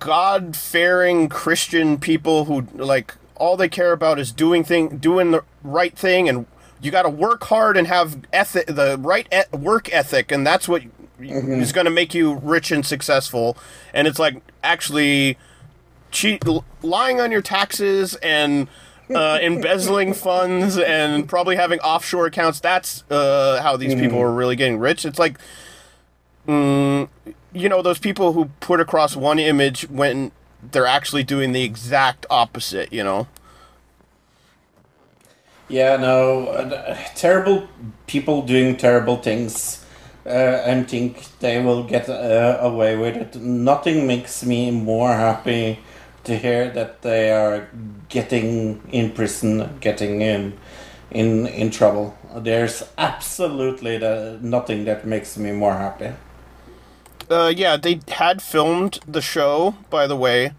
God-fearing Christian people who like all they care about is doing thing, doing the right thing, and you got to work hard and have ethic, the right e- work ethic, and that's what is going to make you rich and successful. And it's like actually cheat, lying on your taxes and uh, embezzling funds and probably having offshore accounts. That's uh, how these people are really getting rich. It's like, mm, you know, those people who put across one image when they're actually doing the exact opposite. You know. Yeah, no. Uh, terrible people doing terrible things uh, and think they will get uh, away with it. Nothing makes me more happy to hear that they are getting in prison, getting in in in trouble. There's absolutely the, nothing that makes me more happy. Uh, yeah, they had filmed the show, by the way,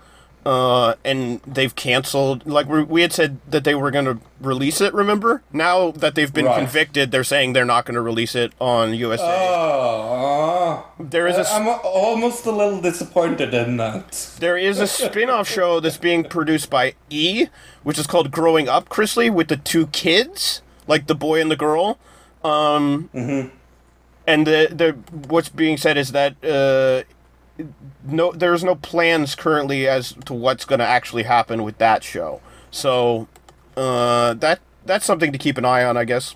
uh, and they've canceled. Like we, we had said that they were going to release it. Remember? Now that they've been Right. convicted, they're saying they're not going to release it on USA. Oh, there is a s- I'm almost a little disappointed in that. there is a spin-off show that's being produced by E, which is called Growing Up Chrisley, with the two kids, like the boy and the girl. Um, and the the what's being said is that uh, no, there's no plans currently as to what's going to actually happen with that show. So uh, that that's something to keep an eye on, I guess.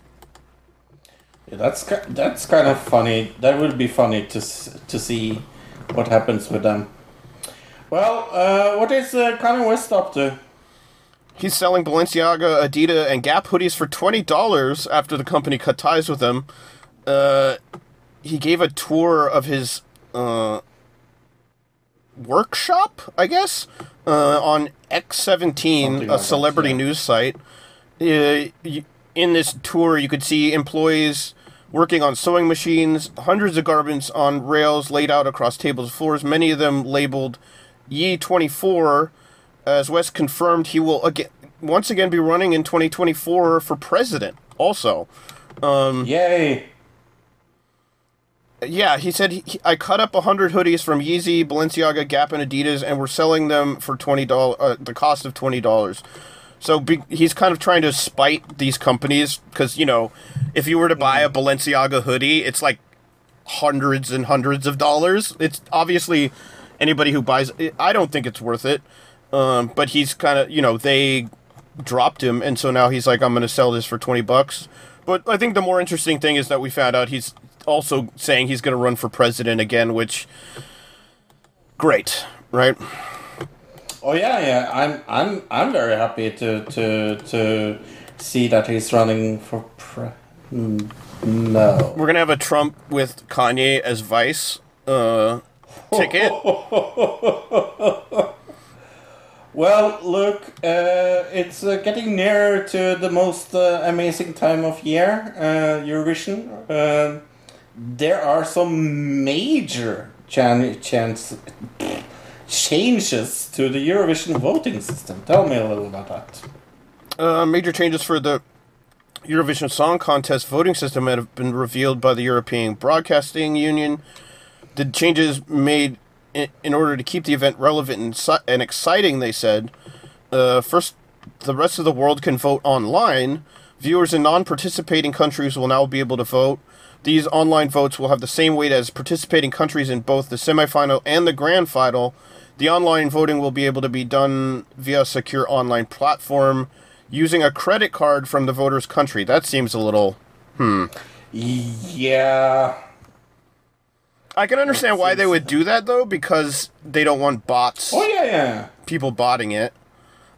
Yeah, that's that's kind of funny. That would be funny to to see what happens with them. Well, uh, what is uh, Kanye West up to? He's selling Balenciaga, Adidas, and Gap hoodies for twenty dollars after the company cut ties with him. Uh, he gave a tour of his uh, workshop, I guess, uh, on X17, a like that, celebrity yeah. news site. Uh, in this tour, you could see employees working on sewing machines, hundreds of garments on rails laid out across tables and floors, many of them labeled Ye24. As West confirmed, he will again, once again be running in 2024 for president, also. Um, Yay! Yeah, he said he, I cut up hundred hoodies from Yeezy, Balenciaga, Gap, and Adidas, and we're selling them for twenty dollars, uh, the cost of twenty dollars. So be, he's kind of trying to spite these companies because you know, if you were to buy a Balenciaga hoodie, it's like hundreds and hundreds of dollars. It's obviously anybody who buys. I don't think it's worth it. Um, but he's kind of you know they dropped him, and so now he's like, I'm going to sell this for twenty bucks. But I think the more interesting thing is that we found out he's also saying he's going to run for president again, which great, right? Oh yeah, yeah. I'm I'm I'm very happy to to to see that he's running for pre. Mm, No. We're gonna have a Trump with Kanye as vice uh, ticket. Well, look, uh, it's uh, getting nearer to the most uh, amazing time of year, uh, Eurovision. There are some major chan- chance changes to the Eurovision voting system. Tell me a little about that. Uh, major changes for the Eurovision Song Contest voting system have been revealed by the European Broadcasting Union. The changes made in, order to keep the event relevant and, and exciting, they said. Uh, first, the rest of the world can vote online. Viewers in non participating countries will now be able to vote. These online votes will have the same weight as participating countries in both the semifinal and the grand final. The online voting will be able to be done via a secure online platform using a credit card from the voter's country. That seems a little. Hmm. Yeah. I can understand why they would do that though, because they don't want bots, Oh yeah, yeah, people botting it.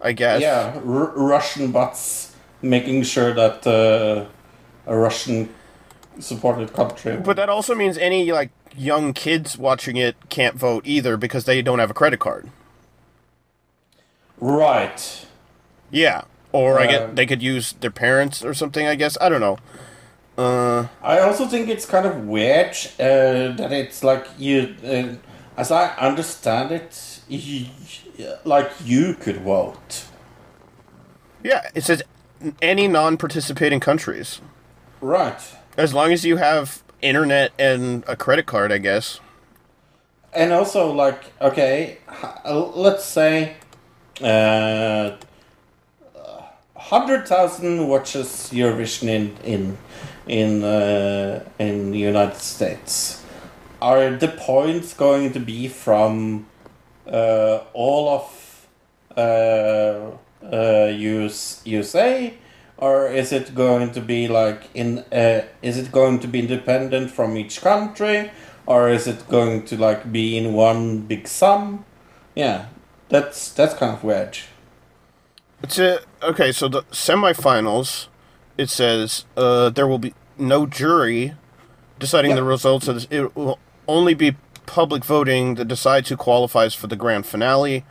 I guess. yeah. R- Russian bots making sure that uh, a Russian supported country. But that also means any like young kids watching it can't vote either because they don't have a credit card. right. Yeah. Or I Uh, get they could use their parents or something. I guess I don't know. Uh, I also think it's kind of weird uh, that it's like you, uh, as I understand it, you, like you could vote. yeah, it says any non-participating countries, Right. As long as you have internet and a credit card. I guess. And also, like, okay, let's say uh, 100,000 watches Eurovision in, in, in, uh, in the United States. Are the points going to be from uh, all of uh, uh, US, USA? Or is it going to be like in? Uh, is it going to be independent from each country, or is it going to like be in one big sum? Yeah, that's that's kind of weird. It's a okay. So the semifinals, it says uh, there will be no jury deciding Yeah. the results of this. It will only be public voting that decides who qualifies for the grand finale.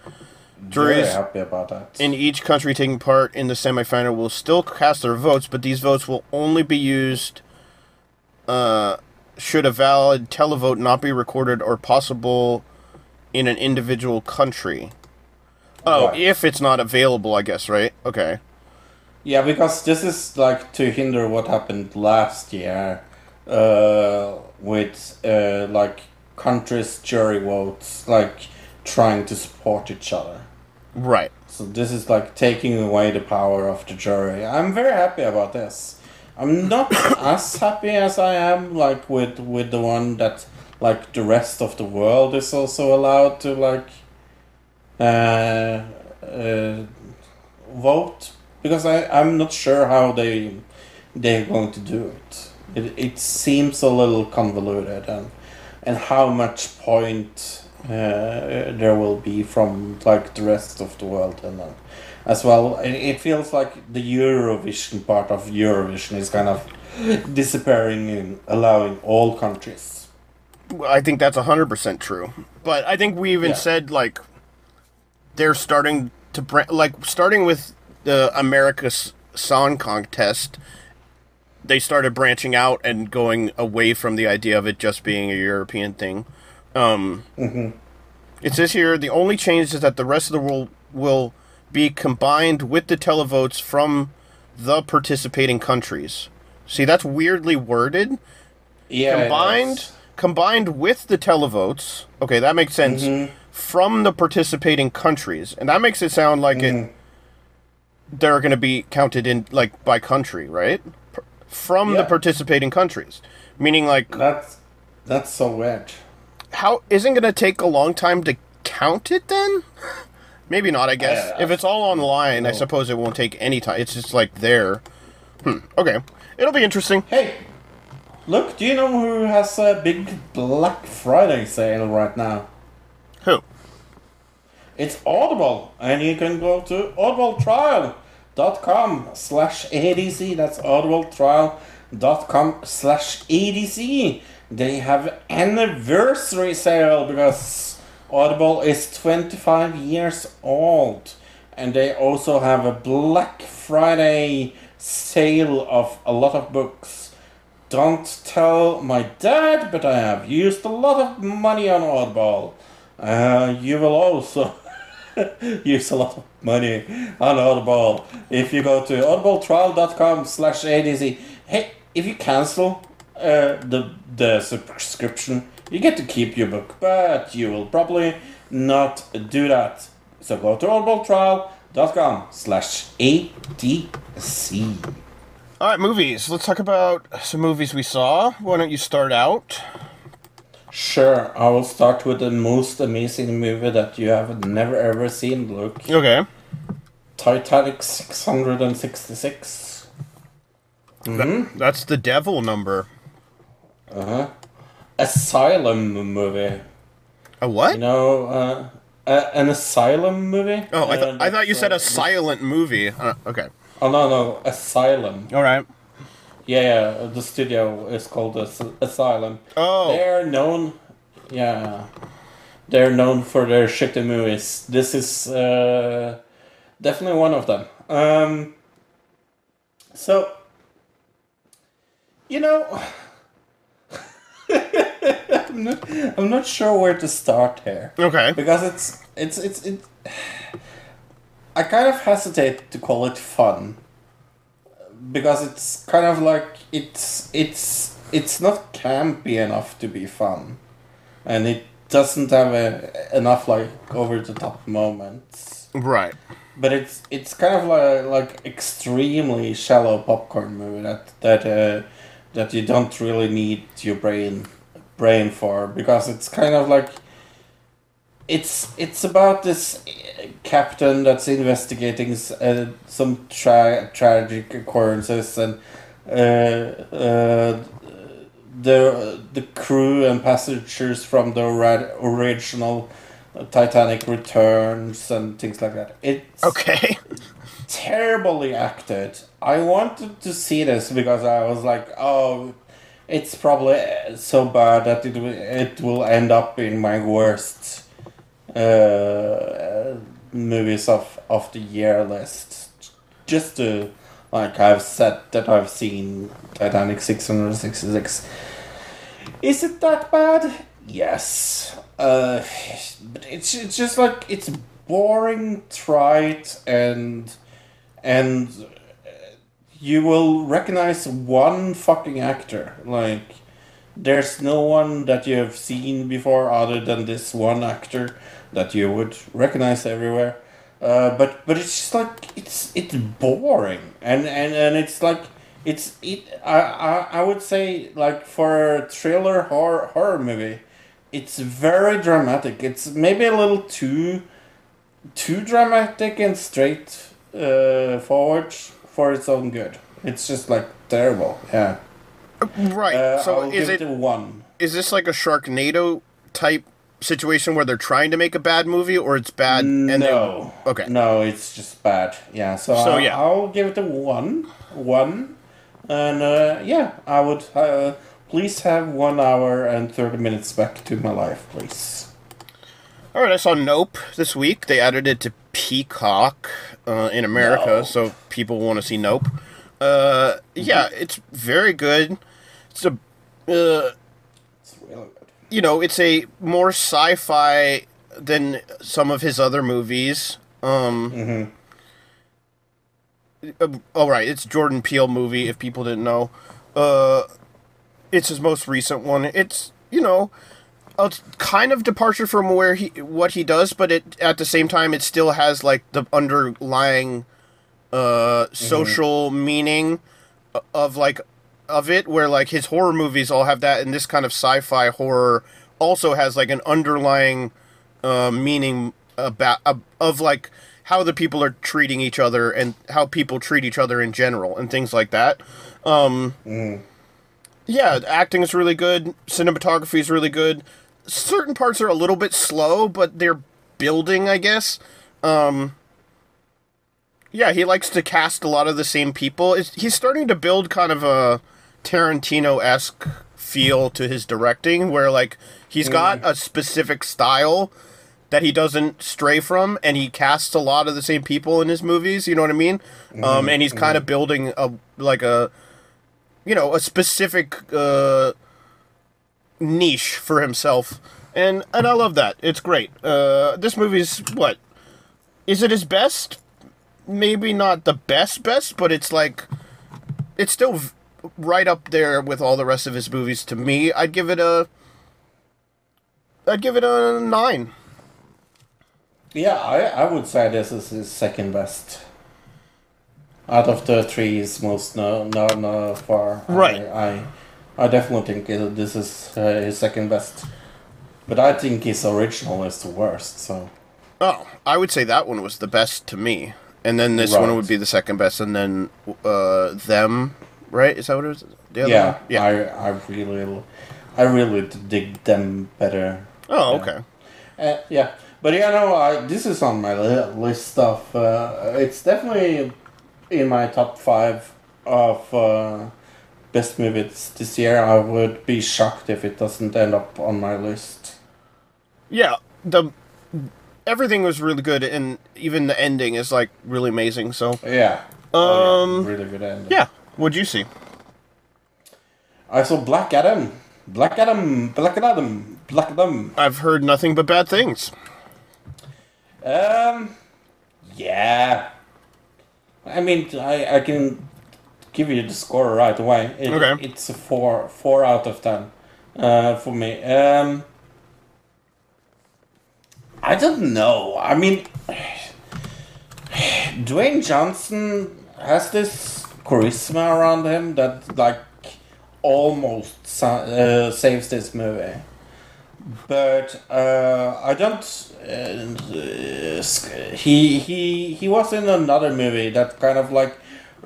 Very Juries happy about that. in each country taking part in the semifinal will still cast their votes, but these votes will only be used uh, should a valid televote not be recorded or possible in an individual country. Oh, Right. if it's not available, I guess, right? Okay. Yeah, because this is like to hinder what happened last year uh, with uh, like countries' jury votes, like trying to support each other. Right. So this is like taking away the power of the jury. I'm very happy about this. I'm not as happy as I am like with with the one that like the rest of the world is also allowed to like uh, uh, vote because I I'm not sure how they they're going to do it. It it seems a little convoluted and and how much point Uh, there will be from like the rest of the world and then as well it, feels like the Eurovision part of Eurovision is kind of disappearing and allowing all countries I think that's 100% true. But I think we even Yeah. said, like, they're starting to, bra- like, starting with the America's Song Contest, they started branching out and going away from the idea of it just being a European thing. Um, It says here the only change is that the rest of the world will be combined with the televotes from the participating countries. See, that's weirdly worded Yeah, combined combined with the televotes. Okay, that makes sense. Mm-hmm. From the participating countries, and that makes it sound like Mm-hmm. it. They're going to be counted in like by country, right? From the participating countries, meaning like That's that's so weird. How isn't going to take a long time to count it then? Maybe not. I guess if it's all online, I no. suppose it won't take any time. It's just like there. Hmm. Okay, it'll be interesting. Hey, look, do you know who has a big Black Friday sale right now? Who? It's Audible, and you can go to audibletrial.com slash ADC. That's audibletrial.com slash ADC. They have anniversary sale because Audible is 25 years old. And they also have a Black Friday sale of a lot of books. Don't tell my dad, but I have used a lot of money on Audible. Uh, you will also use a lot of money on Audible if you go to audibletrial.com slash ADC. Hey, if you cancel uh, the, the subscription, you get to keep your book, but you will probably not do that. So go to audibletrial.com slash ADC. All right, movies. Let's talk about some movies we saw. Why don't you start out? Sure, I will start with the most amazing movie that you have never ever seen, Luke. Okay. Titanic 666. Hmm. That's the devil number. Uh-huh. Asylum movie. A what? You know, uh, a, an asylum movie? oh, I, Uh, I thought you said uh, a silent movie. Uh, okay. Oh, no, no, Asylum. All right. Yeah, yeah, the studio is called As- Asylum. Oh. They're known, yeah, they're known for their shitty movies. This is uh, definitely one of them. Um, so, you know, I'm not, I'm not sure where to start here Okay. because it's it's it's it. I kind of hesitate to call it fun because it's kind of like it's it's it's not campy enough to be fun, and it doesn't have a, enough like over the top moments. Right. But it's it's kind of like like extremely shallow popcorn movie that that uh, that you don't really need your brain brain for because it's kind of like it's it's about this uh, captain that's investigating uh, some tra- tragic occurrences and uh, uh, the the crew and passengers from the ori- original Titanic returns and things like that. It's Okay. Terribly acted. I wanted to see this because I was like, oh, it's probably so bad that it will, it will end up in my worst uh, movies of, of the year list. Just to, like I've said that I've seen Titanic 666. Is it that bad? Yes. Uh, but it's, it's just like, it's boring, trite, and and uh, you will recognize one fucking actor. Like, there's no one that you have seen before other than this one actor that you would recognize everywhere. Uh, but but it's just like it's it's boring and and, and it's like it's it I, I I would say like for a thriller horror horror movie, it's very dramatic. It's maybe a little too too dramatic and straight uh, forward for its own good. It's just like terrible. Yeah. Right. Uh, so I'll is it it one. is this like a Sharknado type situation where they're trying to make a bad movie, or it's bad and no. they okay. No, it's just bad. Yeah. So, So, I'll, yeah. I'll give it a one. One. And uh, yeah, I would uh, please have one hour and thirty minutes back to my life, please. All right, I saw Nope this week. They added it to Peacock uh, in America, Nope. so people want to see Nope. Uh, yeah, it's very good. It's a, uh, It's really good. you know, it's a more sci-fi than some of his other movies. Um, uh, all right, it's Jordan Peele movie. If people didn't know, uh, it's his most recent one. It's you know, a kind of departure from where he what he does, but it at the same time it still has like the underlying uh social meaning of like of it where like his horror movies all have that and this kind of sci-fi horror also has like an underlying uh meaning about of, of like how the people are treating each other and how people treat each other in general and things like that. Um yeah acting is really good. Cinematography is really good certain parts are a little bit slow but they're building i guess um yeah, he likes to cast a lot of the same people. It's, he's starting to build kind of a Tarantino esque feel to his directing, where like he's got a specific style that he doesn't stray from, and he casts a lot of the same people in his movies. You know what I mean? Um, and he's kind of building a like a you know a specific uh, niche for himself, and and I love that. It's great. Uh, this movie's what is it his best? maybe not the best best, but it's like it's still v- right up there with all the rest of his movies to me. I'd give it a I'd give it a 9. Yeah, I, I would say this is his second best. Out of the three, he's most no no no far. Right. I I, I definitely think this is uh, his second best. But I think his original is the worst. So Oh, I would say that one was the best to me. And then this one would be the second best and then uh them, right? Is that what it was? The other yeah, one? Yeah. I I really I really dig them better. oh, okay. Uh, yeah, but yeah, no, I, this is on my list of. Uh, it's definitely in my top five of uh, best movies this year. I would be shocked if it doesn't end up on my list. Yeah, the everything was really good and even the ending is like really amazing. So, Yeah. Oh, Um, yeah, really good ending. yeah. What'd you see? I saw Black Adam. Black Adam. Black Adam. Black Adam. I've heard nothing but bad things. Um. Yeah. I mean, I I can give you the score right away. It, Okay. It's a four four out of ten, uh, for me. Um. I don't know. I mean, Dwayne Johnson has this charisma around him that like almost uh, saves this movie but uh, I don't. Uh, he he he was in another movie that kind of like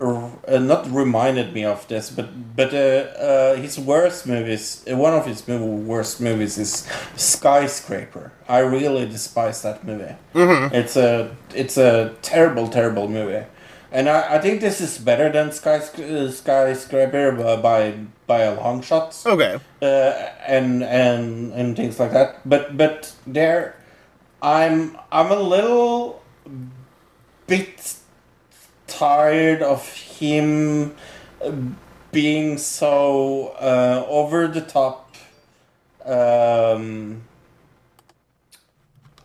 uh, not reminded me of this, but but uh, uh, his worst movies. Uh, one of his mov- worst movies is Skyscraper. I really despise that movie. It's a it's a terrible terrible movie. And I, I think this is better than Skysc- uh, Skyscraper by- by by a long shot Okay. uh, and and and things like that. But but there, I'm I'm a little bit tired of him uh, being so uh, over the top, um,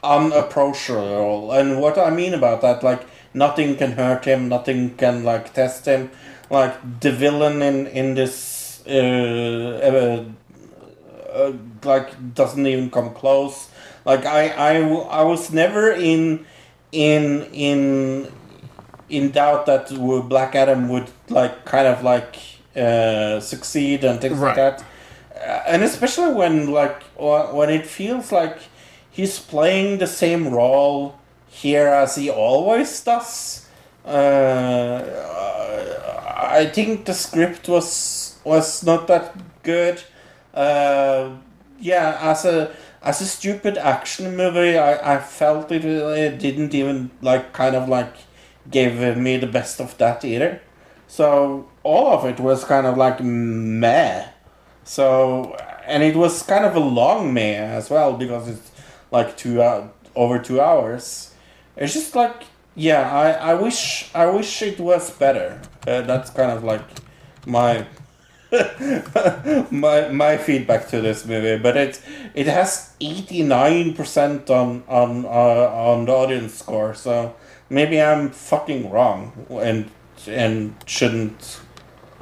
unapproachable. And what I mean about that, like nothing can hurt him, nothing can like test him. Like the villain in in this. Uh, uh, uh, like doesn't even come close. Like I, I, I was never in, in, in, in doubt that Black Adam would like kind of like uh, succeed and things like that. Uh, and especially when like when it feels like he's playing the same role here as he always does. Uh, I think the script was was not that good. Uh, yeah, as a as a stupid action movie, I, I felt it, it didn't even like kind of like give me the best of that either. So all of it was kind of like meh. So, and it was kind of a long meh as well because it's like two uh, over two hours. It's just like, yeah, I, I wish I wish it was better. Uh, that's kind of like my my my feedback to this movie. But it it has eighty nine percent on on uh, on the audience score. So maybe I'm fucking wrong and and shouldn't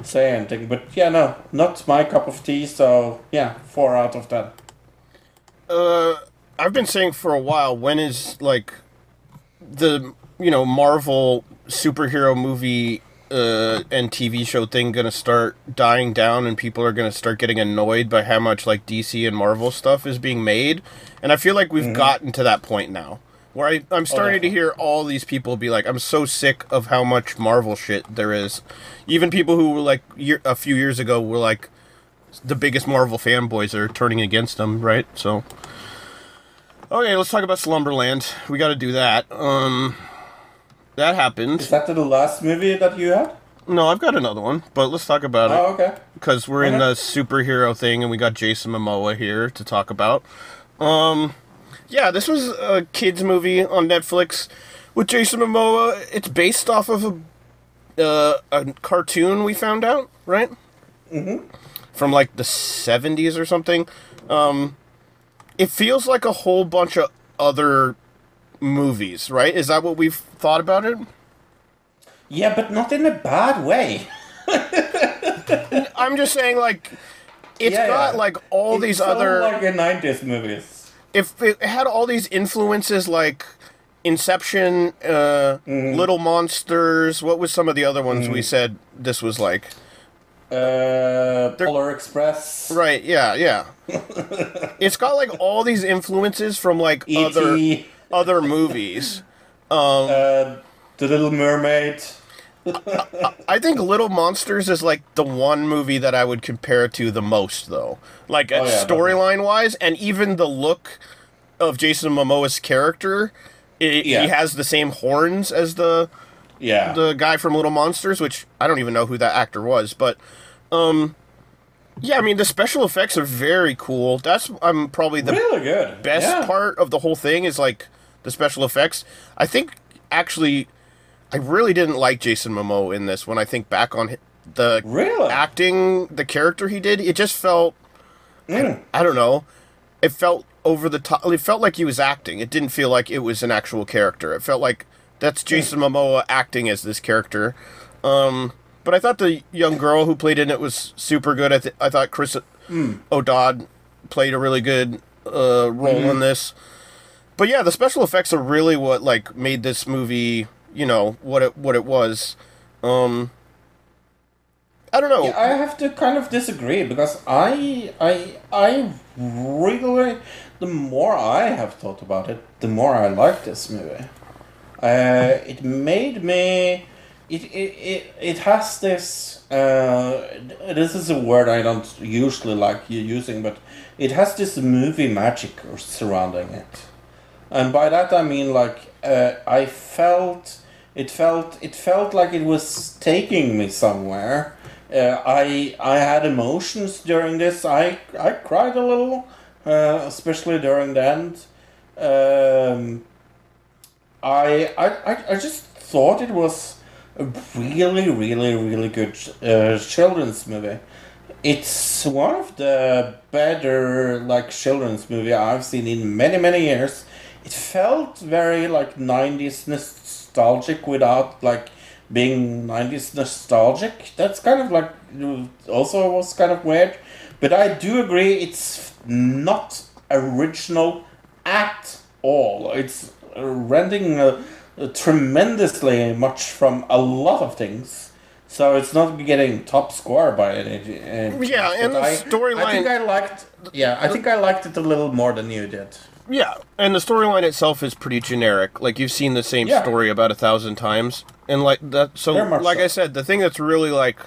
say anything. But yeah, no, not my cup of tea. So yeah, four out of ten. Uh, I've been saying for a while. When is like the you know Marvel superhero movie uh, and TV show thing gonna start dying down, and people are gonna start getting annoyed by how much like DC and Marvel stuff is being made? And I feel like we've gotten to that point now. Where I, I'm starting to hear all these people be like, "I'm so sick of how much Marvel shit there is." Even people who were like year, a few years ago were like the biggest Marvel fanboys are turning against them, right? So, okay, let's talk about Slumberland. We got to do that. Um, that happened. Is that the last movie that you had? No, I've got another one, but let's talk about Oh, it okay. because we're in the superhero thing, and we got Jason Momoa here to talk about. Um, yeah, this was a kids movie on Netflix with Jason Momoa. It's based off of a uh, a cartoon we found out, right? Mm-hmm. From like the seventies or something. Um, it feels like a whole bunch of other movies, right? Is that what we've thought about it? Yeah, but not in a bad way. I'm just saying, like, it's Yeah, got yeah. like all It these other. like a '90s movies. If it had all these influences like Inception, uh, Mm-hmm. Little Monsters, what was some of the other ones we said this was like? Uh, Polar Express. Right, yeah, yeah. it's got like all these influences from like other other movies. Uh, the Little Mermaid. I think Little Monsters is like the one movie that I would compare to the most though. Like Oh, yeah, storyline wise and even the look of Jason Momoa's character, it, Yeah. he has the same horns as the Yeah. the guy from Little Monsters, which I don't even know who that actor was, but um yeah, I mean the special effects are very cool. That's um probably the really good. best yeah. part of the whole thing is like the special effects. I think actually I really didn't like Jason Momoa in this when I think back on the Really? acting, the character he did, it just felt Mm. I don't know. It felt over the top. It felt like he was acting. It didn't feel like it was an actual character. It felt like that's Jason Momoa acting as this character. Um, but I thought the young girl who played in it was super good. I, th- I thought Chris O'Dowd played a really good uh, role in this. But yeah, the special effects are really what like made this movie, you know, what it what it was. Um, I don't know. Yeah, I have to kind of disagree because I, I, I really, the more I have thought about it, the more I like this movie. Uh, it made me. It, it, it, it has this. Uh, this is a word I don't usually like using, but it has this movie magic surrounding it. And by that I mean like uh, I felt it felt it felt like it was taking me somewhere. Uh, I I had emotions during this. I I cried a little, uh, especially during the end. Um, I, I I just thought it was a really really really good uh, children's movie. It's one of the better like children's movie I've seen in many many years. It felt very like '90s nostalgic without like being '90s nostalgic. That's kind of like also was kind of weird, but I do agree it's not original at all. It's renting uh, tremendously much from a lot of things. So it's not getting top score by any. Yeah, and the I- I think I liked. Yeah, I think I liked it a little more than you did. Yeah, and the storyline itself is pretty generic. Like you've seen the same Yeah. story about a thousand times, and like that. So, like so. I said, the thing that's really like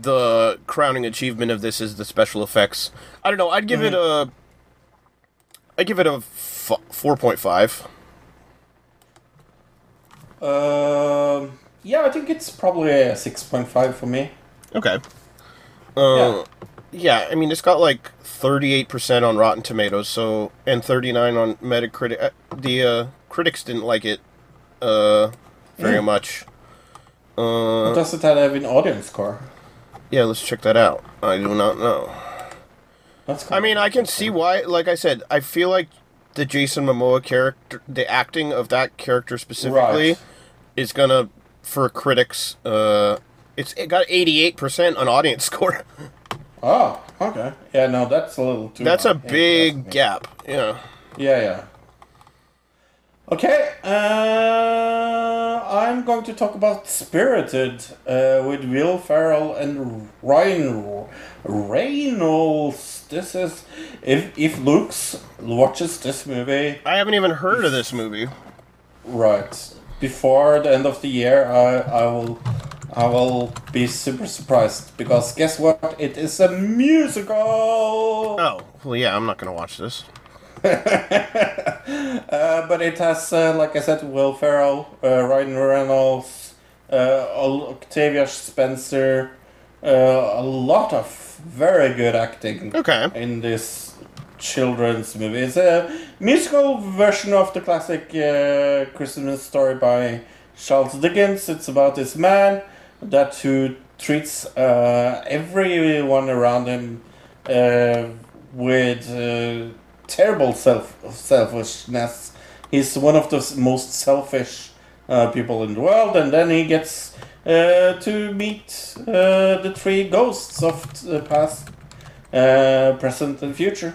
the crowning achievement of this is the special effects. I don't know. I'd give it Mm-hmm. a. I give it a f- four point five. Um, yeah, I think it's probably a six point five for me. Okay. Uh, Yeah. Yeah, I mean, it's got like 38% on Rotten Tomatoes, so and 39 on Metacritic. Uh, The uh, critics didn't like it uh, very much. Uh, What does it have in audience score? yeah, let's check that out. I do not know. That's I mean, I can see why. Like I said, I feel like the Jason Momoa character, the acting of that character specifically, Right. is gonna for critics. Uh, it's it got 88% on audience score. Oh, okay. Yeah, no, that's a little too. That's a big gap. Yeah. Yeah, yeah. Okay, uh, I'm going to talk about Spirited uh, with Will Ferrell and Ryan Reynolds. This is if if Luke's watches this movie I haven't even heard of this movie. right before the end of the year, I I will I will be super surprised because guess what? It is a musical. Oh, well, yeah, I'm not gonna watch this. Uh, but it has, uh, like I said, Will Ferrell, uh, Ryan Reynolds, uh, Octavia Spencer, uh, a lot of very good acting Okay. in this children's movie. It's a musical version of the classic uh, Christmas story by Charles Dickens. It's about this man that who treats uh, everyone around him uh, with uh, terrible self selfishness. He's one of the most selfish uh, people in the world, and then he gets uh, to meet uh, the three ghosts of the past, present, and future.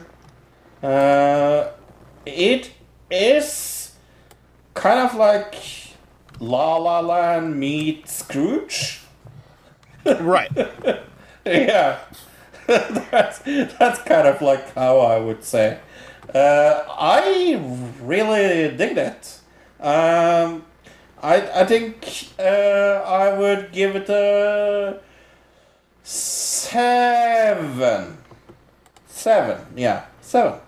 It is kind of like La La Land meets Scrooge. right. yeah, that's that's kind of like how I would say. Uh, I really dig that. Um, I I think uh, I would give it a seven. Seven, yeah, seven.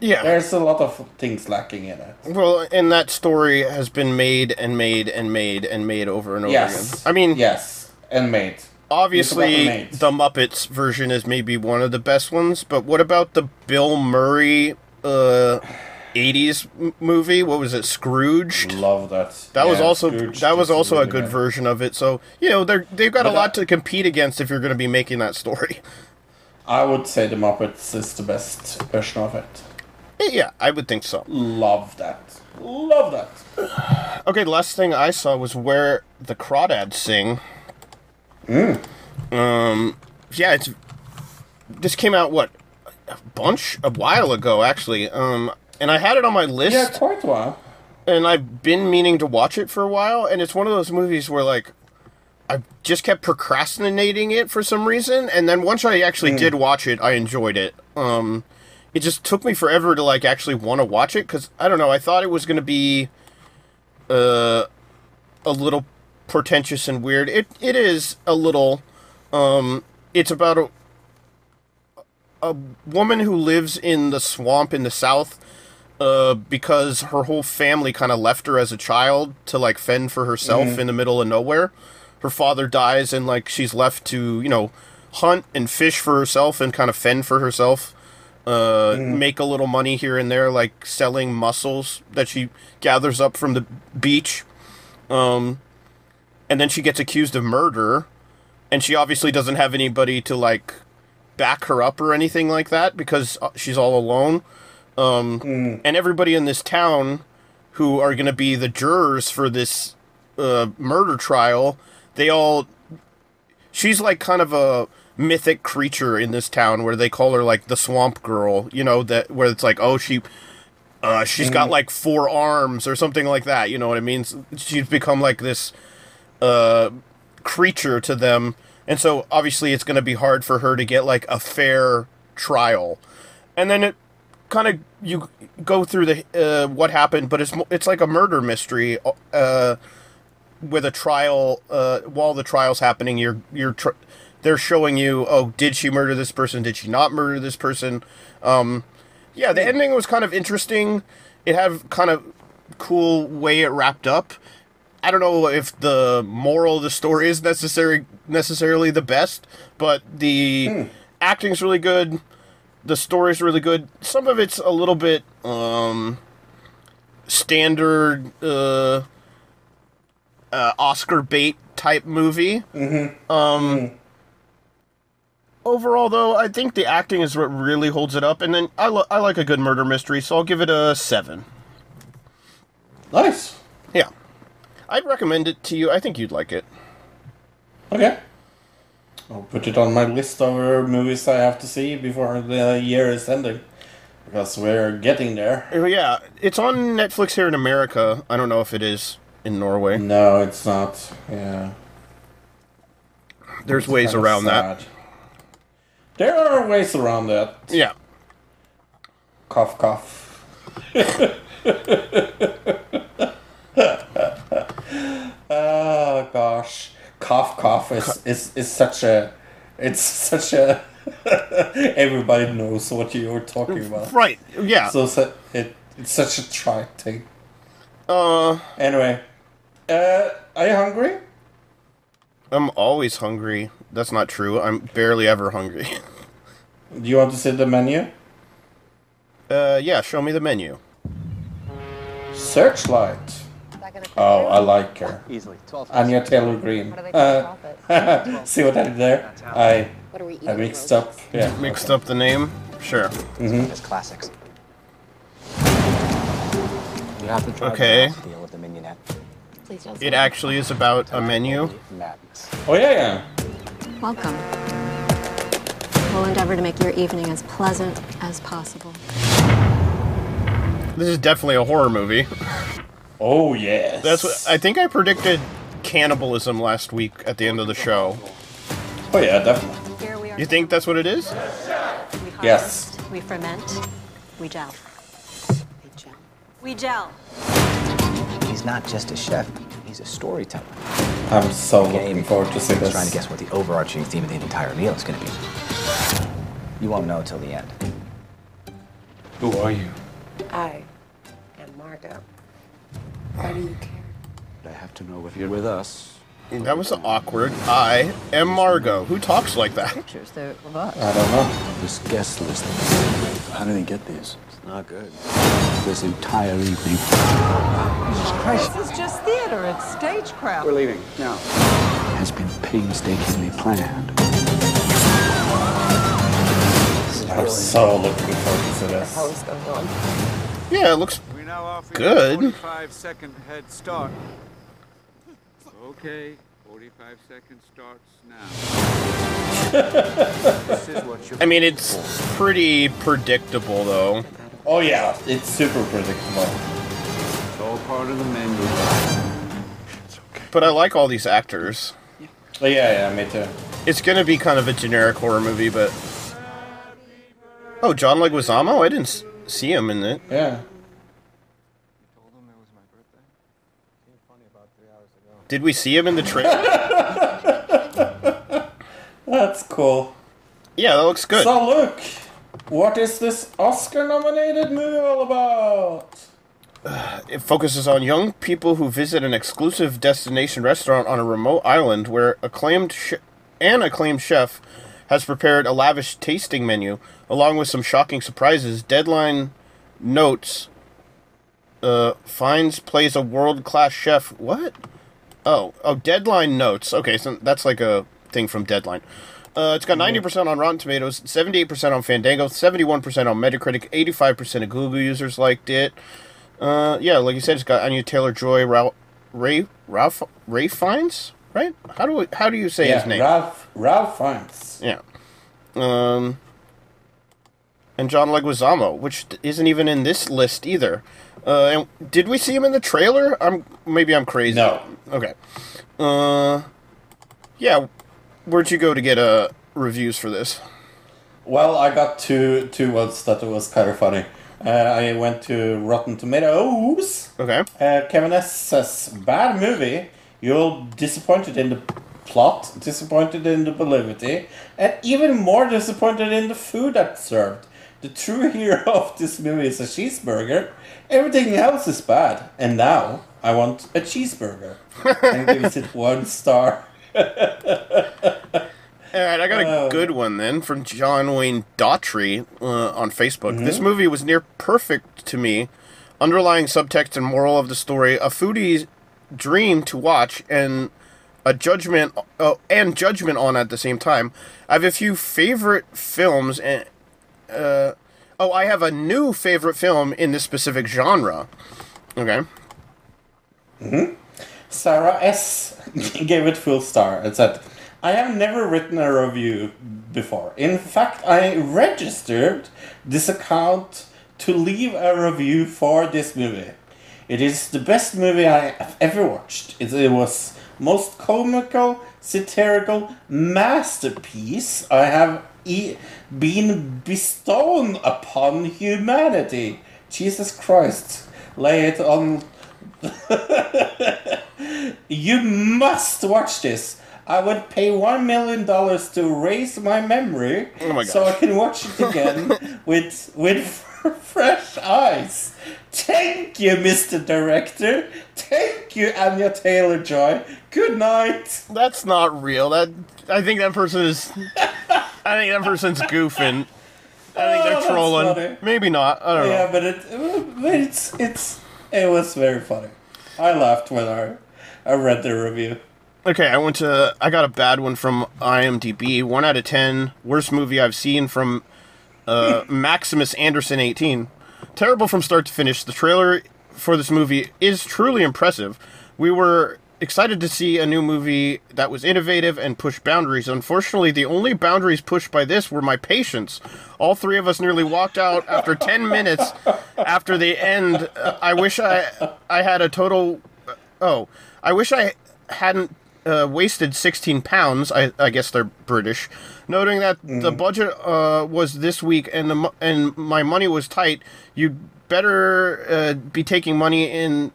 Yeah. There's a lot of things lacking in it. Well, and that story has been made and made and made and made over and over Yes. again. I mean, yes, and made. obviously, about the Muppets version is maybe one of the best ones, but what about the Bill Murray uh, 80s movie? What was it, Scrooge? Love that. That was also Scrooge that was also a good good. version of it. So you know they're they've got a lot that- to compete against if you're going to be making that story. I would say the Muppets is the best version of it. Yeah, I would think so. Love that. Love that. Okay, the last thing I saw was where the crawdads sing. Mm. Um, yeah, it's this came out what a bunch a while ago actually. Um, and I had it on my list, Yeah, quite a while. and I've been meaning to watch it for a while. And it's one of those movies where like I just kept procrastinating it for some reason, and then once I actually did watch it, I enjoyed it. Um, it just took me forever to like actually want to watch it because I don't know. I thought it was going to be uh, a little pretentious and weird. It it is a little. Um, it's about a a woman who lives in the swamp in the south uh, because her whole family kind of left her as a child to like fend for herself in the middle of nowhere. Her father dies, and like she's left to you know hunt and fish for herself and kind of fend for herself. Uh, make a little money here and there, like selling mussels that she gathers up from the beach. Um, and then she gets accused of murder, and she obviously doesn't have anybody to like back her up or anything like that because uh, she's all alone. Um, And everybody in this town who are going to be the jurors for this uh, murder trial, they all. She's like kind of a mythic creature in this town where they call her like the swamp girl, you know, that where it's like, oh, she. Uh, she's got like four arms or something like that. You know what I mean? She's become like this uh, creature to them, and so obviously it's going to be hard for her to get like a fair trial. And then it kind of you go through the uh, what happened, but it's it's like a murder mystery uh, with a trial. Uh, while the trial's happening, you're you're tr- they're showing you, oh, did she murder this person? Did she not murder this person? Um, yeah, the ending was kind of interesting. It had kind of cool way it wrapped up. I don't know if the moral of the story is necessary necessarily the best, but the acting's really good. The story's really good. Some of it's a little bit um, standard uh, uh, Oscar bait type movie. Mm-hmm. Um, Overall, though, I think the acting is what really holds it up. And then I, lo- I like a good murder mystery, so I'll give it a seven. Nice. Yeah, I'd recommend it to you. I think you'd like it. Okay. I'll put it on my list of movies I have to see before the year is ending. Because we're getting there. Uh, Yeah, it's on Netflix here in America. I don't know if it is in Norway. No, it's not. Yeah. There's ways Kinda around that. There are ways around that. Yeah. Cough, cough. oh gosh, cough, cough is is, is such a, it's such a. Everybody knows what you're talking about. Right. Yeah. So so it it's such a trite thing. uh, Anyway, uh, are you hungry? I'm always hungry. That's not true. I'm barely ever hungry. Do you want to see the menu? Uh, yeah. Show me the menu. Searchlight. Oh, I like her. Easily. 12 Anya Taylor Green. What do they Uh, see what I did there? I What are we eating? I mixed up. Yeah. Mixed up the name. Sure. as classics. You have to try Okay. the deal with the Mignonette. Please don't. It actually is about a menu. Madness. Oh yeah, yeah. Welcome. We'll endeavor to make your evening as pleasant as possible. This is definitely a horror movie. Oh yes. That's what I think. I predicted cannibalism last week at the end of the show. Oh yeah, definitely. Here we are. You think that's what it is? We Yes. We ferment. We gel. We gel. We gel. He's not just a chef, he's a storyteller. I'm so looking Game forward to see He's this. trying to guess what the overarching theme of the entire meal is going to be. You won't know till the end. Who are you? I am Margot. Why do you care? I have to know if you're with us. That was awkward. I am Margot. Who talks like that? Pictures there of us. I don't know. This guest list. How do they get these? It's not good. This entire evening. Jesus Christ. This is just theater. It's stagecraft. We're leaving now. has been painstakingly planned. I'm so looking forward to this. How's going on? Yeah, it looks We now offer Good. you a 45 second head start. Okay, 45 seconds starts now. this is what you're I mean, it's pretty predictable, though. Oh yeah, it's super predictable. It's all part of the menu. Okay. But I like all these actors. Oh, yeah, yeah, me too. It's gonna be kind of a generic horror movie, but. Oh, John Leguizamo? I didn't see him in it. Yeah. Did we see him in the trailer? That's cool. yeah, that looks good. So look, what is this Oscar-nominated movie all about? It focuses on young people who visit an exclusive destination restaurant on a remote island where acclaimed sh- an acclaimed chef has prepared a lavish tasting menu along with some shocking surprises. Deadline notes uh Fiennes plays a world-class chef. What? Oh, oh, Deadline notes. Okay, so that's like a thing from Deadline. Uh, it's got 90% on Rotten Tomatoes, 78% on Fandango, 71% on Metacritic, 85% of Google users liked it. Uh, yeah, like you said, it's got Anya Taylor Joy, Ralph, Ray, Ralph, Ray Fiennes, right? How do we, how do you say yeah, his name? Ralph Ralph Fiennes. Yeah. Um, and John Leguizamo, which isn't even in this list either. Uh, and did we see him in the trailer? I'm maybe I'm crazy. No. Okay. Uh, yeah. Where'd you go to get uh reviews for this? Well, I got two two words that was kind of funny. Uh, I went to Rotten Tomatoes. Okay. Uh, Kevin S says, "Bad movie. You're disappointed in the plot, disappointed in the validity, and even more disappointed in the food that's served. The true hero of this movie is a cheeseburger. Everything else is bad. And now I want a cheeseburger." and gives it one star. All right, I got a Oh. good one then from John Wayne Daughtry uh, on Facebook. Mm-hmm. This movie was near perfect to me. Underlying subtext and moral of the story: a foodie's dream to watch and a judgment uh, and judgment on at the same time. I have a few favorite films and uh, oh, I have a new favorite film in this specific genre. Okay. Sarah S gave it full star and said, I have never written a review before. In fact, I registered this account to leave a review for this movie. It is the best movie I have ever watched. It, it was most comical, satirical masterpiece I have e- been bestowed upon humanity. Jesus Christ, lay it on you must watch this. I would pay one million dollars to raise my memory, Oh my so I can watch it again with with fresh eyes. Thank you, Mr. Director. Thank you, Anya Taylor Joy. Good night. That's not real. That I think that person is. I think that person's goofing. I think Oh, they're trolling. funny. Maybe not. I don't know. Yeah, but it, but it's it's it was very funny. I laughed when I I read the review. Okay, I went to. I got a bad one from IMDb. One out of ten. Worst movie I've seen from uh, Maximus Anderson, eighteen. Terrible from start to finish. The trailer for this movie is truly impressive. We were excited to see a new movie that was innovative and pushed boundaries. Unfortunately, the only boundaries pushed by this were my patience. All three of us nearly walked out after ten minutes after the end. Uh, I wish I I had a total. Oh, I wish I hadn't uh, wasted 16 pounds. I, I guess they're British. Noting that the budget uh, was this week and the and my money was tight, you'd better uh, be taking money in.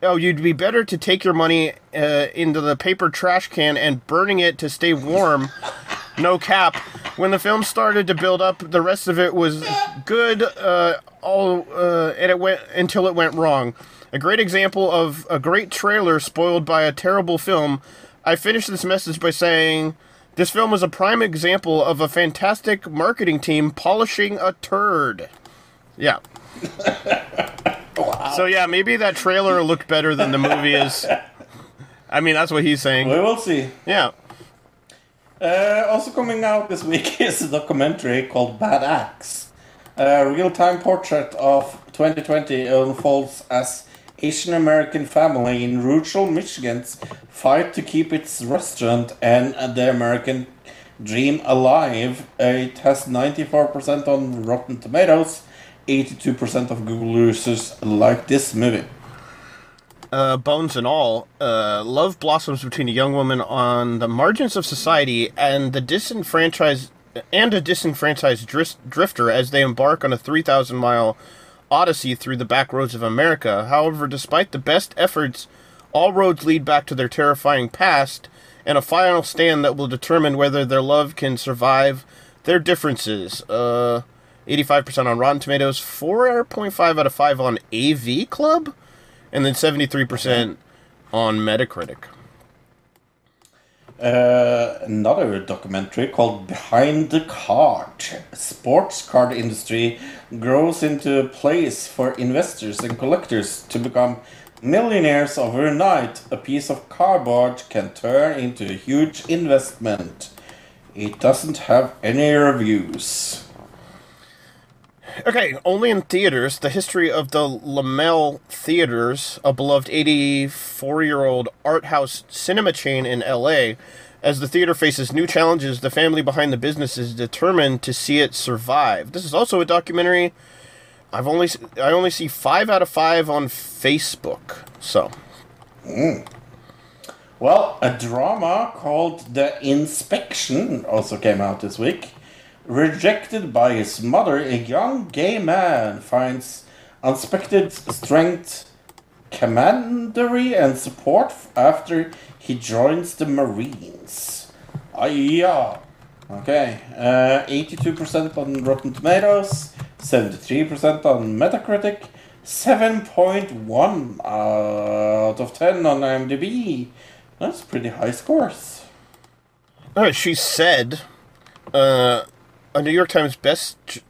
Oh, you'd be better to take your money uh, into the paper trash can and burning it to stay warm. no cap. When the film started to build up, the rest of it was good. Uh, all uh, and it went until it went wrong. A great example of a great trailer spoiled by a terrible film. I finished this message by saying, "This film is a prime example of a fantastic marketing team polishing a turd." Yeah. So yeah, maybe that trailer looked better than the movie is. I mean, that's what he's saying. We will see. Yeah. Uh, also coming out this week is a documentary called Bad Axe. A real-time portrait of 2020 unfolds as Asian American family in rural Michigan's fight to keep its restaurant and the American dream alive. It has 94% on Rotten Tomatoes. 82% of Google users like this movie. uh, bones and all, uh, love blossoms between a young woman on the margins of society and the disenfranchised and a disenfranchised drifter as they embark on a 3,000 mile odyssey through the back roads of America. However, despite the best efforts, all roads lead back to their terrifying past and a final stand that will determine whether their love can survive their differences. Uh, 85% on Rotten Tomatoes, 4.5 out of 5 on AV Club and then 73% on Metacritic. Uh, another documentary called Behind the Card. Sports card industry grows into a place for investors and collectors to become millionaires overnight. A piece of cardboard can turn into a huge investment. It doesn't have any reviews. Okay, only in theaters, the history of the Laemmle Theaters, a beloved 84 year old art house cinema chain in LA. As the theater faces new challenges, the family behind the business is determined to see it survive. This is also a documentary. I've only I only see five out of five on Facebook. So hmm. Well, a drama called The Inspection also came out this week. Rejected by his mother, a young gay man finds unexpected strength, camaraderie, and support after he joins the Marines. Ah, yeah. Okay. Uh, 82% on Rotten Tomatoes, 73% on Metacritic, 7.1 out of 10 on IMDb. That's pretty high scores. Uh, she said, uh, a New York Times best.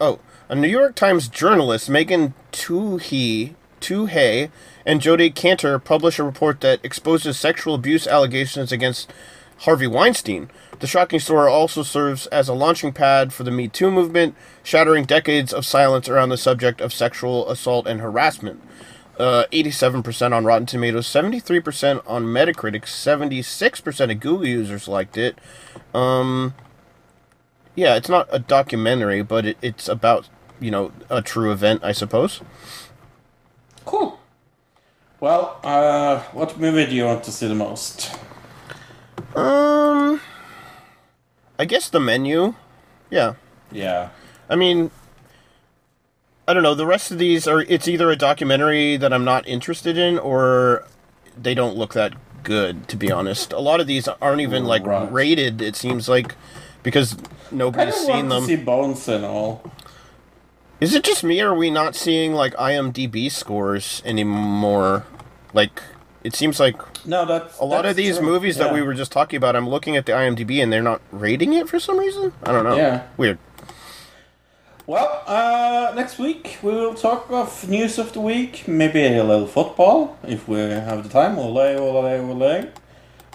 Oh, a New York Times journalist, Megan Twohey, Twohey, and Jodi Kantor published a report that exposes sexual abuse allegations against Harvey Weinstein. The shocking story also serves as a launching pad for the Me Too movement, shattering decades of silence around the subject of sexual assault and harassment. Uh, 87% on Rotten Tomatoes, 73% on Metacritic, 76% of Google users liked it. Um, yeah, it's not a documentary, but it, it's about, you know, a true event, I suppose. Cool. Well, uh, what movie do you want to see the most? Um, I guess the menu. Yeah. Yeah. I mean, I don't know. The rest of these are. It's either a documentary that I'm not interested in, or they don't look that good. To be honest, a lot of these aren't even like Right. rated. It seems like because nobody's seen them. to see Bones and all. Is it just me, or are we not seeing like IMDb scores anymore? Like, it seems like No, that's a lot that's of these true. movies that we were just talking about. I'm looking at the IMDb and they're not rating it for some reason. I don't know. Yeah. weird. Well, uh, next week we will talk of news of the week, maybe a little football if we have the time. Ole, ole, ole.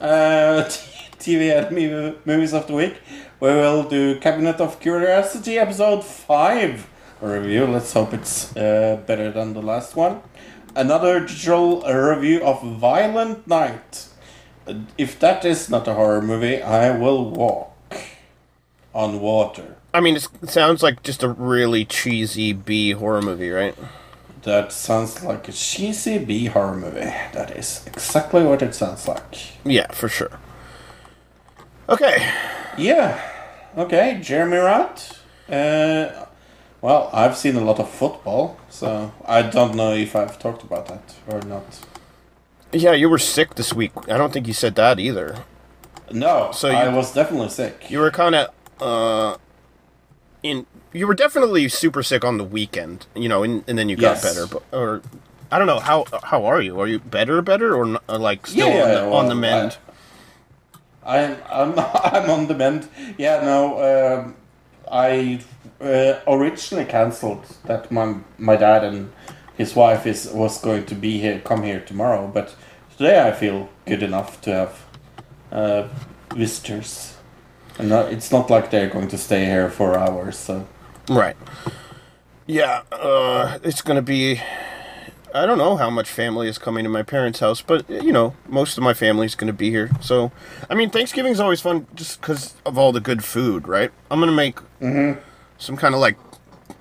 Uh, TV Anime movies of the week. We will do Cabinet of Curiosity episode five review. Let's hope it's uh, better than the last one. Another digital review of Violent Night. If that is not a horror movie, I will walk on water. I mean, it sounds like just a really cheesy B horror movie, right? That sounds like a cheesy B horror movie. That is exactly what it sounds like. Yeah, for sure. Okay. Yeah. Okay, Jeremy Rat. Uh, well, I've seen a lot of football, so I don't know if I've talked about that or not. Yeah, you were sick this week. I don't think you said that either. No, So I was definitely sick. You were kind of uh in you were definitely super sick on the weekend, you know, and, and then you got Yes. better. But or I don't know how how are you? Are you better, better, or like still Yeah, on, the, on the well, mend? I'm I'm I'm on the mend. Yeah, no. Um, I uh, originally cancelled that my my dad and his wife is was going to be here, come here tomorrow, but today I feel good enough to have uh, visitors, and not, it's not like they're going to stay here for hours. So Right. Yeah, uh, it's gonna be. I don't know how much family is coming to my parents' house, but you know, most of my family's gonna be here. So, I mean, Thanksgiving's always fun just because of all the good food, right? I'm gonna make some kind of like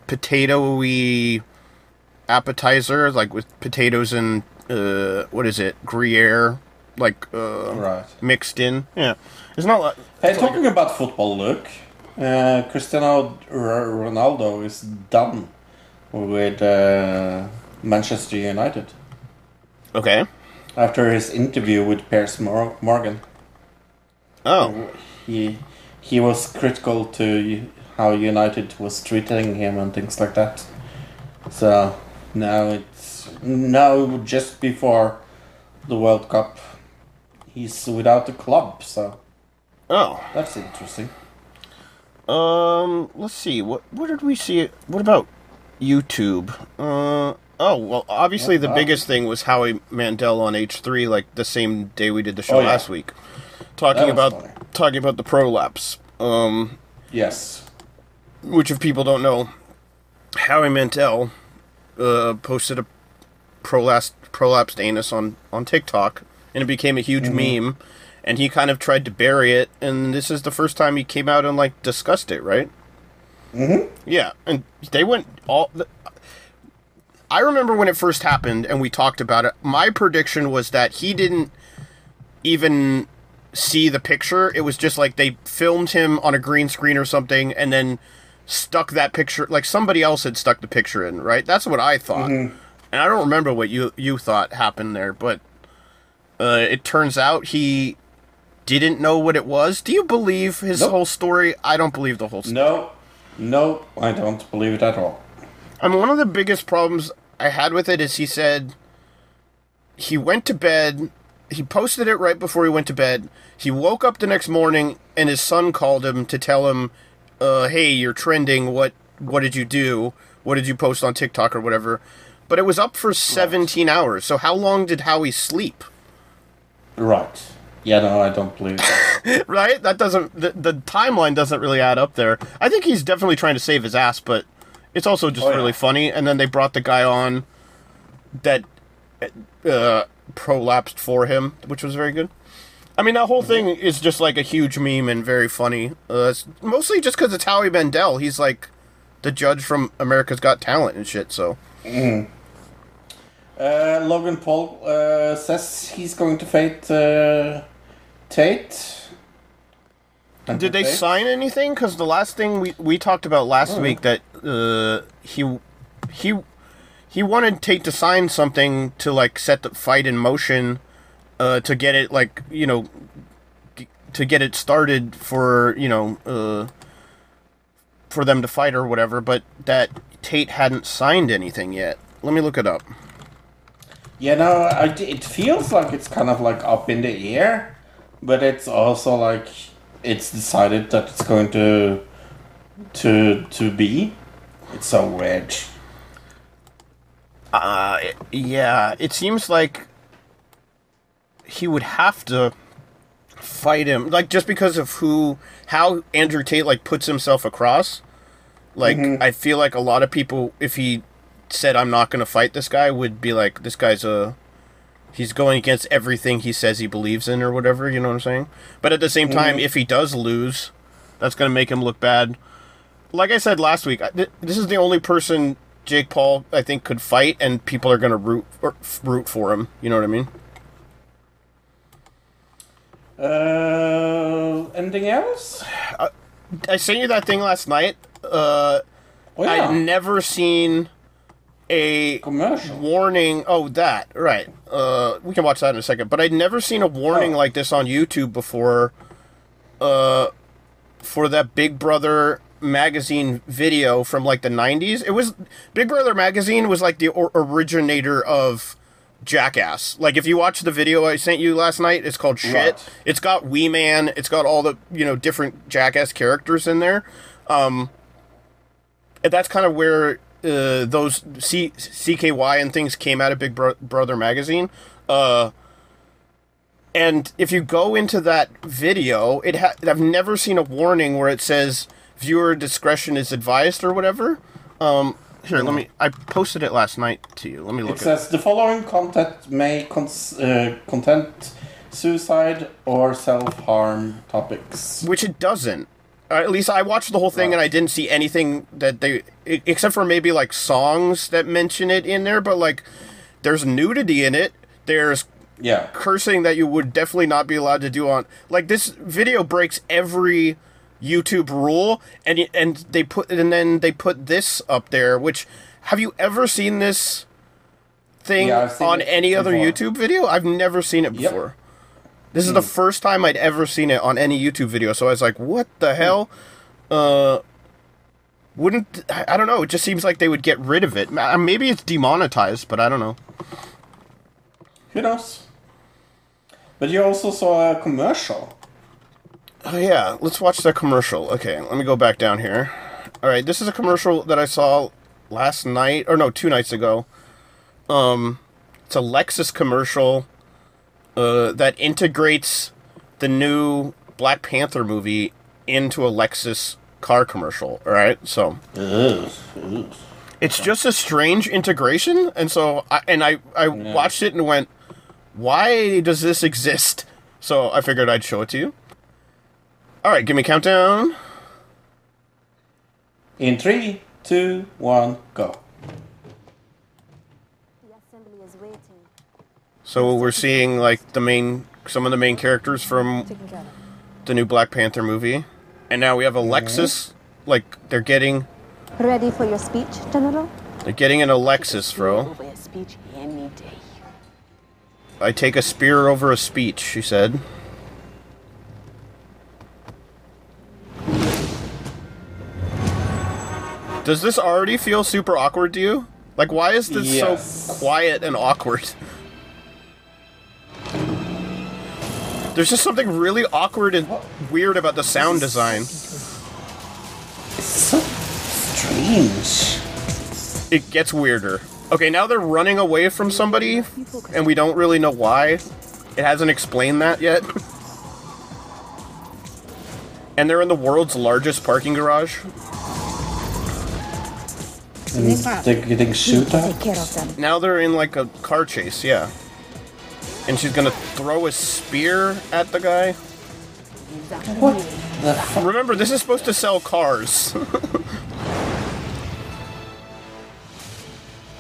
potato-y appetizer, like with potatoes and uh, what is it, Gruyere, like uh, right. mixed in. Yeah, it's not like. Hey, it's like- talking about football, look, uh, Cristiano R- Ronaldo is done with uh, Manchester United okay. after his interview with Piers Mor- Morgan. Oh, He he was critical to how United was treating him and things like that. So now it's now just before the World Cup, he's without a club. So oh. that's interesting. Um, let's see. What what did we see? What about YouTube? Uh, oh well, obviously the Wow. biggest thing was Howie Mandel on H three, like the same day we did the show Oh, yeah. last week, talking was about funny. talking about the prolapse. Um, Yes. which if people don't know, Howie Mandel uh, posted a prolapsed prolapsed anus on on TikTok, and it became a huge meme. And he kind of tried to bury it, and this is the first time he came out and like discussed it, right? Mm-hmm. Yeah, and they went all. The, I remember when it first happened, and we talked about it. My prediction was that he didn't even see the picture. It was just like they filmed him on a green screen or something, and then stuck that picture. Like somebody else had stuck the picture in, right? That's what I thought, and I don't remember what you you thought happened there, but uh, it turns out he didn't know what it was. Do you believe his Nope. whole story? I don't believe the whole story. No, no, I don't believe it at all. I mean, one of the biggest problems I had with it is he said he went to bed. he posted it right before he went to bed. He woke up the next morning and his son called him to tell him, uh, "Hey, you're trending. What what did you do? What did you post on TikTok or whatever?" But it was up for 17 hours. So how long did Howie sleep? Right. Yeah, no, I don't believe that. right? That doesn't the, the timeline doesn't really add up there. I think he's definitely trying to save his ass, but it's also just Oh, yeah. really funny. And then they brought the guy on that uh, prolapsed for him, which was very good. I mean, that whole thing is just like a huge meme and very funny. Uh, it's mostly just because it's Howie Mandel. He's like the judge from America's Got Talent and shit. So Uh, Logan Paul uh, says he's going to fight uh, Tate. Did they sign anything? Because the last thing we, we talked about last Oh. week that uh, he he he wanted Tate to sign something to like set the fight in motion, uh, to get it like you know, g- to get it started for you know uh, for them to fight or whatever. But that Tate hadn't signed anything yet. Let me look it up. Yeah, no, I, it feels like it's kind of like up in the air, but it's also like it's decided that it's going to to to be. It's so weird. Uh, yeah, it seems like he would have to fight him, like just because of who, how Andrew Tate like puts himself across. Like, I feel like a lot of people, if he said I'm not going to fight this guy, would be like, this guy's a, he's going against everything he says he believes in or whatever. You know what I'm saying? But at the same time, if he does lose, that's going to make him look bad like I said last week, this is the only person Jake Paul I think could fight, and people are gonna root or root for him. You know what I mean? Uh, anything else? I sent you that thing last night. Uh, Oh yeah, I've never seen a commercial. warning. Oh, that right. Uh, we can watch that in a second. But I'd never seen a warning Oh. like this on YouTube before. Uh, for that Big Brother magazine video from like the '90s. It was Big Brother magazine was like the or- originator of Jackass. Like if you watch the video I sent you last night, it's called Shit. Right. It's got Wee Man. It's got all the you know different Jackass characters in there. Um, and that's kind of where uh, those C- CKY and things came out of Big Bro- Brother magazine. Uh, and if you go into that video, it ha- I've never seen a warning where it says viewer discretion is advised or whatever. Um, here, let me. I posted it last night to you. Let me look It says the following content may cons- uh, content suicide or self harm topics. which it doesn't. Uh, at least I watched the whole thing and I didn't see anything that they, except for maybe like songs that mention it in there. But like, there's nudity in it. There's Yeah. cursing that you would definitely not be allowed to do on. Like this video breaks every YouTube rule, and and they put and then they put this up there. Which have you ever seen this thing Yeah, seen on any other before. YouTube video? I've never seen it Yep. This is the first time I'd ever seen it on any YouTube video, so I was like, "What the hell?" Uh, wouldn't I don't know? It just seems like they would get rid of it. Maybe it's demonetized, but I don't know. Who knows? But you also saw a commercial. Oh yeah, let's watch that commercial. Okay, let me go back down here. All right, this is a commercial that I saw last night, or no, two nights ago. Um, it's a Lexus commercial uh, that integrates the new Black Panther movie into a Lexus car commercial. All right, so Ugh, ugh. it's just a strange integration, and so I, and I I watched it and went, why does this exist? So I figured I'd show it to you. All right, give me a countdown. In three, two, one, go. The assembly is waiting. So we're seeing like the main, some of the main characters from Taken care of. the new Black Panther movie, and now we have a Lexus. Like they're getting, Ready for your speech, General? they're getting an Alexis, bro. Over a speech any day. I take a spear over a speech, she said. Does this already feel super awkward to you? Like, why is this Yes. so quiet and awkward? There's just something really awkward and weird about the sound design. It's so strange. It gets weirder. Okay, now they're running away from somebody, and we don't really know why. It hasn't explained that yet. and they're in the world's largest parking garage. Mm, and they're getting shoot at. care of them. Now they're in like a car chase, yeah. And she's gonna throw a spear at the guy. What the? Remember, this is supposed to sell cars.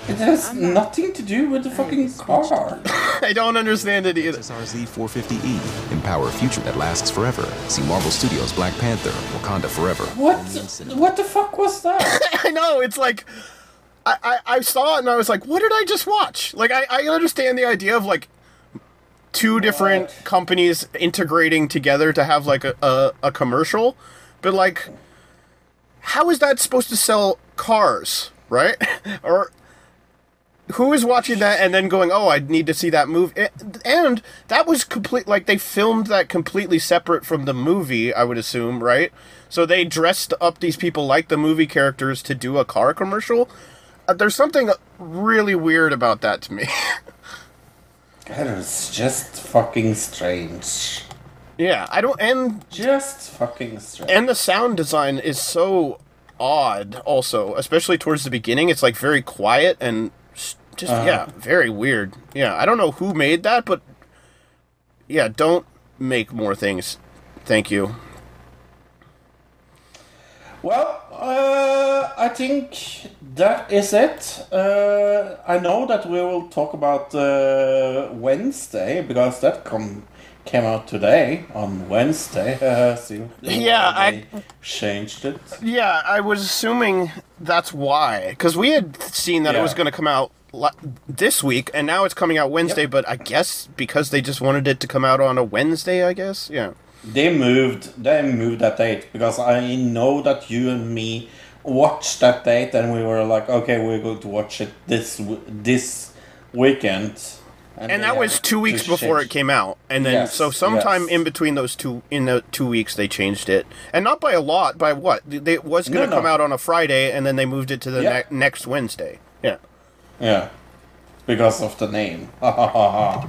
It has nothing to do with the fucking car. I don't understand it either. SRZ 450E. Empower a future that lasts forever. See Marvel Studios Black Panther, Wakanda Forever. What? What the fuck was that? I know, it's like I, I, I saw it and I was like, what did I just watch? Like I, I understand the idea of like two different What? companies integrating together to have like a, a, a commercial, but like how is that supposed to sell cars, right? or who is watching that and then going, "Oh, I need to see that movie." And that was complete like they filmed that completely separate from the movie, I would assume, right? So they dressed up these people like the movie characters to do a car commercial. Uh, there's something really weird about that to me. That is just fucking strange. yeah, I don't and Just fucking strange. and the sound design is so odd also, especially towards the beginning. It's like very quiet and just Uh-huh. yeah, very weird. Yeah, I don't know who made that, but yeah, don't make more things. Thank you. Well, uh, I think that is it. Uh, I know that we will talk about uh, Wednesday because that come came out today on Wednesday. Uh, see, Yeah, I- changed it. Yeah, I was assuming that's why because we had seen that it was going to come out this week, and now it's coming out Wednesday. Yep. But I guess because they just wanted it to come out on a Wednesday, I guess. Yeah. They moved. They moved that date because I know that you and me watched that date, and we were like, okay, we're going to watch it this this weekend. and they that was two weeks before change- it came out and then Yes, so sometime yes. in between those two in the two weeks they changed it and not by a lot by what they, it was going to No, no. come out on a friday and then they moved it to the Yeah. ne- next wednesday yeah Yeah, because of the name. Ha ha ha ha.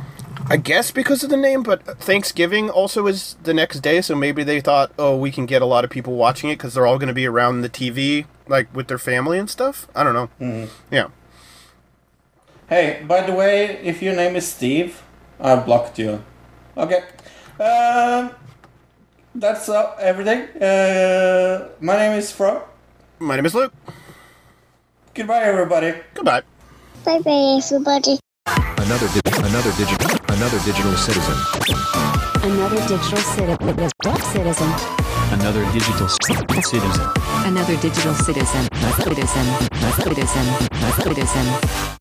I guess because of the name but thanksgiving also is the next day so maybe they thought oh we can get a lot of people watching it because they're all going to be around the tv like with their family and stuff i don't know Mm-hmm. yeah Hey, by the way, if your name is Steve, I blocked you. Okay. Um, that's uh, everything. Uh, my name is Fro. my name is luke Goodbye, everybody. goodbye Bye bye, everybody. Another di- another digital another digital citizen. Another digital citi- citizen. Another digital citizen. Another digital citizen. Citizen. Citizen. Citizen.